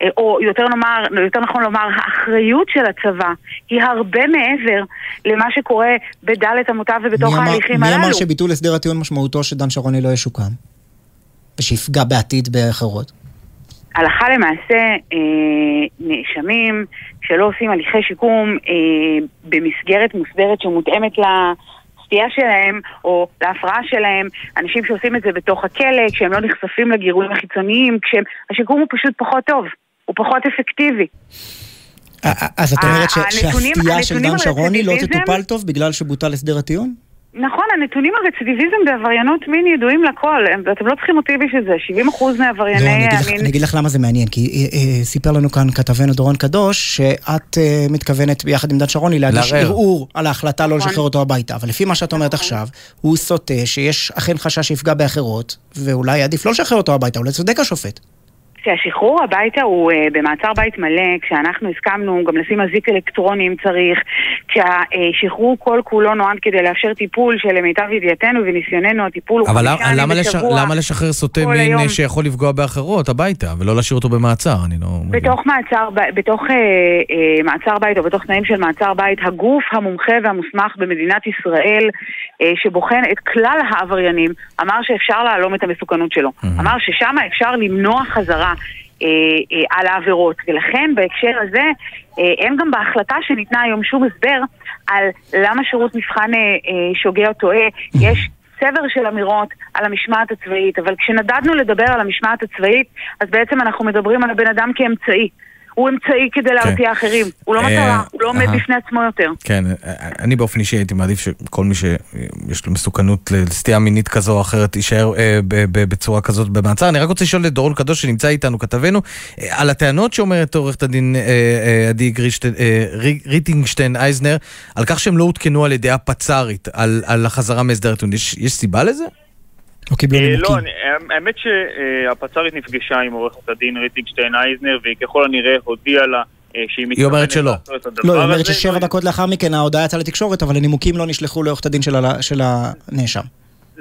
אה, או יותר, נאמר, יותר נכון לומר, האחריות של הצבא היא הרבה מעבר למה שקורה בדלת אמותיו ובתוך ההליכים הללו. מי אמר שביטול הסדר הטיעון משמעותו שדן שרוני לא ישוקם? ושיפגע בעתיד באחרות? הלכה למעשה, אה, נאשמים שלא עושים הליכי שיקום אה, במסגרת מוסדרת שמותאמת לסטייה שלהם או להפרעה שלהם, אנשים שעושים את זה בתוך הכלא, כשהם לא נחשפים לגירויים החיצוניים, כשהשיקום הוא פשוט פחות טוב, הוא פחות אפקטיבי. אז את אומרת שהסטייה של דן שרוני לא תטופל טוב בגלל שבוטל הסדר הטיעון? נכון, הנתונים על רצידיביזם בעבריינות מין ידועים לכל, אתם לא צריכים אותי בשביל זה, 70% מעברייני לא, אני אגיד, לך, אני אגיד לך למה זה מעניין, כי אה, אה, סיפר לנו כאן כתבנו דורון קדוש, שאת אה, מתכוונת ביחד עם דן שרוני להגיש ערעור על ההחלטה לא נכון. לשחרר אותו הביתה, אבל לפי מה שאת אומרת נכון. עכשיו, הוא סוטה שיש אכן חשש שיפגע באחרות, ואולי עדיף לא לשחרר אותו הביתה, אולי צודק השופט. כשהשחרור הביתה הוא uh, במעצר בית מלא, כשאנחנו הסכמנו גם לשים אזיק אלקטרוני אם צריך, כשהשחרור כל כולו נועד כדי לאפשר טיפול שלמיטב ידיעתנו וניסיוננו הטיפול הוא חמישה ימים בשבוע. אבל למה לשחרר סוטה מין היום. שיכול לפגוע באחרות הביתה, ולא להשאיר אותו במעצר? אני לא מבין. בתוך מעצר, בתוך uh, uh, מעצר בית או בתוך תנאים של מעצר בית, הגוף המומחה והמוסמך במדינת ישראל uh, שבוחן את כלל העבריינים, אמר שאפשר להלום את המסוכנות שלו. Mm-hmm. אמר ששם אפשר למנוע חזרה. אה, אה, על העבירות. ולכן בהקשר הזה אה, אין גם בהחלטה שניתנה היום שום הסבר על למה שירות מבחן שוגה או טועה. יש צבר של אמירות על המשמעת הצבאית, אבל כשנדדנו לדבר על המשמעת הצבאית, אז בעצם אנחנו מדברים על הבן אדם כאמצעי. הוא אמצעי כדי להרתיע כן. אחרים. הוא לא מטרה, אה, הוא לא עומד בפני עצמו יותר. כן, אני באופן אישי הייתי מעדיף שכל מי שיש לו מסוכנות לסטייה מינית כזו או אחרת יישאר אה, בצורה כזאת במעצר. אני רק רוצה לשאול את דורון קדוש שנמצא איתנו, כתבנו, אה, על הטענות שאומרת עורכת הדין עדי ריטינגשטיין אייזנר, על כך שהם לא עודכנו על ידי הפצ"רית, על החזרה מהסדר הטיעון. יש סיבה לזה? לא קיבלו אה, נימוקים. לא, האמת שהפצ"רית נפגשה עם עורכת הדין ריטינגשטיין אייזנר, והיא ככל הנראה הודיעה לה אה, שהיא מתכוונת היא אומרת שלא. לא, היא אומרת ששבע דקות לאחר מכן ההודעה יצאה לתקשורת, אבל הנימוקים לא נשלחו לעורכת הדין של הנאשם.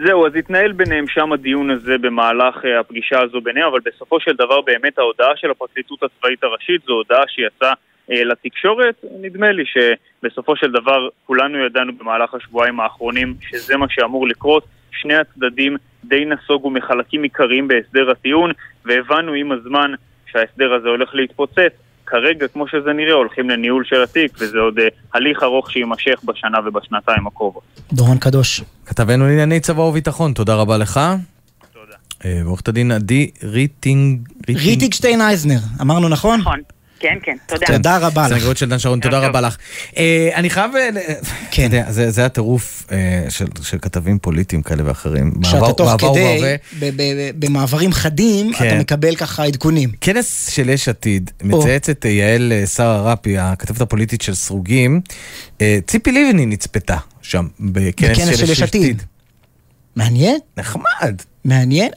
זהו, אז התנהל ביניהם שם הדיון הזה במהלך אה, הפגישה הזו ביניהם, אבל בסופו של דבר באמת ההודעה של הפרקליטות הצבאית הראשית זו הודעה שיצאה לתקשורת. נדמה לי שבסופו של דבר כולנו ידענו במהלך השבועיים האחרונים שזה מה שאמור לקרות. שני הצדדים די נסוגו מחלקים עיקריים בהסדר הטיעון, והבנו עם הזמן שההסדר הזה הולך להתפוצץ. כרגע, כמו שזה נראה, הולכים לניהול של התיק, וזה עוד uh, הליך ארוך שיימשך בשנה ובשנתיים הקרובות. דורון קדוש. כתבנו לענייני צבא וביטחון, תודה רבה לך. תודה. אה, ועורכת הדין עדי ריטינג... ריטינגשטיין אייזנר, אמרנו נכון? נכון. כן, כן, תודה. תודה רבה לך. סנגורית של דן שרון, תודה רבה לך. אה, אני חייב... אה, כן. זה הטירוף אה, של כתבים פוליטיים כאלה ואחרים. שאתה תוך כדי, במעברים חדים, אתה כן. מקבל ככה עדכונים. כנס של יש עתיד, מצייצת יעל שרה רפי, הכתבת הפוליטית של סרוגים, ציפי לבני נצפתה שם, בכנס של יש עתיד. מעניין. נחמד. מעניין.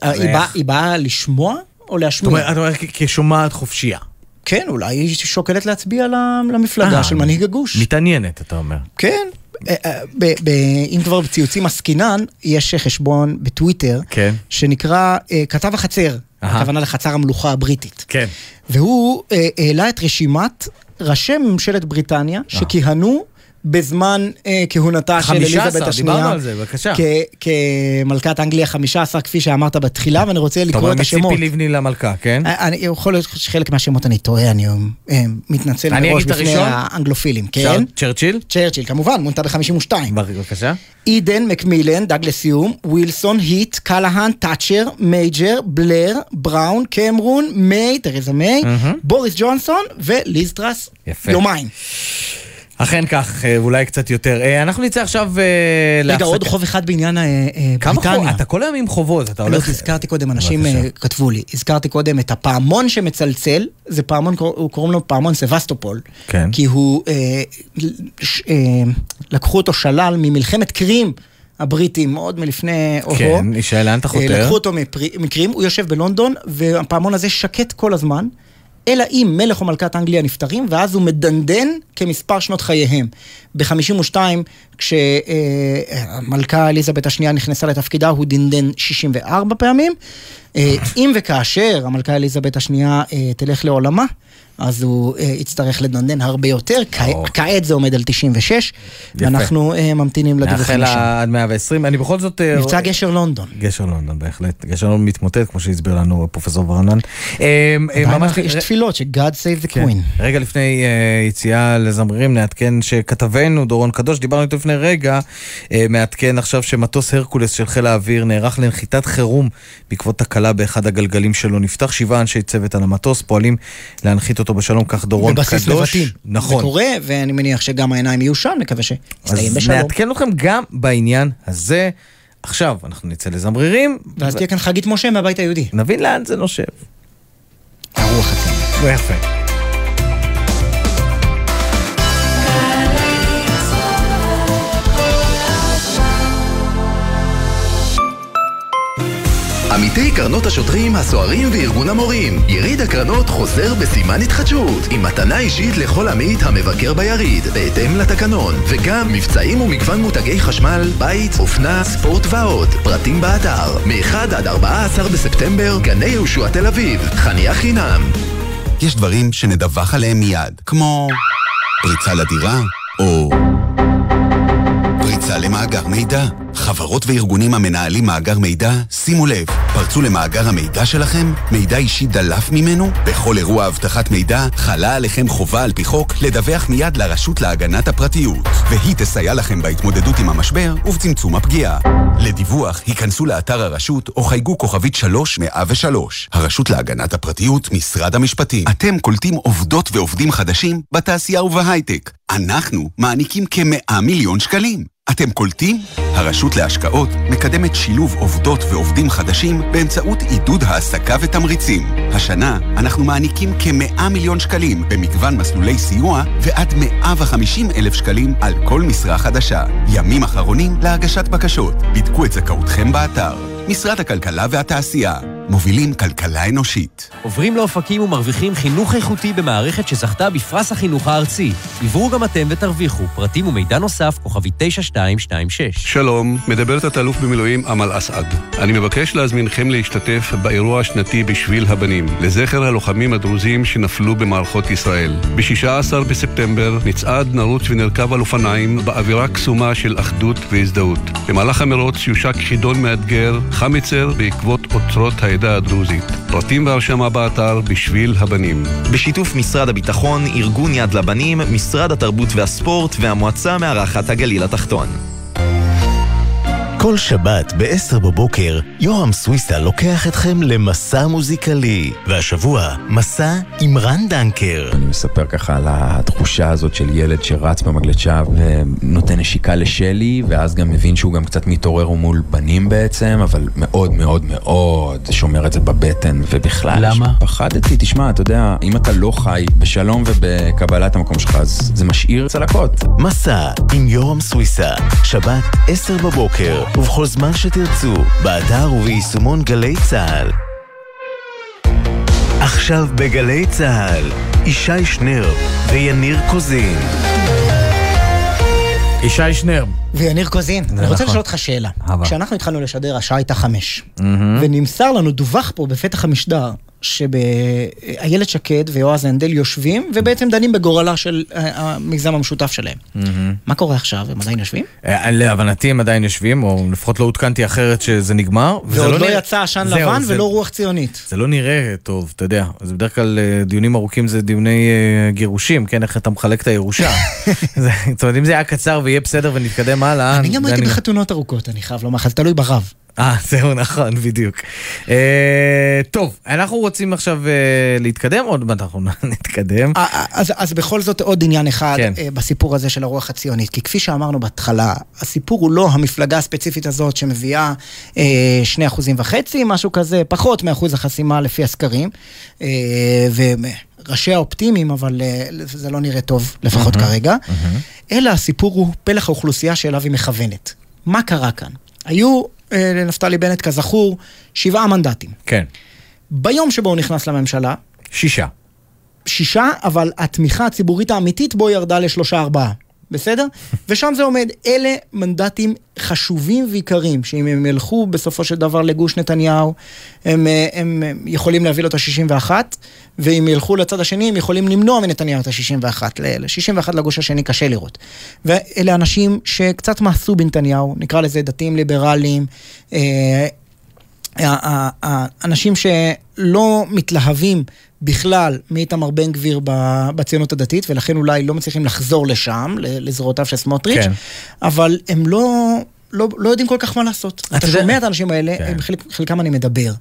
היא באה לשמוע או להשמיע? את אומרת כשומעת חופשייה. כן, אולי היא שוקלת להצביע למפלגה אה, של מנהיג הגוש. מתעניינת, אתה אומר. כן. אה, אה, אם כבר בציוצים עסקינן, יש חשבון בטוויטר, כן. שנקרא כתב החצר, הכוונה לחצר המלוכה הבריטית. כן. והוא העלה את רשימת ראשי ממשלת בריטניה שכיהנו בזמן אה, כהונתה של אליזבת השנייה. 15, דיברנו על זה, בבקשה. כמלכת אנגליה 15, כפי שאמרת בתחילה, ואני רוצה לקרוא את השמות. אתה אומר מציפי לבני למלכה, כן? אה, אני, יכול להיות שחלק מהשמות אני טועה, אני אה, מתנצל מראש בפני האנגלופילם, כן? צ'רצ'יל? צ'רצ'יל, כמובן, מונתה ב-52. בבקשה. אידן, מקמילן, דאגלס יום, ווילסון, היט, קלהן, תאצ'ר, מייג'ר, בלר, בראון, קמרון, מיי, תרזה מיי, בוריס ג'ונסון וליז טראס. יפה. יומיים. אכן כך, אה, אולי קצת יותר. אה, אנחנו נצא עכשיו להפסק. רגע, עוד חוב אחד בעניין בריטניה. אתה כל היום עם חובות, אתה הולך... לא, הזכרתי קודם, אנשים כתבו לי. הזכרתי קודם את הפעמון שמצלצל, זה פעמון, קוראים לו פעמון סבסטופול. כן. כי הוא, לקחו אותו שלל ממלחמת קרים. הבריטים, עוד מלפני אוהו. כן, ישאל, לאן אתה חותר? לקחו אותו מקרים, הוא יושב בלונדון, והפעמון הזה שקט כל הזמן. אלא אם מלך או מלכת אנגליה נפטרים, ואז הוא מדנדן כמספר שנות חייהם. ב-52, כשהמלכה אליזבת השנייה נכנסה לתפקידה, הוא דנדן 64 פעמים. אה, אם וכאשר המלכה אליזבת השנייה אה, תלך לעולמה, אז הוא אה, יצטרך לדנדן הרבה יותר, כע- כעת זה עומד על 96, ואנחנו אה, ממתינים לדיווחים נאחל עד 120. אני בכל זאת... אה, מבצע גשר לונדון. גשר לונדון, בהחלט. גשר לונדון מתמוטט, כמו שהסביר לנו פרופסור ורנן. אה, אה, ממש- יש תפילות ש-God save the כן. queen. רגע לפני uh, יציאה לזמרים, נעדכן שכתבנו דורון קדוש, דיברנו איתו לפני רגע, uh, מעדכן עכשיו שמטוס הרקולס של חיל האוויר נערך לנחיתת חירום בעקבות תקלה באחד הגלגלים שלו. נפתח שבעה אנשי צוות על המטוס, פועלים להנחית אותו בשלום, כך דורון בבסיס קדוש. נבטים. נכון. זה קורה, ואני מניח שגם העיניים יהיו שם, נקווה שיסתיים אז בשלום. נעדכן אתכם גם בעניין הזה. עכשיו, אנחנו נצא לזמרירים. ואז תהיה כאן חגית משה מהבית היהודי. נבין לאן זה נושב. הרוח הצמא. יפה. עמיתי קרנות השוטרים, הסוהרים וארגון המורים. יריד הקרנות חוזר בסימן התחדשות, עם מתנה אישית לכל עמית המבקר ביריד, בהתאם לתקנון, וגם מבצעים ומגוון מותגי חשמל, בית, אופנה, ספורט ועוד. פרטים באתר, מ-1 עד 14 בספטמבר, גני יהושע תל אביב, חניה חינם. יש דברים שנדווח עליהם מיד, כמו פריצה לדירה, או פריצה למאגר מידע. חברות וארגונים המנהלים מאגר מידע, שימו לב, פרצו למאגר המידע שלכם, מידע אישי דלף ממנו, בכל אירוע אבטחת מידע חלה עליכם חובה על פי חוק לדווח מיד לרשות להגנת הפרטיות, והיא תסייע לכם בהתמודדות עם המשבר ובצמצום הפגיעה. לדיווח, היכנסו לאתר הרשות או חייגו כוכבית 3103, הרשות להגנת הפרטיות, משרד המשפטים. אתם קולטים עובדות ועובדים חדשים בתעשייה ובהייטק. אנחנו מעניקים כ-100 מיליון שקלים. אתם קולטים? הרשות להשקעות מקדמת שילוב עובדות ועובדים חדשים באמצעות עידוד העסקה ותמריצים. השנה אנחנו מעניקים כ-100 מיליון שקלים במגוון מסלולי סיוע ועד 150 אלף שקלים על כל משרה חדשה. ימים אחרונים להגשת בקשות. בדקו את זכאותכם באתר. משרד הכלכלה והתעשייה. מובילים כלכלה אנושית. עוברים לאופקים ומרוויחים חינוך איכותי במערכת שזכתה בפרס החינוך הארצי. עברו גם אתם ותרוויחו. פרטים ומידע נוסף, כוכבי 9226. שלום, מדבר תת-אלוף במילואים אמל אסעד. אני מבקש להזמינכם להשתתף באירוע השנתי בשביל הבנים, לזכר הלוחמים הדרוזים שנפלו במערכות ישראל. ב-16 בספטמבר נצעד, נרוץ ונרכב על אופניים באווירה קסומה של אחדות והזדהות. במהלך המרוץ יושק חידון מאתגר, חמיצר, בעקבות אוצרות העדה הדרוזית. פרטים והרשמה באתר בשביל הבנים. בשיתוף משרד הביטחון, ארגון יד לבנים, משרד התרבות והספורט והמועצה מארחת הגליל התחתון. כל שבת ב-10 בבוקר, יורם סוויסה לוקח אתכם למסע מוזיקלי. והשבוע, מסע עם רן דנקר. אני מספר ככה על התחושה הזאת של ילד שרץ במגלשה ונותן נשיקה לשלי, ואז גם מבין שהוא גם קצת מתעורר מול בנים בעצם, אבל מאוד מאוד מאוד שומר את זה בבטן, ובכלל... למה? פחדתי, תשמע, אתה יודע, אם אתה לא חי בשלום ובקבלת המקום שלך, אז זה משאיר צלקות. מסע עם יורם סוויסה, שבת 10 בבוקר, ובכל זמן שתרצו, באתר וביישומון גלי צה"ל. עכשיו בגלי צה"ל, ישי שנר ויניר קוזין. ישי שנר. ויניר קוזין, אני רוצה נכון. לשאול אותך שאלה. כשאנחנו התחלנו לשדר, השעה הייתה חמש. ונמסר לנו, דווח פה בפתח המשדר, שאיילת שקד ויועז הנדל יושבים ובעצם דנים בגורלה של אה, המיזם המשותף שלהם. מהמם. מה קורה עכשיו? הם עדיין יושבים? אה, להבנתי הם עדיין יושבים, או לפחות לא עודכנתי אחרת שזה נגמר. ועוד לא נראה- יצא עשן זהו, לבן זה- ולא רוח ציונית. זה לא נראה טוב, אתה יודע. אז בדרך כלל אה, דיונים ארוכים זה דיוני אה, גירושים, כן? איך אתה מחלק את הירושה. זאת אומרת, אם זה היה קצר ויהיה בסדר ונתקדם הלאה... אני גם הייתי בחתונות ארוכות, אני חייב לומר לך, זה תלוי ברב. אה, זהו, נכון, בדיוק. אה, טוב, אנחנו רוצים עכשיו אה, להתקדם, עוד מעט אנחנו נתקדם. אה, אה, אז, אז בכל זאת עוד עניין אחד כן. כן. בסיפור הזה של הרוח הציונית, כי כפי שאמרנו בהתחלה, הסיפור הוא לא המפלגה הספציפית הזאת שמביאה אה, שני אחוזים וחצי, משהו כזה, פחות מאחוז החסימה לפי הסקרים, אה, וראשיה אופטימיים, אבל אה, זה לא נראה טוב, לפחות מהמם, כרגע, אלא הסיפור הוא פלח האוכלוסייה שאליו היא מכוונת. מה קרה כאן? היו אה, לנפתלי בנט, כזכור, שבעה מנדטים. כן. ביום שבו הוא נכנס לממשלה, שישה. שישה, אבל התמיכה הציבורית האמיתית בו ירדה לשלושה ארבעה. בסדר? ושם זה עומד. אלה מנדטים חשובים ויקרים, שאם הם ילכו בסופו של דבר לגוש נתניהו, הם, אה, הם, הם יכולים להביא לו את ה-61, ואם ילכו לצד השני, הם יכולים למנוע מנתניהו את ה-61 לאלה. 61 לגוש השני קשה לראות. ואלה אנשים שקצת מאסו בנתניהו, נקרא לזה דתיים ליברליים, אה, האנשים שלא מתלהבים בכלל מאיתמר בן גביר בציונות הדתית, ולכן אולי לא מצליחים לחזור לשם, לזרועותיו של סמוטריץ', כן. אבל הם לא, לא, לא יודעים כל כך מה לעשות. אתה שומע את האנשים האלה, כן. חלק, חלקם אני מדבר.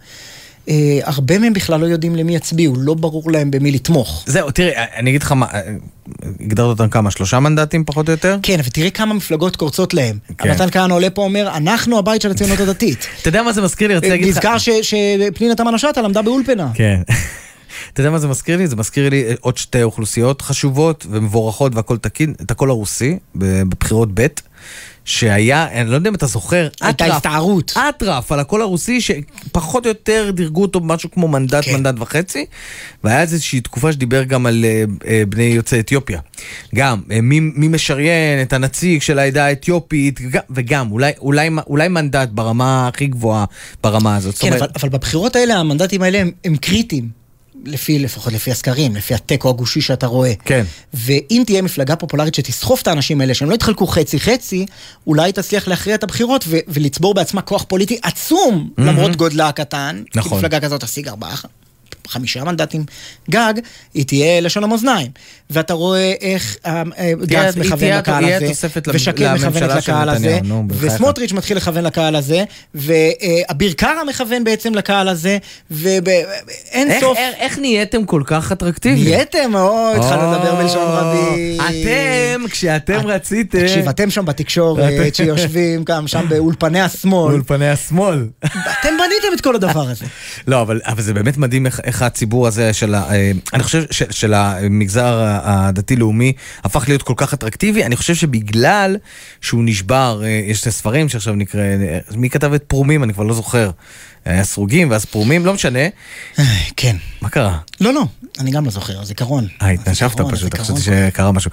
Uh, הרבה מהם בכלל לא יודעים למי יצביעו, לא ברור להם במי לתמוך. זהו, תראה, אני אגיד לך מה, הגדרת אותם כמה? שלושה מנדטים פחות או יותר? כן, ותראה כמה מפלגות קורצות להם. כן. נתן כהנא עולה פה אומר, אנחנו הבית של הציונות הדתית. אתה יודע מה זה מזכיר לי? רציתי להגיד לך... נזכר שפנינה תמנו שטה למדה באולפנה. כן. אתה יודע מה זה מזכיר לי? זה מזכיר לי עוד שתי אוכלוסיות חשובות ומבורכות והכל תקין, את הקול הרוסי בבחירות ב'. שהיה, אני לא יודע אם אתה זוכר, הייתה הסתערות. אטרף על הקול הרוסי, שפחות או יותר דירגו אותו במשהו כמו מנדט, כן. מנדט וחצי, והיה איזושהי תקופה שדיבר גם על uh, בני יוצאי אתיופיה. גם, uh, מי, מי משריין את הנציג של העדה האתיופית, וגם, אולי, אולי, אולי מנדט ברמה הכי גבוהה ברמה הזאת. כן, אומרת... אבל, אבל בבחירות האלה, המנדטים האלה הם, הם קריטיים. לפי, לפחות לפי הסקרים, לפי התיקו הגושי שאתה רואה. כן. ואם תהיה מפלגה פופולרית שתסחוף את האנשים האלה, שהם לא יתחלקו חצי-חצי, אולי תצליח להכריע את הבחירות ו- ולצבור בעצמה כוח פוליטי עצום, mm-hmm. למרות גודלה הקטן. נכון. כי מפלגה כזאת תשיג ארבעה, חמישה מנדטים גג, היא תהיה לשון המאזניים. ואתה רואה איך אה, אה, גנץ מכוון לקהל הזה, ושקד מכוונת לקהל הזה, וסמוטריץ' מתחיל לכוון לקהל הזה, ואביר קארה מכוון בעצם לקהל הזה, ואין סוף... איך נהייתם כל כך אטרקטיביים? נהייתם, או, התחלנו לדבר בלשון רבים. אתם, כשאתם רציתם... תקשיב, אתם שם בתקשורת, שיושבים שם באולפני השמאל. באולפני השמאל. אתם בניתם את כל הדבר הזה. לא, אבל זה באמת מדהים איך הציבור הזה של, אה, אני חושב של המגזר הדתי-לאומי הפך להיות כל כך אטרקטיבי, אני חושב שבגלל שהוא נשבר, אה, יש את הספרים שעכשיו נקרא, אה, מי כתב את פרומים? אני כבר לא זוכר. היה סרוגים ואז פרומים, לא משנה. כן. מה קרה? לא, לא, אני גם לא זוכר, זיכרון. אה, התנשפת פשוט, חשבתי שקרה משהו.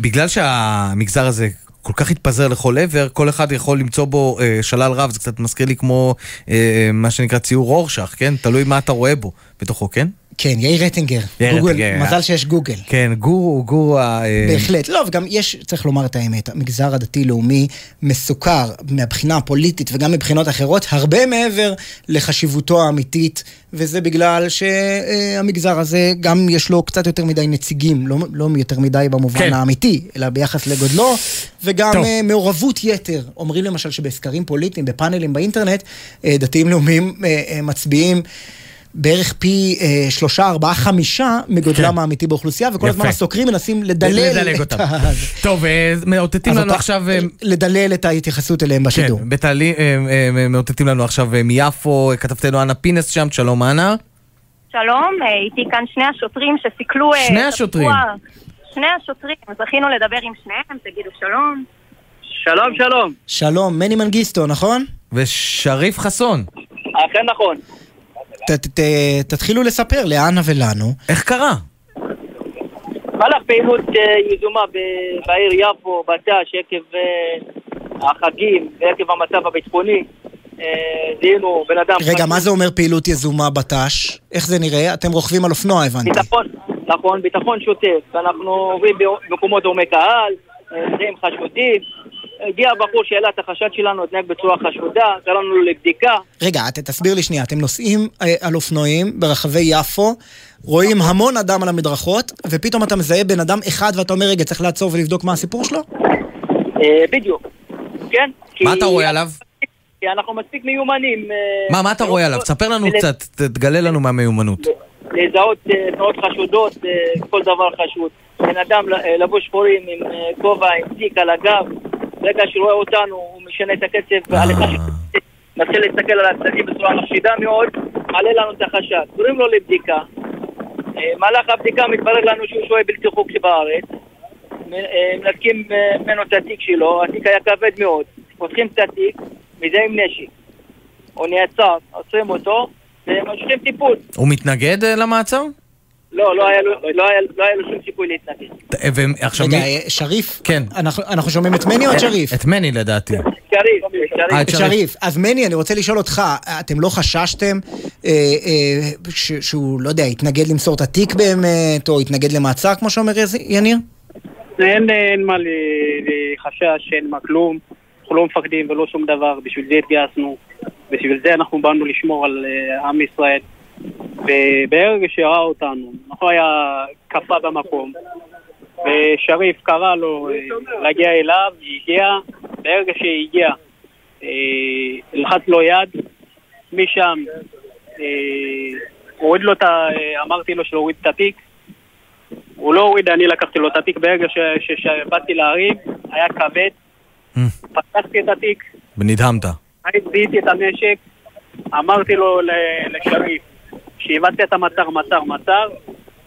בגלל שהמגזר הזה כל כך התפזר לכל עבר, כל אחד יכול למצוא בו אה, שלל רב, זה קצת מזכיר לי כמו אה, מה שנקרא ציור רורשך, כן? תלוי מה אתה רואה בו בתוכו, כן? כן, יאיר רטינגר. יאיר גוגל, רטינגר. מזל שיש גוגל. כן, גורו, גורו ה... אה, בהחלט. לא, וגם יש, צריך לומר את האמת, המגזר הדתי-לאומי מסוכר מהבחינה הפוליטית וגם מבחינות אחרות, הרבה מעבר לחשיבותו האמיתית, וזה בגלל שהמגזר הזה, גם יש לו קצת יותר מדי נציגים, לא, לא יותר מדי במובן כן. האמיתי, אלא ביחס לגודלו, וגם טוב. אה, מעורבות יתר. אומרים למשל שבסקרים פוליטיים, בפאנלים באינטרנט, אה, דתיים-לאומיים מצביעים. בערך פי אה, שלושה, ארבעה, חמישה מגודלם כן. האמיתי באוכלוסייה, וכל יפה. הזמן הסוקרים מנסים לדלל לדלג אותם. טוב, אה, מאותתים לנו אתה, עכשיו... אה, לדלל את ההתייחסות אליהם בשידור. כן, בתעלי, מאותתים לנו עכשיו מיפו, כתבתנו אנה פינס שם, שלום אנה. שלום, איתי כאן שני השוטרים שסיכלו... שני השוטרים. שני השוטרים, זכינו לדבר עם שניהם, תגידו שלום. שלום, שלום. שלום, מני מנגיסטו, נכון? ושריף חסון. אכן נכון. ת, ת, תתחילו לספר לאנה ולנו. איך קרה? מהלך פעילות אה, יזומה בעיר יפו, בט"ש, עקב אה, החגים ועקב המצב הביטחוני. אה, זיהינו בן אדם... רגע, מה זה אומר פעילות יזומה בט"ש? איך זה נראה? אתם רוכבים על אופנוע, הבנתי. ביטחון, נכון, ביטחון שוטף. אנחנו עוברים במקומות דורמי קהל, נמצאים חשודים. הגיע הבחור שהעלה את החשד שלנו, התנהג בצורה חשודה, קראנו לו לבדיקה. רגע, תסביר לי שנייה, אתם נוסעים אה, על אופנועים ברחבי יפו, רואים המון אדם על המדרכות, ופתאום אתה מזהה בן אדם אחד ואתה אומר, רגע, צריך לעצור ולבדוק מה הסיפור שלו? אה, בדיוק, כן. מה אתה רואה עליו? כי אנחנו מספיק מיומנים. אה, מה, מה אתה רואה עליו? תספר לנו קצת, תגלה לנו מהמיומנות. לזהות תנועות חשודות, כל דבר חשוד. בן אדם לבוש שחורים עם כובע, עם תיק על הגב, ברגע שהוא רואה אותנו, הוא משנה את הקצב, והליכה מתחיל להסתכל על הצדדים בצורה מחשידה מאוד, מעלה לנו את החשד. קוראים לו לבדיקה. אה, מהלך הבדיקה מתברר לנו שהוא שוהה בלתי חוקי בארץ. אה, מנתקים אה, ממנו את התיק שלו, התיק היה כבד מאוד. פותחים את התיק, מזהים נשק. הוא נעצר, עוצרים אותו, וממשיכים טיפול. הוא מתנגד למעצר? לא, לא היה לו- לא לא היה לו שום סיכוי להתנגד. ועכשיו מי... אה, שריף? כן. אנחנו- שומעים את מני או את שריף? את מני לדעתי. שריף, אה, שריף. שריף. אז מני, אני רוצה לשאול אותך, אתם לא חששתם אה, ש- שהוא, לא יודע, התנגד למסור את התיק באמת, או התנגד למעצר, כמו שאומר יניר? אין, מה לחשש, אין מה כלום. אנחנו לא מפחדים ולא שום דבר, בשביל זה התגייסנו. בשביל זה אנחנו באנו לשמור על עם ישראל. וברגע שראה אותנו, אנחנו היה קפה במקום, ושריף קרא לו אה, להגיע אליו, היא הגיעה, ברגע שהיא הגיעה, אה, לחץ לו יד, משם אה, הוריד לו את ה... אמרתי לו להוריד את התיק, הוא לא הוריד, אני לקחתי לו את התיק. ברגע שבאתי להריב, היה כבד, פתחתי את התיק, ונדהמת. זיהיתי את הנשק, אמרתי לו לשריף, שהבנתי את המעצר, מעצר, מעצר,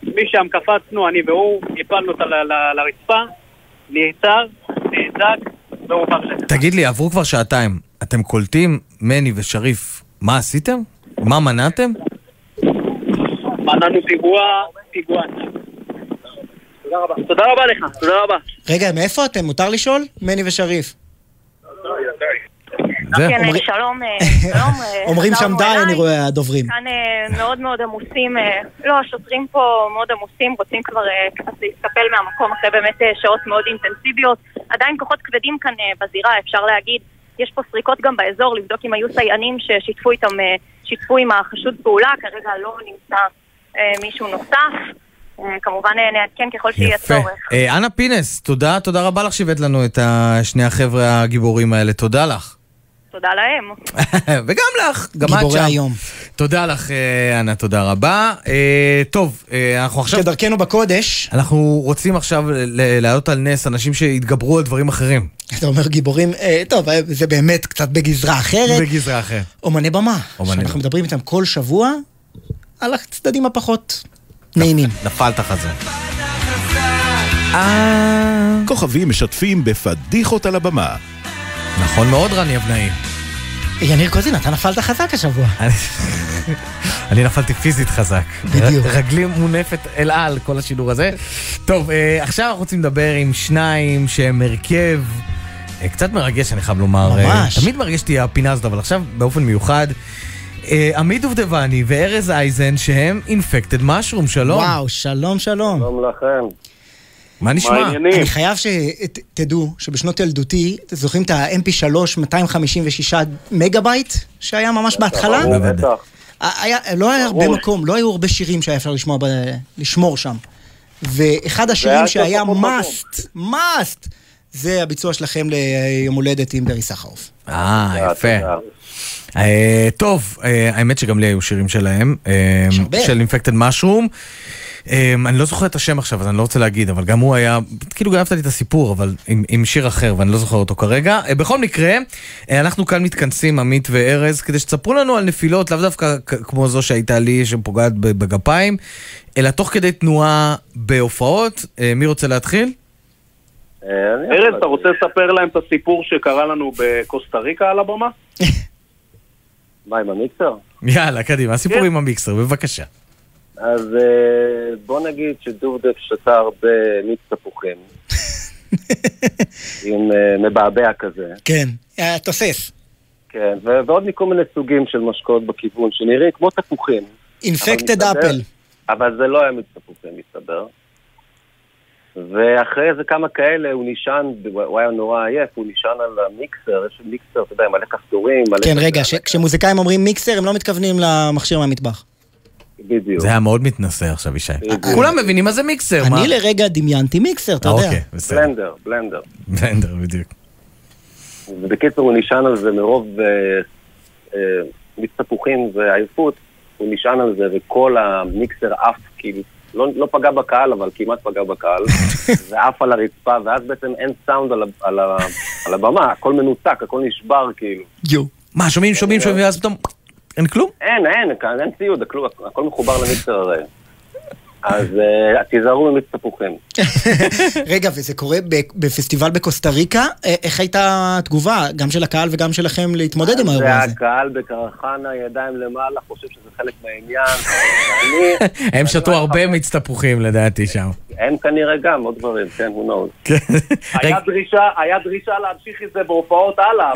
משם קפצנו, אני והוא, הפלנו אותה ל- ל- לרצפה, נעצר, נאזק, והובא לזה. תגיד לי, עברו כבר שעתיים. אתם קולטים, מני ושריף, מה עשיתם? מה מנעתם? מנענו פיגוע, פיגוע. תודה רבה. תודה רבה לך, תודה רבה. רגע, מאיפה אתם? מותר לשאול? מני ושריף. כן, שלום, אה, שלום. אה, אומרים שם די. אני רואה, הדוברים. כאן אה, מאוד מאוד עמוסים, לא, השוטרים פה מאוד עמוסים, רוצים כבר קצת להסתפל מהמקום אחרי באמת שעות מאוד אינטנסיביות. עדיין כוחות כבדים כאן בזירה, אפשר להגיד. יש פה סריקות גם באזור, לבדוק אם היו סייענים ששיתפו איתם, שיתפו עם החשוד פעולה, כרגע לא נמצא מישהו נוסף. כמובן נעדכן ככל שיהיה. צורך. אנה פינס, תודה, תודה רבה לך שהבאת לנו את שני החבר'ה הגיבורים האלה, תודה לך. תודה להם. וגם לך, גם את שם. גיבורי היום. תודה לך, אנה, תודה רבה. אה, טוב, אה, אנחנו עכשיו... כדרכנו בקודש. אנחנו רוצים עכשיו להעלות על נס אנשים שהתגברו על דברים אחרים. אתה אומר גיבורים, אה, טוב, זה באמת קצת בגזרה אחרת. בגזרה אחרת. אומני במה. אומני שאנחנו במה. מדברים איתם כל שבוע על הצדדים הפחות נעימים. נפלת חזה. כוכבים משתפים בפדיחות על הבמה. נכון מאוד, רני אבנאי. יניר קוזין, אתה נפלת חזק השבוע. אני נפלתי פיזית חזק. בדיוק. רגלי מונפת אל על, כל השידור הזה. טוב, אה, עכשיו אנחנו רוצים לדבר עם שניים שהם הרכב אה, קצת מרגש, אני חייב לומר. אה, ממש. תמיד מרגש אותי הפינה הזאת, אבל עכשיו באופן מיוחד. עמית דובדבני וארז אייזן שהם Infected Mushroom, שלום. וואו, שלום, שלום. שלום לכם. מה נשמע? אני חייב שתדעו שבשנות ילדותי, אתם זוכרים את ה-MP3 256 מגה בייט שהיה ממש בהתחלה? בטח. היה, לא היה הרבה. מקום, לא היו הרבה שירים שהיה אפשר לשמוע, ב, לשמור שם. ואחד השירים שהיה must, must, זה הביצוע שלכם ליום הולדת עם ברי סחרוף. אה, יפה. אה, טוב, אה, האמת שגם לי היו שירים שלהם, אה, הרבה. של אינפקטד משרום. אני לא זוכר את השם עכשיו, אז אני לא רוצה להגיד, אבל גם הוא היה, כאילו גנבת לי את הסיפור, אבל עם, עם שיר אחר, ואני לא זוכר אותו כרגע. אה, בכל מקרה, אה, אנחנו כאן מתכנסים, עמית וארז, כדי שתספרו לנו על נפילות, לאו דווקא כמו זו שהייתה לי, שפוגעת בגפיים, אלא תוך כדי תנועה בהופעות. אה, מי רוצה להתחיל? ארז, אתה רוצה לספר להם את הסיפור שקרה לנו בקוסטה ריקה על הבמה? מה, עם המיקסר? יאללה, קדימה, הסיפור עם המיקסר, בבקשה. אז אה, בוא נגיד שדובדב שתה הרבה מיץ תפוחים. עם אה, מבעבע כזה. כן, אה, תוסס. כן, ועוד מכל מיני סוגים של משקאות בכיוון, שנראים כמו תפוחים. אינפקטד אפל. אבל זה לא היה מיץ תפוחים, מסתבר. ואחרי איזה כמה כאלה הוא נשען, הוא היה נורא עייף, הוא נשען על המיקסר, יש מיקסר, אתה יודע, מלא כפתורים, מלא... כן, רגע, כשמוזיקאים אומרים מיקסר, הם לא מתכוונים למכשיר מהמטבח. בדיוק. זה היה מאוד מתנשא עכשיו, ישי. כולם מבינים מה זה מיקסר, מה? אני לרגע דמיינתי מיקסר, אתה יודע. אוקיי, בסדר. בלנדר, בלנדר. בלנדר, בדיוק. ובקיצור, הוא נשען על זה מרוב אה, אה, מיץ תפוחים ועייפות, הוא נשען על זה וכל המיקסר עף, כאילו, לא, לא פגע בקהל, אבל כמעט פגע בקהל, ועף על הרצפה, ואז בעצם אין סאונד על, על, הבמה, הכל מנותק, הכל נשבר, כאילו. יו. מה, שומעים, שומעים, שומעים, ואז פתאום אין כלום? אין, אין, כאן אין ציוד, הכל, הכל מחובר למיקסר הרי. אז אה, תיזהרו ממיץ תפוחים. רגע, וזה קורה בפסטיבל בקוסטה ריקה? אה, איך הייתה התגובה, גם של הקהל וגם שלכם, להתמודד עם האירוע הזה? זה הקהל בקרחנה, ידיים למעלה, חושב שזה חלק מהעניין. הם שתו הרבה מיץ תפוחים לדעתי שם. הם כנראה גם עוד דברים, כן, who knows. היה דרישה, היה דרישה להמשיך את זה בהופעות הלאה.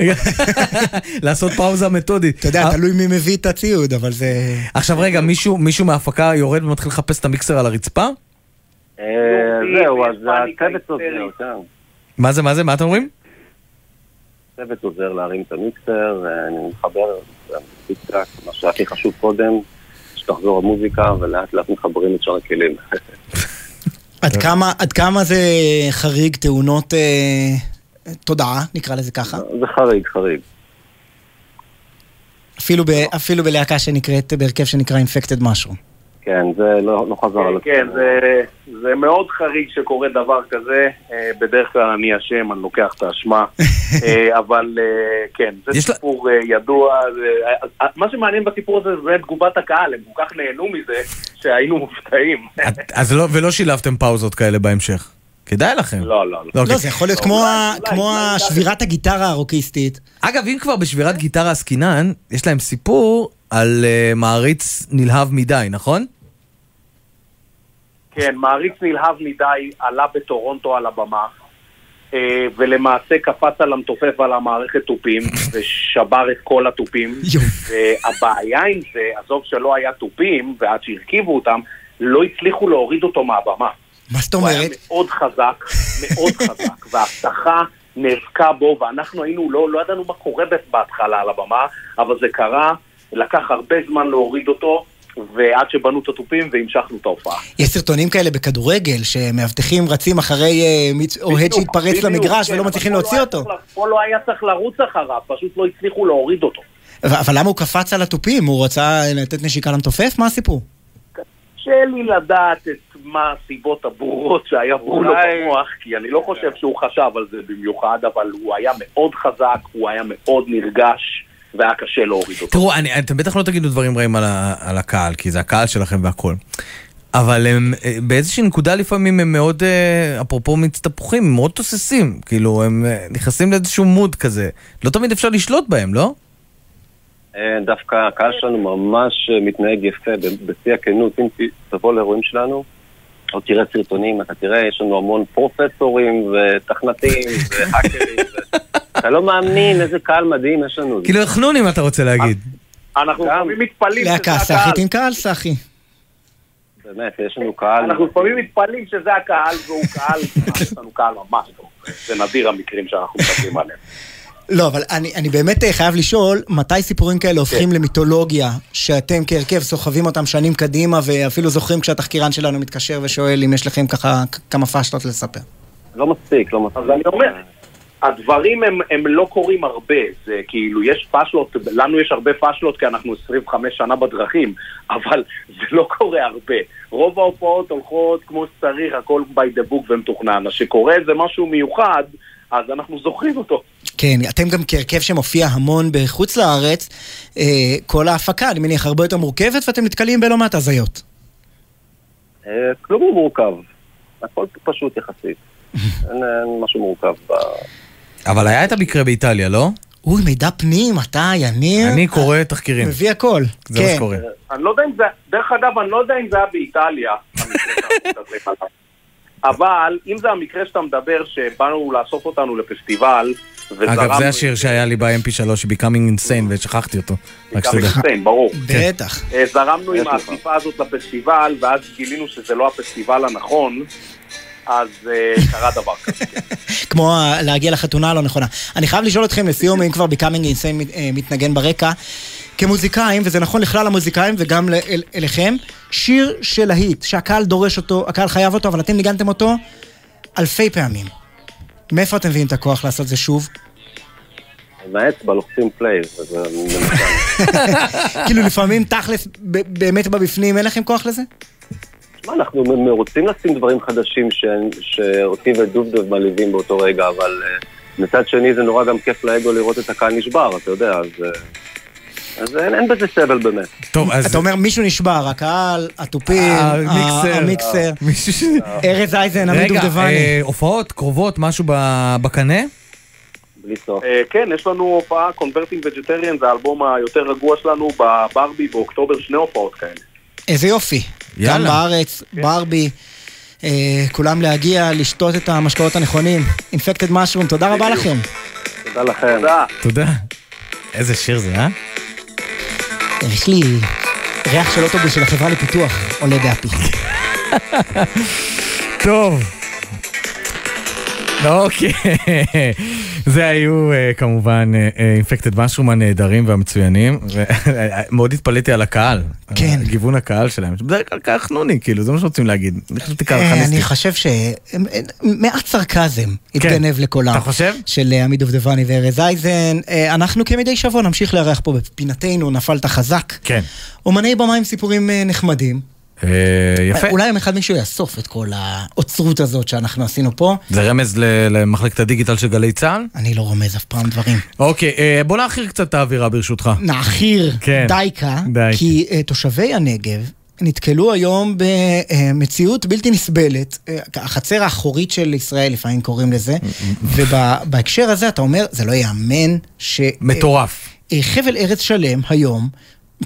לעשות פאוזה מתודית. אתה יודע, תלוי מי מביא את הציוד, אבל זה... עכשיו רגע, מישהו מישהו מההפקה יורד ומתחיל לחפש את המיקסר על הרצפה? אה, זהו, אז הצוות עוזר, כן. מה זה, מה זה, מה אתם אומרים? הצוות עוזר להרים את המיקסר, אה, אני מחבר מה שהכי חשוב קודם, שתחזור המוזיקה, ולאט לאט מחברים את שאר הכלים. עד כמה, עד כמה זה חריג תאונות אה, תודעה, נקרא לזה ככה? זה חריג, חריג. אפילו, ב, אפילו בלהקה שנקראת, בהרכב שנקרא Infected Mushroom. כן, זה לא, לא חזר על כן, זה, זה מאוד חריג שקורה דבר כזה. אה, בדרך כלל אני אשם, אני לוקח את האשמה. אה, אבל אה, כן, זה סיפור אה, ידוע. זה- מה שמעניין בסיפור הזה זה תגובת הקהל, הם כל כך נהנו מזה שהיינו מופתעים. אז לא, ולא שילבתם פאוזות כאלה בהמשך. כדאי לכם. לא, לא, לא. לא, זה יכול להיות כמו, השבירת הגיטרה הרוקיסטית. אגב, אם כבר בשבירת גיטרה עסקינן, יש להם סיפור על מעריץ נלהב מדי, נכון? כן, מעריץ נלהב מדי עלה בטורונטו על הבמה, אה, ולמעשה קפץ על המתופף ועל המערכת תופים, ושבר את כל התופים. והבעיה עם זה, עזוב שלא היה תופים, ועד שהרכיבו אותם, לא הצליחו להוריד אותו מהבמה. מה זאת הוא היה אומרת? מאוד חזק, מאוד חזק, וההבטחה נאבקה בו, ואנחנו היינו, לא, לא ידענו מה קורה בהתחלה על הבמה, אבל זה קרה, לקח הרבה זמן להוריד אותו, ועד שבנו את התופים והמשכנו את ההופעה. יש סרטונים כאלה בכדורגל, שמאבטחים רצים אחרי אה, אוהד שהתפרץ למגרש כן, ולא מצליחים לא להוציא אותו. פה לא היה צריך לרוץ אחריו, פשוט לא הצליחו להוריד אותו. אבל אבל למה הוא קפץ על התופים? הוא רצה לתת נשיקה למתופף? מה הסיפור? קשה לי לדעת את מה הסיבות הברורות שעברו לו במוח, כי אני לא חושב שהוא חשב על זה במיוחד, אבל הוא היה מאוד חזק, הוא היה מאוד נרגש, והיה קשה להוריד אותו. תראו, אני, אתם בטח לא תגידו דברים רעים על, ה, על הקהל, כי זה הקהל שלכם והכל. אבל הם אה, באיזושהי נקודה לפעמים הם מאוד, אה, אפרופו מיץ תפוחים, הם מאוד תוססים. כאילו, הם אה, נכנסים לאיזשהו מוד כזה. לא תמיד אפשר לשלוט בהם, לא? דווקא הקהל שלנו ממש מתנהג יפה, בשיא הכנות, אם תבוא לאירועים שלנו, או תראה סרטונים, אתה תראה, יש לנו המון פרופסורים ותכנתים והאקרים, ו- אתה לא מאמין איזה קהל מדהים יש לנו. כאילו, חנונים אתה רוצה להגיד. אנחנו לפעמים מתפלאים להקה שזה הקהל. סאחית עם קהל סאחי. באמת, יש לנו קהל... אנחנו לפעמים מתפלאים שזה הקהל, והוא קהל, יש לנו קהל ממש טוב. זה נדיר המקרים שאנחנו מדברים עליהם. לא, אבל אני, אני באמת אה, חייב לשאול, מתי סיפורים כאלה הופכים למיתולוגיה, שאתם כהרכב סוחבים אותם שנים קדימה, ואפילו זוכרים כשהתחקירן שלנו מתקשר ושואל אם יש לכם ככה כמה פאשלות לספר. לא מספיק, לא מספיק. אז אני אומר, הדברים הם, הם לא קורים הרבה, זה כאילו, יש פאשלות, לנו יש הרבה פאשלות כי אנחנו 25 שנה בדרכים, אבל זה לא קורה הרבה. רוב ההופעות הולכות כמו שצריך, הכל by the book ומתוכנן. אז שקורה איזה משהו מיוחד, אז אנחנו זוכרים אותו. כן, אתם גם כהרכב שמופיע המון בחוץ לארץ, אה, כל ההפקה, אני מניח, הרבה יותר מורכבת, ואתם נתקלים בלא מעט הזיות. אה, כלום לא מורכב, הכל פשוט יחסית. אין אין משהו מורכב ב... אבל היה את המקרה באיטליה, לא? אוי, מידע פנים, אתה, יניר. אני קורא תחקירים. מביא הכל. זה מה כן. שקורה. אני לא יודע אם זה, דרך אגב, אני לא יודע אם זה היה באיטליה. אבל אם זה המקרה שאתה מדבר, שבאנו לאסוף אותנו לפסטיבל, וזרמנו... אגב, זה השיר שהיה לי ב-MP3, Becoming Insane, ושכחתי אותו. רק שתדע. כן, ברור. בטח. אה, זרמנו עם. האסיפה הזאת לפסטיבל, ואז גילינו שזה לא הפסטיבל הנכון, אז אה, קרה דבר כזה. כמו ה- להגיע לחתונה הלא נכונה. אני חייב לשאול אתכם לסיום, אם כבר Insane מת- אה, מתנגן ברקע, כמוזיקאים, וזה נכון לכלל המוזיקאים וגם אל- אליכם, שיר של להיט, שהקהל דורש אותו, הקהל חייב אותו, אבל אתם ניגנתם אותו אלפי פעמים. מאיפה אתם מביאים את הכוח לעשות זה שוב? מהאצבע לוחצים פליי, וזה. כאילו לפעמים תכלס, באמת בבפנים, אין לכם כוח לזה? תשמע, אנחנו מ- רוצים לשים דברים חדשים ש- שאותי ודובדוב מלהיבים באותו רגע, אבל אה, מצד שני זה נורא גם כיף לאגו לראות את הקהל נשבר, אתה יודע, אז... אה, אז אין, אין בזה סבל באמת. טוב, אז... אתה אומר מישהו נשבר, הקהל, התופים, המיקסר. המיקסר, ארז אייזן, עמית רגע, דובדבני. אה, הופעות קרובות, משהו ב- בקנה? בלי סוף. אה, כן, יש לנו הופעה, Converting Vegetarians, זה האלבום היותר רגוע שלנו בברבי באוקטובר, שני הופעות כאלה. איזה יופי. יאללה. גם בארץ, ברבי, אה, כולם להגיע, לשתות את המשקאות הנכונים. Infected Mushroom, תודה רבה לכם. תודה לכם. תודה. תודה. איזה שיר זה, אה? יש לי ריח של אוטובוס של החברה לפיתוח עולה באפי. טוב. אוקיי, זה היו אה, כמובן אינפקטד משרום הנהדרים והמצוינים, ומאוד התפלאתי על הקהל, כן. גיוון הקהל שלהם, בדרך כלל קהל חנוני, כאילו, זה מה שרוצים להגיד, אני חשבתי קהל אה, חניסטי. אני חושב שמעט סרקזם התגנב לקולם. אתה חושב? של אה, עמית דובדבני וארז אייזן. אנחנו כמדי שבוע נמשיך לארח פה בפינתנו, נפלת חזק. כן. אומני במה עם סיפורים נחמדים. אה, יפה. אולי יום אחד מישהו יאסוף את כל האוצרות הזאת שאנחנו עשינו פה. זה רמז למחלקת הדיגיטל של גלי צה"ל? אני לא רומז אף פעם דברים. אוקיי, אה, בוא נעכיר קצת את האווירה ברשותך. נעכיר כן. דייקה, דייקה. כי uh, תושבי הנגב נתקלו היום במציאות בלתי נסבלת, אה, החצר האחורית של ישראל לפעמים קוראים לזה, ובהקשר הזה אתה אומר, זה לא ייאמן ש... מטורף. אה, חבל ארץ שלם היום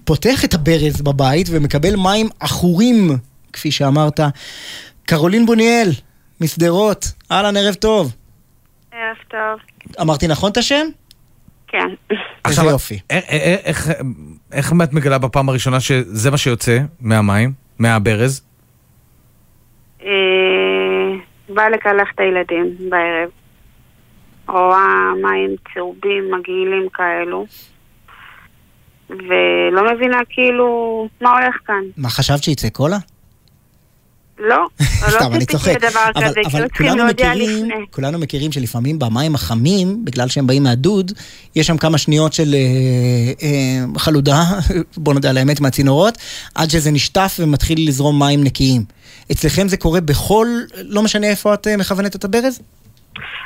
פותח את הברז בבית ומקבל מים עכורים, כפי שאמרת. קרולין בוניאל, משדרות, אהלן, ערב טוב. ערב טוב. אמרתי נכון את השם? כן. איזה יופי. איך- איך- איך- איך את מגלה בפעם הראשונה שזה מה שיוצא מהמים, מהברז? אה, באה לקלח את הילדים בערב. רואה מים צהובים, מגעילים כאלו. ולא מבינה כאילו מה הולך כאן. מה חשבת שיצא קולה? לא, לא סתם, אני צוחק. אבל, כזה, אבל לא צריכים כולנו להודיע מכירים. כולנו מכירים שלפעמים במים החמים, בגלל שהם באים מהדוד, יש שם כמה שניות של אה, אה, חלודה, בוא נודה על האמת, מהצינורות, עד שזה נשטף ומתחיל לזרום מים נקיים. אצלכם זה קורה בכל, לא משנה איפה את אה, מכוונת את הברז?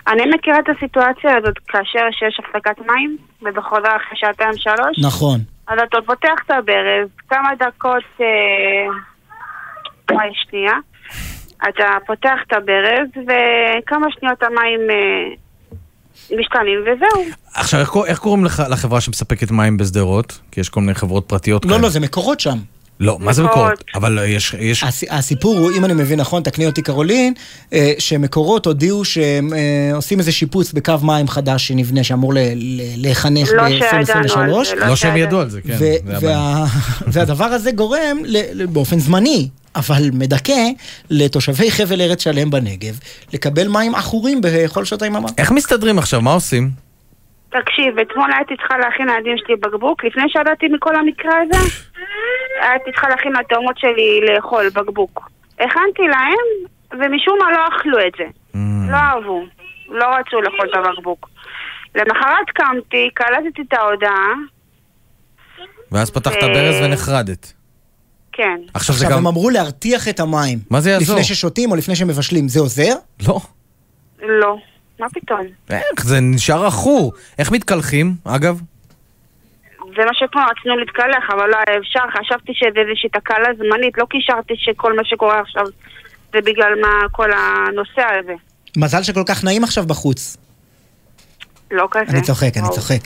אני מכירה את הסיטואציה הזאת כאשר שיש הפסקת מים, ובחוזר אחרי שעתיים שלוש. נכון. אז אתה פותח את הברז, כמה דקות... אה, וואי, שנייה. אתה פותח את הברז, וכמה שניות המים אה, משתנים, וזהו. עכשיו, איך, איך קוראים לך, לחברה שמספקת מים בשדרות? כי יש כל מיני חברות פרטיות לא, לא, זה מקורות שם. לא, מה זה מקורות. אבל אה, יש... יש... הס- הסיפור הוא, אם אני מבין נכון, תקני אותי קרולין, אה, שמקורות הודיעו שהם אה, עושים איזה שיפוץ בקו מים חדש שנבנה, שאמור להיחנך לא שידענו על ב-2023. זה, לא לא שהם ידעו על זה, כן. זה הבעיה. וה- והדבר הזה גורם, ל- ל- באופן זמני, אבל מדכא, לתושבי חבל ארץ שלם בנגב, לקבל מים עכורים בכל שעות היממה. איך מסתדרים עכשיו? מה עושים? תקשיב, אתמול הייתי צריכה להכין לילדים שלי בקבוק, לפני שידעתי מכל המקרה הזה, הייתי צריכה להכין לתאומות שלי לאכול בקבוק. הכנתי להם, ומשום מה לא אכלו את זה. לא אהבו, לא רצו לאכול את הבקבוק. למחרת קמתי, קלטתי את ההודעה, ואז פתחת ברז ונחרדת. כן. עכשיו זה עכשיו, גם... הם אמרו להרתיח את המים. מה זה יעזור? לפני ששותים או לפני שמבשלים, זה עוזר? לא. לא. מה פתאום? איך? זה נשאר עכור. איך מתקלחים, אגב? זה מה שפה רצינו להתקלח, אבל לא היה אפשר, חשבתי שזה איזושהי תקלה זמנית, לא קישרתי שכל מה שקורה עכשיו זה בגלל מה כל הנושא הזה. מזל שכל כך נעים עכשיו בחוץ. לא כזה. אני צוחק, אני. צוחק.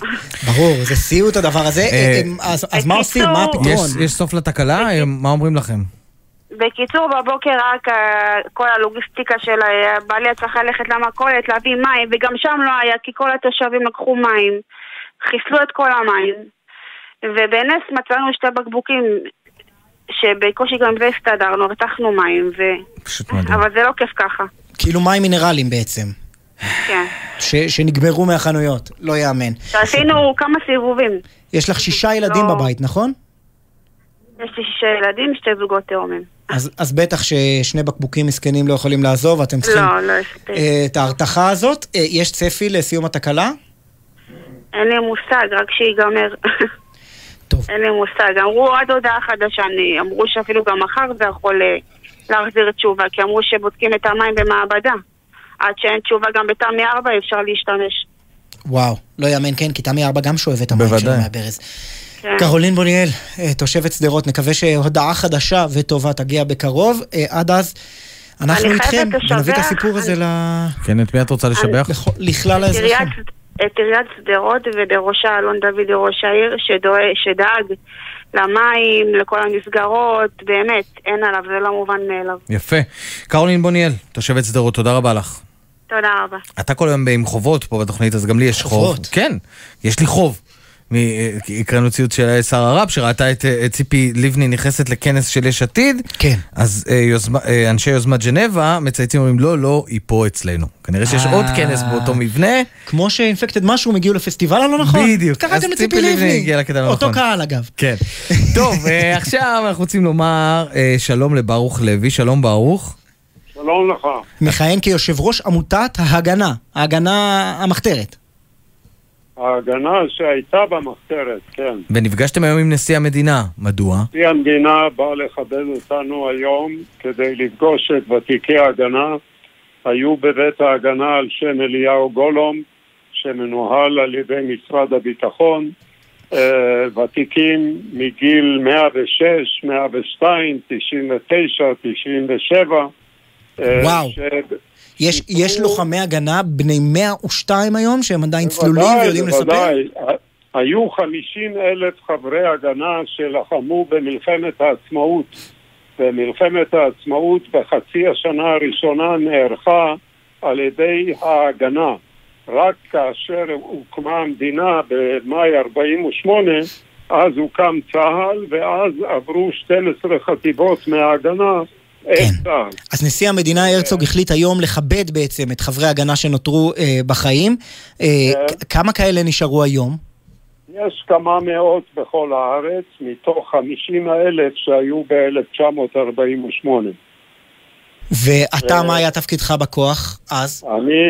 ברור, זה סיוט הדבר הזה. אה, הם- אז אז מה עושים? מה הפתרון? יש- יש סוף לתקלה? מה אומרים לכם? בקיצור, בבוקר רק אה, כל הלוגיסטיקה של אה, בעלי צריך ללכת למכולת, להביא מים, וגם שם לא היה, כי כל התושבים לקחו מים, חיסלו את כל המים, ובנס מצאנו שתי בקבוקים שבקושי גם זה הסתדרנו, הרתחנו מים, ו... פשוט מדהים. אבל זה לא כיף ככה, כאילו מים מינרליים בעצם, כן. ש- שנגמרו מהחנויות, לא יאמן. שעשינו כמה סיבובים. יש לך שישה ילדים לא. בבית, נכון? יש לי שישה ילדים, שתי זוגות תאומים. אז, אז בטח ששני בקבוקים מסכנים לא יכולים לעזוב, ואתם צריכים לא, לא הספיק. אה, את ההרתחה הזאת. אה, יש צפי לסיום התקלה? אין לי מושג, רק שיגמר. טוב. אין לי מושג. אמרו עד הודעה חדשה, אני- אמרו שאפילו גם מחר זה יכול אה, להחזיר תשובה, כי אמרו שבודקים את המים במעבדה. עד שאין תשובה גם בתמי 4 אפשר להשתמש. וואו, לא יאמן, כן, כי תמי ארבע גם שואב את המים שלו בוודאי. מהברז. כן. קרולין בוניאל, אה, תושבת שדרות, נקווה שהודעה חדשה וטובה תגיע בקרוב. אה, עד אז, אנחנו אני איתכם, ונביא את הסיפור הזה ל... כן, את מי את רוצה לשבח? לכלל האזרחים. את עיריית שדרות ובראשה אלון דודי ראש העיר שדאג למים, לכל המסגרות, באמת, אין עליו, זה לא מובן מאליו. יפה. קרולין בוניאל, תושבת שדרות, תודה רבה לך. תודה רבה. אתה כל היום עם חובות פה בתוכנית, אז גם לי יש חוב. חובות? כן, יש לי חוב. מ- אה, הקראנו ציוץ של שר הרב, שראתה את אה, ציפי לבני נכנסת לכנס של יש עתיד. כן. אז אה, יוזמה- אנשי יוזמת ז'נבה מצייצים ואומרים, לא, לא, היא פה אצלנו. כנראה שיש. עוד כנס באותו מבנה. כמו שאינפקטד משהו הגיעו לפסטיבל הלא נכון? בדיוק. אז קראתם לציפי לבני. הגיעה לקטע הלא אותו נכון. קהל אגב. כן. טוב, עכשיו אנחנו רוצים לומר שלום לברוך לוי. שלום ברוך. שלום לך. מכהן כיושב ראש עמותת ההגנה, ההגנה המחתרת. ההגנה שהייתה במחתרת, כן. ונפגשתם היום עם נשיא המדינה. מדוע? נשיא המדינה בא לכבד אותנו היום כדי לפגוש את ותיקי ההגנה. היו בבית ההגנה על שם אליהו גולום, שמנוהל על ידי משרד הביטחון. אה, ותיקים מגיל 106, 102, 99, 97. אה, וואו. ש- יש, יש לוחמי הגנה בני 102 היום, שהם עדיין צלולים בוודאי, ויודעים לספר? בוודאי. ה- היו 50 אלף חברי הגנה שלחמו במלחמת העצמאות. ומלחמת העצמאות בחצי השנה הראשונה נערכה על ידי ההגנה. רק כאשר הוקמה המדינה במאי 48, אז הוקם צה"ל, ואז עברו 12 חטיבות מההגנה את צה"ל. אז נשיא המדינה הרצוג החליט היום לכבד בעצם את חברי ההגנה שנותרו אה, בחיים. אה, כן. כ- כמה כאלה נשארו היום? יש כמה מאות בכל הארץ, מתוך 50 אלף שהיו ב-1948. ואתה, אה. מה היה תפקידך בכוח אז? אני,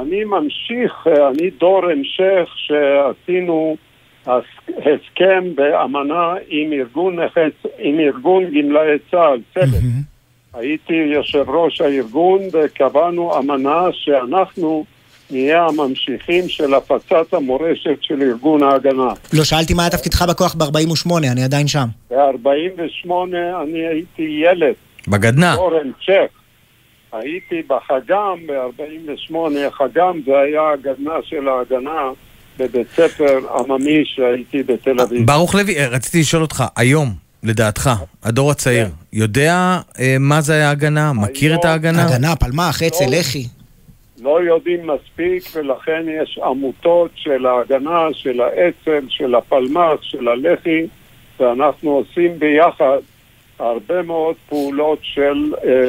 אני ממשיך, אני דור המשך שעשינו הס- הסכם באמנה עם ארגון, עם ארגון גמלאי צה"ל, צוות. הייתי יושב ראש הארגון וקבענו אמנה שאנחנו נהיה הממשיכים של הפצת המורשת של ארגון ההגנה. לא, שאלתי מה היה תפקידך בכוח ב-48, אני עדיין שם. ב-48 אני הייתי ילד. בגדנ"ע. דור המשך. הייתי בחגם ב-48, חגם זה היה הגדנ"ע של ההגנה בבית ספר עממי שהייתי בתל אביב. ברוך לוי, רציתי לשאול אותך, היום, לדעתך, הדור הצעיר, יודע אה, מה זה ההגנה? מכיר את ההגנה? הגנה, פלמ"ח, אצ"ל, לא. לח"י. לא יודעים מספיק ולכן יש עמותות של ההגנה, של האצ"ל, של הפלמ"ח, של הלח"י ואנחנו עושים ביחד הרבה מאוד פעולות של אה,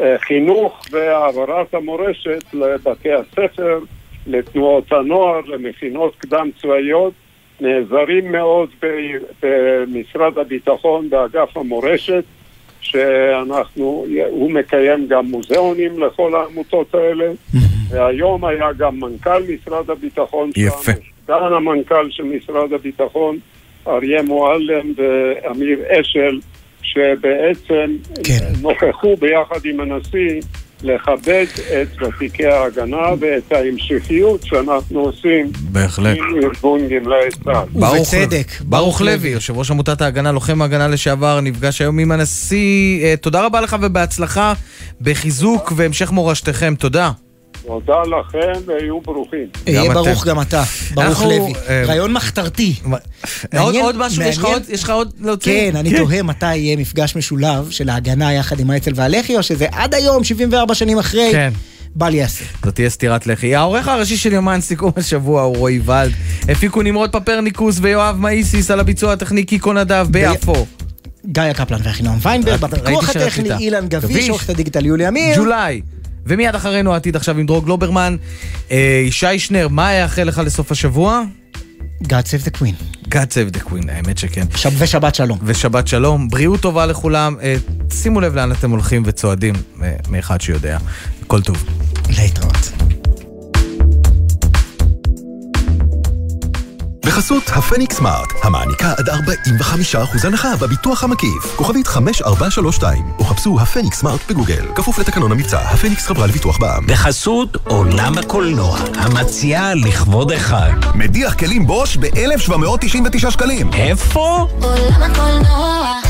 אה, חינוך והעברת המורשת לבתי הספר, לתנועות הנוער, למכינות קדם צבאיות. נעזרים מאוד במשרד הביטחון, באגף המורשת, שאנחנו, הוא מקיים גם מוזיאונים לכל העמותות האלה, והיום היה גם מנכ"ל משרד הביטחון יפה. סגן המנכ"ל של משרד הביטחון, אריה מועלם ואמיר אשל, שבעצם נוכחו ביחד עם הנשיא לכבד את ותיקי ההגנה ואת ההמשכיות שאנחנו עושים בהחלט. עם ארגון גמלאי צה"ל. ברוך, ברוך לוי, יושב ראש עמותת ההגנה, לוחם ההגנה לשעבר, נפגש היום עם הנשיא. אה, תודה רבה לך ובהצלחה בחיזוק והמשך מורשתכם. תודה. תודה לכם והיו ברוכים. יהיה. ברוך גם אתה, ברוך לוי. אה, רעיון מחתרתי. עוד משהו? יש לך עוד- להוציא? כן, אני תוהה מתי יהיה מפגש משולב של ההגנה יחד עם האצ"ל והלח"י, או שזה עד היום, 74 שנים אחרי, כן. בל ייעשה. זאת תהיה סטירת לחי. העורך הראשי של יומן סיכום השבוע הוא רועי ולד. הפיקו נמרוד פפרניקוס ויואב מאיסיס על הביצוע הטכני קיקו נדב ביפו. גיא קפלן ואחינועם ויינברג, בפיקוח. הטכני אילן גביש, גביש. עורכת הדיגיטל יולי אמיר. ג'ולי. ומיד אחרינו העתיד עכשיו עם דרור גלוברמן. אה, ישי שנר, מה יאחל לך לסוף השבוע? God save the queen. God save the queen, האמת שכן. שב- ושבת שלום. ושבת שלום. בריאות טובה לכולם. אה, שימו לב לאן אתם הולכים וצועדים, אה, מאחד שיודע. הכל טוב. להתראות. בחסות הפניקס סמארט, המעניקה עד 45% הנחה בביטוח המקיף. כוכבית 5432, או חפשו הפניקס סמארט בגוגל. כפוף לתקנון המבצע, הפניקס חברה לביטוח בע"מ. בחסות עולם הקולנוע, המציעה לכבוד החג. מדיח כלים בוש ב-1,799 שקלים. איפה? עולם הקולנוע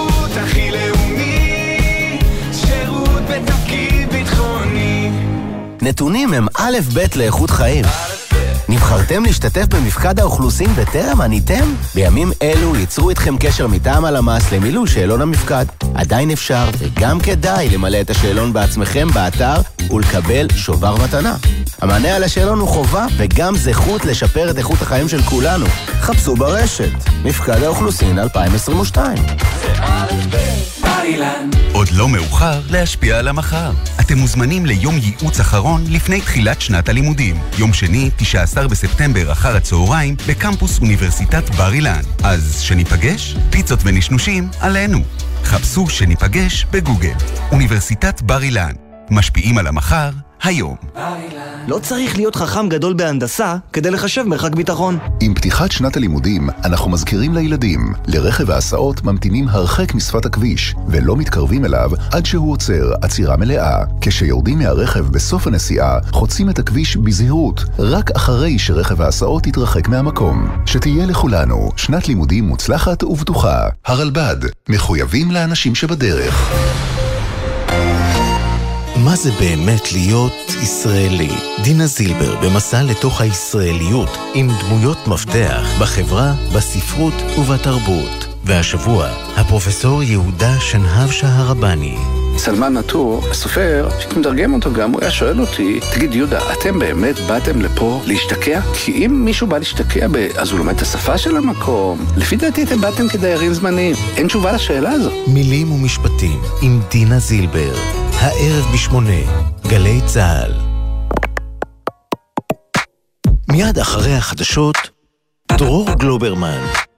הכי לאומי, שירות בתפקיד ביטחוני. נתונים הם א' ב' לאיכות חיים. נבחרתם להשתתף במפקד האוכלוסין וטרם עניתם? בימים אלו ייצרו איתכם קשר מטעם הלמ"ס למילוי שאלון המפקד. עדיין אפשר וגם כדאי למלא את השאלון בעצמכם באתר ולקבל שובר מתנה. המענה על השאלון הוא חובה וגם זכות לשפר את איכות החיים של כולנו. חפשו ברשת, מפקד האוכלוסין 2022. עוד לא מאוחר להשפיע על המחר. אתם מוזמנים ליום ייעוץ אחרון לפני תחילת שנת הלימודים. יום שני, 19 בספטמבר אחר הצהריים, בקמפוס אוניברסיטת בר אילן. אז שניפגש? פיצות ונשנושים עלינו. חפשו שניפגש בגוגל. אוניברסיטת בר אילן. משפיעים על המחר, היום. לא צריך להיות חכם גדול בהנדסה כדי לחשב מרחק ביטחון. עם פתיחת שנת הלימודים, אנחנו מזכירים לילדים, לרכב ההסעות ממתינים הרחק משפת הכביש, ולא מתקרבים אליו עד שהוא עוצר עצירה מלאה. כשיורדים מהרכב בסוף הנסיעה, חוצים את הכביש בזהירות, רק אחרי שרכב ההסעות יתרחק מהמקום. שתהיה לכולנו שנת לימודים מוצלחת ובטוחה. הרלב"ד, מחויבים לאנשים שבדרך. מה זה באמת להיות ישראלי? דינה זילבר במסע לתוך הישראליות עם דמויות מפתח בחברה, בספרות ובתרבות. והשבוע, הפרופסור יהודה שנהב שהרבני. סלמן נטור, הסופר, כשאתה מתרגם אותו גם, הוא היה שואל אותי, תגיד יהודה, אתם באמת באתם לפה להשתקע? כי אם מישהו בא להשתקע, ב... אז הוא לומד את השפה של המקום. לפי דעתי אתם באתם כדיירים זמניים. אין תשובה לשאלה הזו. מילים ומשפטים עם דינה זילבר. הערב בשמונה, גלי צה"ל. מיד אחרי החדשות, דרור גלוברמן.